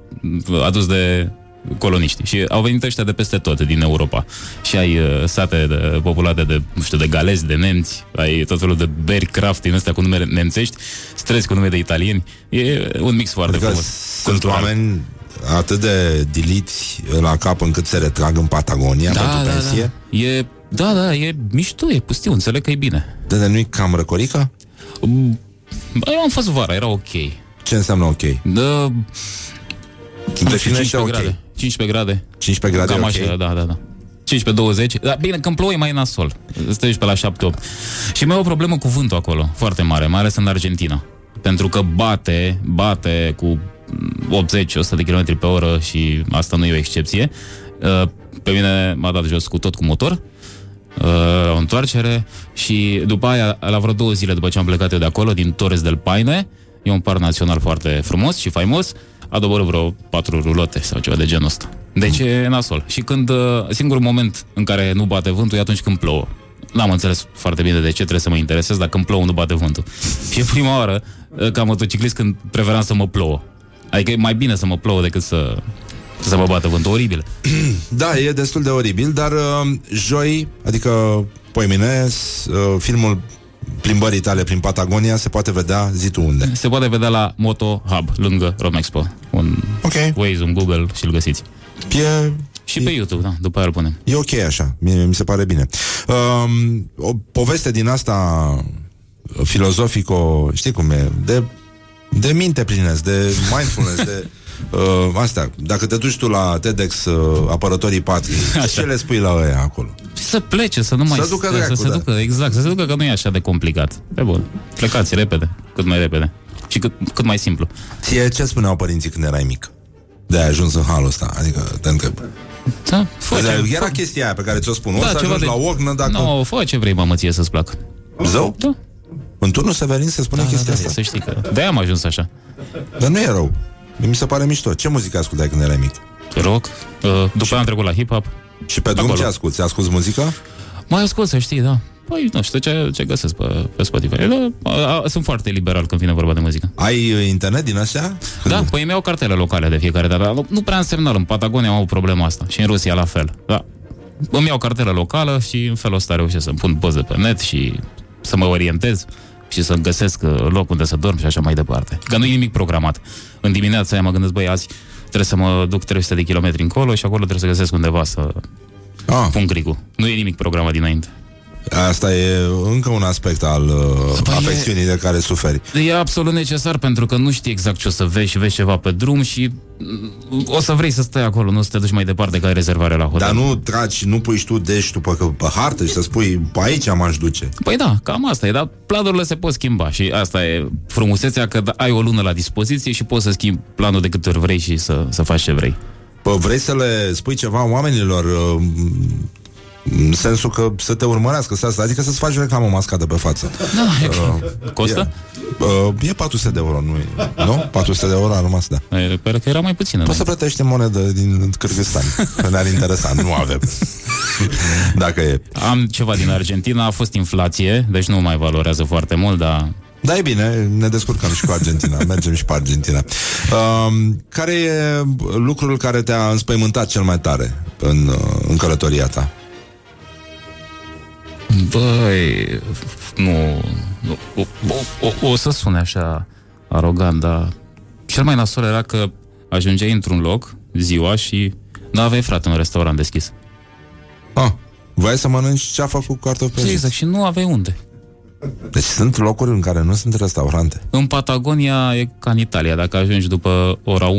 adus de coloniști și au venit ăștia de peste tot din Europa și ai uh, sate de, populate de, nu știu, de galezi, de nemți ai tot felul de beri craft din astea cu nume nemțești străzi cu nume de italieni e un mix foarte adică frumos Sunt oameni atât de diliți la cap încât se retrag în Patagonia da, pentru da, pensie? Da. E, da, da, e mișto, e pustiu, înțeleg că e bine. De, de nu-i cam răcorică? Bă, eu am fost vara, era ok. Ce înseamnă ok? Da, Definește 15 ok. grade. 15 grade. 15 grade Cam ok? așa, da, da, da. 15-20, dar bine, când plouă e mai nasol. Stai pe la 7-8 Și mai e o problemă cu vântul acolo, foarte mare Mai ales în Argentina. Pentru că bate, bate cu 80-100 de km pe oră Și asta nu e o excepție. Uh, Pe mine m-a dat jos cu tot cu motor uh, o întoarcere și după aia, la vreo două zile după ce am plecat eu de acolo, din Torres del Paine, e un parc național foarte frumos și faimos, a doborât vreo patru rulote sau ceva de genul ăsta. Deci e nasol. Și când, uh, singurul moment în care nu bate vântul e atunci când plouă. N-am înțeles foarte bine de ce trebuie să mă interesez dacă când plouă nu bate vântul. Și e prima oară, uh, ca motociclist, când preferam să mă plouă. Adică e mai bine să mă plouă decât să, să mă bată vântul. Oribil. Da, e destul de oribil, dar uh, joi, adică poimine, uh, filmul plimbării tale prin Patagonia se poate vedea, zi tu unde. Se poate vedea la Moto Hub, lângă Romexpo. Un Ok. Waze, un Google și îl găsiți. E, Și pe YouTube, da, după aia îl punem. e ok așa, mi, mi se pare bine. Um, o poveste din asta filozofico, știi cum e, de, de minte plinesc, de mindfulness, de uh, astea. Dacă te duci tu la TEDx uh, apărătorii patrii, ce le spui la ăia acolo? Să plece, să nu mai... Să ducă să, dracu, să se da. ducă, exact, să se ducă că nu e așa de complicat. Pe bun. Plecați repede, cât mai repede. Și cât, cât mai simplu. Ție ce spuneau părinții când erai mic? De ai ajuns în halul ăsta, adică te întreb. Da, fă Dar ce, era fă, chestia aia pe care ți-o spun. O Da, să ceva ajungi de- la Ognă dacă... Nu, fă ce vrei, mamă, ție să-ți placă. Zău? Da. În turnul Severin se spune Da, da, chestia da, asta. să știi că... De-aia am ajuns așa. Dar nu e rău. Mi se pare mișto. Ce muzică ascultai când erai mic? Rock. Uh, după aia am trecut la hip-hop. Și pe drum Acolo. ce asculti? Asculti muzică? Mai ascult, să știi, da. Păi, nu știu ce, ce găsesc pe, pe Spotify. Da, a, a, sunt foarte liberal când vine vorba de muzică. Ai uh, internet din astea? Da, păi îmi iau cartele locale de fiecare dată. dar Nu, nu prea în semnal. În Patagonia am o problemă asta. Și în Rusia la fel. Da. Îmi iau cartelă locală și în felul ăsta reușesc să-mi pun poze pe net și să mă orientez și să găsesc uh, loc unde să dorm și așa mai departe. Că nu e nimic programat. În dimineața aia mă gândesc, băi, azi trebuie să mă duc 300 de kilometri încolo și acolo trebuie să găsesc undeva să Ah, pun cricul. Nu e nimic programat dinainte. Asta e încă un aspect al uh, Păi e- afecțiunii de care suferi. E absolut necesar pentru că nu știi exact ce o să vezi și vezi ceva pe drum și mm, o să vrei să stai acolo, nu să te duci mai departe că ai rezervare la hotel. Dar nu tragi, nu pui și tu deștul pe, pe hartă și să spui pe aici m-aș duce. Păi da, cam asta e, dar planurile se pot schimba și asta e frumusețea că da, ai o lună la dispoziție și poți să schimbi planul de câte ori vrei și să, să faci ce vrei. Pă, vrei să le spui ceva oamenilor uh, în sensul că să te urmărească, să asta, adică să-ți faci reclamă mascată pe față. Da, uh, costă? E, uh, e 400 de euro, nu e? Nu? 400 de euro a rămas, da. E, pare că era mai puțină. Poți să plătești în monedă din Kyrgyzstan, că ne-ar interesa, nu avem. Dacă e. Am ceva din Argentina, a fost inflație, deci nu mai valorează foarte mult, dar Da, e bine, ne descurcăm și cu Argentina, mergem și pe Argentina. Uh, care e lucrul care te-a înspăimântat cel mai tare în, uh, în călătoria ta? Băi, nu, nu o, o, o, o să sune așa arogant, dar cel mai nasol era că ajungeai într-un loc ziua și nu aveai frate un restaurant deschis. Ah, vrei să mănânci ceafă cu cartofi prăjiți? Exact, și nu aveai unde. Deci sunt locuri în care nu sunt restaurante. În Patagonia e ca în Italia, dacă ajungi după ora 1-2,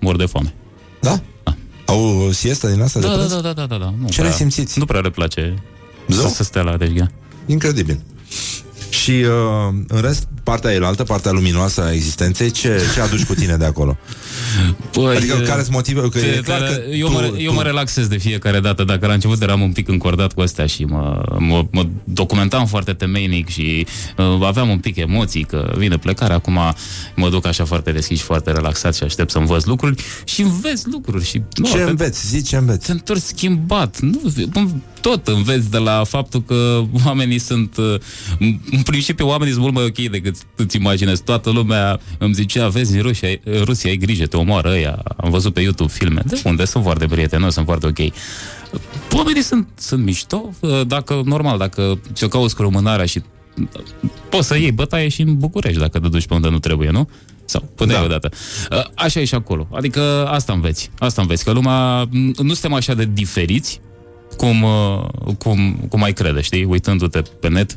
mor de foame. Da? Da. Au o siestă din asta Da, de da, prânz? da, da, da, da, da. Nu Ce prea, le simțiți? Nu prea le place Zău? să, să stea la deșghea. Incredibil. Și Și uh, în rest, partea elaltă, partea luminoasă a existenței, ce, ce aduci cu tine de acolo? Păi, adică e, care sunt motive? Că te- e clar te- că eu, tu, mă, tu, eu mă relaxez de fiecare dată. Dacă la început eram un pic încordat cu astea și mă, mă, mă documentam foarte temeinic și uh, aveam un pic emoții că vine plecarea, acum mă duc așa foarte deschis și foarte relaxat și aștept să învăț lucruri și înveți lucruri. Și, nu, ce te- înveți? Zi ce înveți? te întorci schimbat. Nu, tot înveți de la faptul că oamenii sunt... uh, În principiu, oamenii sunt mult mai ok decât îți imaginezi. Toată lumea îmi zicea, vezi, în Rusia, Rusia ai grijă, te omoară ăia. Am văzut pe YouTube filme. De unde? Sunt foarte prieteni, sunt foarte ok. Oamenii sunt, sunt mișto. uh, Dacă, normal, dacă ți-o cauți cu lumânarea și poți să iei bătaie și în București dacă te duci pe unde nu trebuie, nu? Sau puteai Da. da. odată. Uh, Așa e și acolo. Adică asta înveți. Asta înveți. Că lumea... Nu suntem așa de diferiți cum, uh, cum, cum ai crede, știi? Uitându-te pe net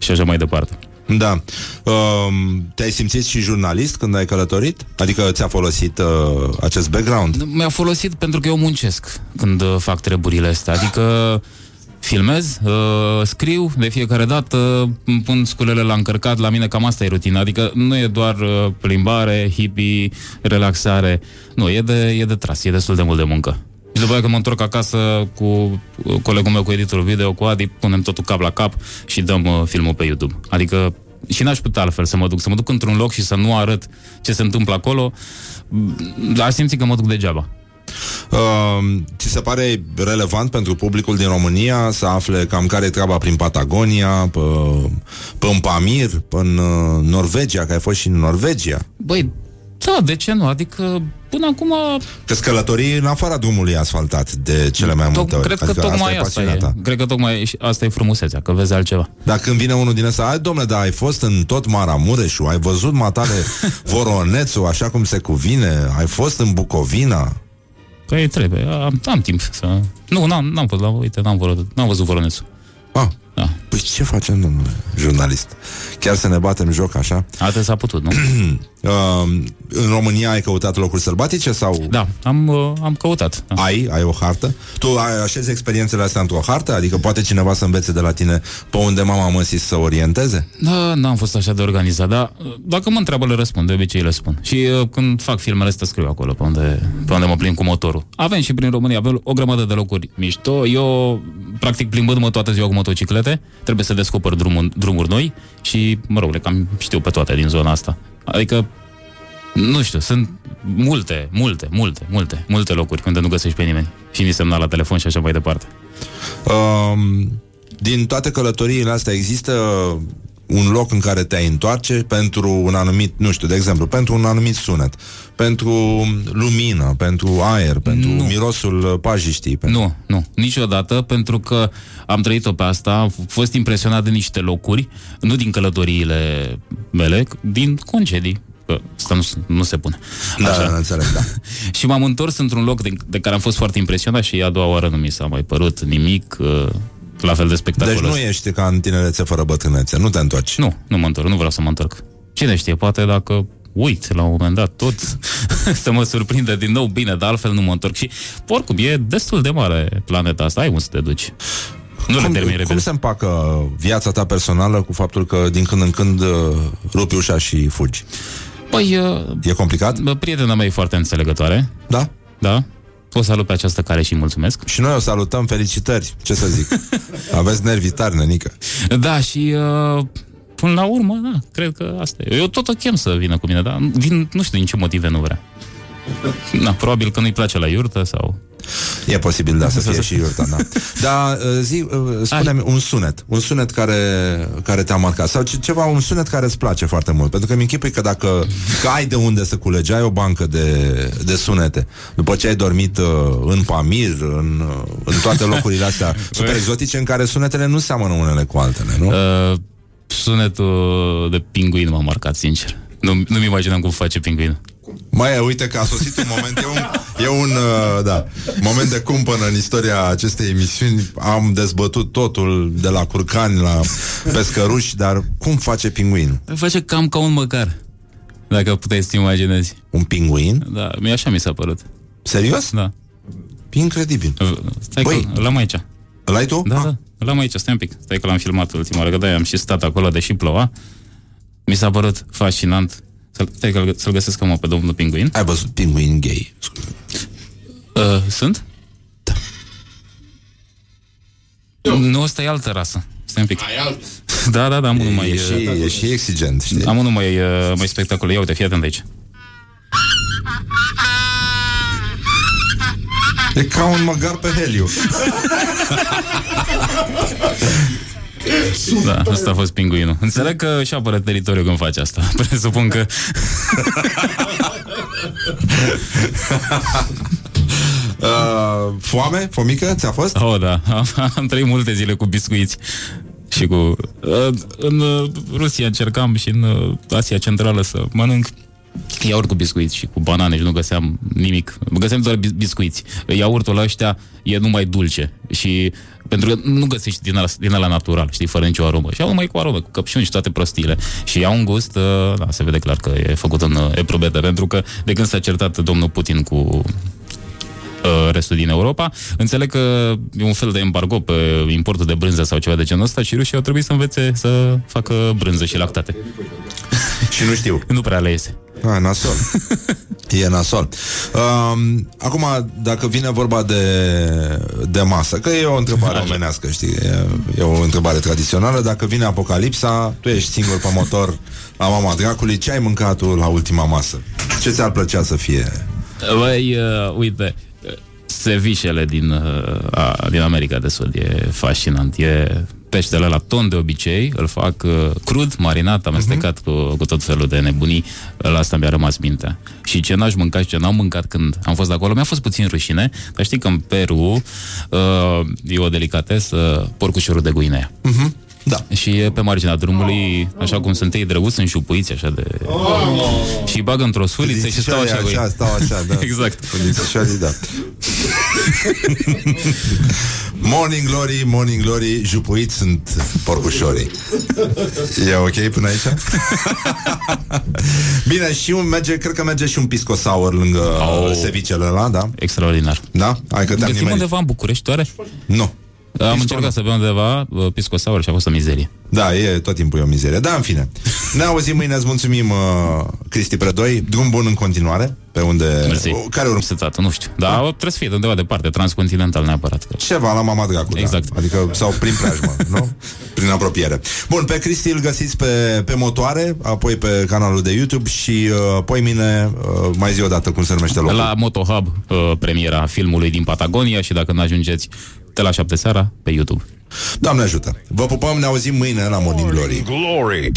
și așa mai departe. Da. Um, te-ai simțit și jurnalist când ai călătorit? Adică ți-a folosit uh, acest background? Mi-a folosit pentru că eu muncesc când uh, fac treburile astea. Adică filmez, uh, scriu de fiecare dată, îmi pun sculele la încărcat, la mine cam asta e rutina. Adică nu e doar uh, plimbare, hippie, relaxare. Nu, e de, e de tras, e destul de mult de muncă. Și după aia când mă întorc acasă cu uh, colegul meu, cu editorul video, cu Adi, punem totul cap la cap și dăm uh, filmul pe YouTube. Adică și n-aș putea altfel să mă duc, să mă duc într-un loc și să nu arăt ce se întâmplă acolo, aș simți că mă duc degeaba. Uh, ți se pare relevant pentru publicul din România să afle cam care e treaba prin Patagonia, pe, pe în Pamir, pe în uh, Norvegia, că ai fost și în Norvegia? Băi, da, de ce nu? Adică până acum... Că călătorii în afara drumului asfaltat de cele mai multe ori. Cred că Adică tocmai asta, pasiunea e. ta. Cred că tocmai și asta e frumusețea, că vezi altceva. Dar când vine unul din ăsta, ai domnule, dar ai fost în tot Maramureșul, ai văzut matale Voronețul așa cum se cuvine, ai fost în Bucovina. Că e trebuie, am, am timp să... Nu, n-am, n-am fost la... Uite, n-am, văzut, n-am văzut Voronețul. Ah, Da. păi ce facem, domnule jurnalist? Chiar să ne batem joc așa? Atât s-a putut, nu? Uh, în România ai căutat locuri sălbatice sau... Da, am, uh, am căutat. Da. Ai, ai o hartă? Tu ai așezi experiențele astea într-o hartă? Adică poate cineva să învețe de la tine pe unde mama măsii să orienteze? Da, n-am fost așa de organizat, dar uh, dacă mă întreabă, le răspund, de obicei le spun. Și uh, când fac filmele astea, scriu acolo, pe unde, pe unde mă plimb cu motorul. Avem și prin România, avem o grămadă de locuri mișto. Eu, practic, plimbându-mă toată ziua cu motociclete, trebuie să descoper drumuri, drumuri noi și, mă rog, le cam știu pe toate din zona asta. Adică, nu știu, sunt multe, multe, multe, multe, multe locuri unde nu găsești pe nimeni. Și ni semnal la telefon și așa mai departe. Um, din toate călătoriile astea există un loc în care te-ai întoarce pentru un anumit, nu știu, de exemplu, pentru un anumit sunet, pentru lumină, pentru aer, pentru Nu. mirosul pajiștii. Pentru... Nu, nu, niciodată, pentru că am trăit-o pe asta, am f- fost impresionat de niște locuri, nu din călătoriile mele, din concedii. Că asta nu, s- nu se pune. Da, da, înțeleg, da. și m-am întors într-un loc de, de care am fost foarte impresionat și a doua oară nu mi s-a mai părut nimic uh, la fel de Deci spectaculos. nu ești ca în tinerețe fără bătrânețe, nu te întorci. Nu, nu mă întorc, nu vreau să mă întorc. Cine știe, poate dacă uit la un moment dat tot să mă surprinde din nou bine, dar altfel nu mă întorc. Și oricum, e destul de mare planeta asta, ai unde să te duci. Nu le cum, termin cum repede. se împacă viața ta personală cu faptul că din când în când uh, rupi ușa și fugi? Păi, uh, E complicat? bă, prietena mea e foarte înțelegătoare, Da? da? O salut pe această care și îi mulțumesc. Și noi o salutăm, felicitări, ce să zic. Aveți nervii tari, nenică. Da, și uh, până la urmă, da, cred că asta e. Eu tot o chem să vină cu mine, dar din, nu știu din ce motive nu vrea. Da, probabil că nu-i place la iurtă sau... E posibil, da, să fie și iurta, da. Dar uh, zi, uh, spune-mi un sunet, un sunet care, care te-a marcat sau ce, ceva, un sunet care îți place foarte mult, pentru că mi închipui că dacă că ai de unde să culegi, ai o bancă de, de sunete, după ce ai dormit uh, în Pamir, în, uh, în toate locurile astea super exotice în care sunetele nu seamănă unele cu altele, nu? Uh, sunetul de pinguin m-a marcat, sincer. Nu, nu-mi imaginam cum face pinguinul. Mai uite că a sosit un moment, e un, e un uh, da, moment de cumpănă în istoria acestei emisiuni. Am dezbătut totul de la curcani la pescăruși, dar cum face pinguinul? Face cam ca un măcar. Dacă puteți să imaginezi. Un pinguin? Da, mi așa mi s-a părut. Serios? Da. Incredibil. Stai Băi. că l-am aici. Îl ai tu? Da, Ah, da. L-am aici, stai un pic. Stai că l-am filmat ultima oară, că de am și stat acolo, deși ploua. Mi s-a părut fascinant. Să-l, stai că să-l găsesc mă pe domnul Pinguin. Ai văzut pinguin gay? Uh, sunt? Da. Nu, ăsta e altă rasă. Stai un pic. Ai alt. Da, da, da, am unul mai... E și, uh, e și exigent, știi? Am unul mai, uh, mai spectaculos. Ia uite, fii atent aici. E ca un măgar pe heliu. Da, asta a fost pinguinul. Înțeleg că și apără teritoriul când face asta. Presupun că... Uh, foame? Fomică? Ți-a fost? Oh, da. Am, am trăit multe zile cu biscuiți. Și cu... Uh, în uh, Rusia încercam și în uh, Asia Centrală să mănânc iaurt cu biscuiți și cu banane și nu găseam nimic. Găseam doar bis- biscuiți. Iaurtul ăștia e numai dulce și pentru că nu găsești din ala, din ala natural, știi, fără nicio aromă. Și au numai cu aromă, cu căpșuni și toate prostiile. Și au un gust, uh, da, se vede clar că e făcut în uh, eprobetă, pentru că de când s-a certat domnul Putin cu uh, restul din Europa. Înțeleg că e un fel de embargo pe importul de brânză sau ceva de genul ăsta și rușii au trebuit să învețe să facă brânză și lactate. Și nu știu. Nu prea le iese. Ah, nasol. E nasol. Um, acum, dacă vine vorba de, de masă, că e o întrebare omenească, știi, e, e o întrebare tradițională, dacă vine apocalipsa, tu ești singur pe motor la mama dracului, ce ai mâncat tu la ultima masă? Ce ți-ar plăcea să fie? Băi, uh, uite, uh, cevișele din, uh, a, din America de Sud e fascinant. E peștele la ton de obicei, îl fac uh, crud, marinat, amestecat uh-huh. cu, cu tot felul de nebunii. La asta mi-a rămas mintea. Și ce n-aș mânca și ce n-am mâncat când am fost acolo, mi-a fost puțin rușine, dar știi că în Peru uh, e o delicatesă porcușorul de Guinea. Uh-huh. Da. Și e pe marginea drumului, așa cum sunt ei drăguți, sunt șupuiți așa de... Și îi bagă într-o suliță și stau așa, cu ei. așa, stau așa, da. Exact. Cu dințișorii, da. morning glory, morning glory, jupuiți sunt porcușorii. E ok până aici? Bine, și un merge, cred că merge și un pisco sour lângă Oh. oh. sevicele ăla, da? Extraordinar. Da? Hai că te-am Găsim nimerit. undeva în București, oare? Nu. Am încercat să beau undeva uh, pisco sour și a fost o mizerie. Da, e tot timpul e o mizerie. Da, în fine. Ne auzim mâine, îți mulțumim, uh, Cristi Predoi. Drum bun în continuare, pe unde... Mersi. O, care urmă? Setată, nu știu. Dar da. trebuie să fie de undeva departe, transcontinental neapărat. Că... Ceva la Mama Dracu, Exact. da. Adică, sau prin preajmă, nu? Prin apropiere. Bun, pe Cristi îl găsiți pe, pe motoare, apoi pe canalul de YouTube și uh, poi mine, uh, mai zi o dată cum se numește locul. La Motohub, uh, premiera filmului din Patagonia și dacă nu ajungeți de la 7 seara, pe YouTube. Doamne ajută! Vă pupăm, ne auzim mâine la Morning Glory. Glory.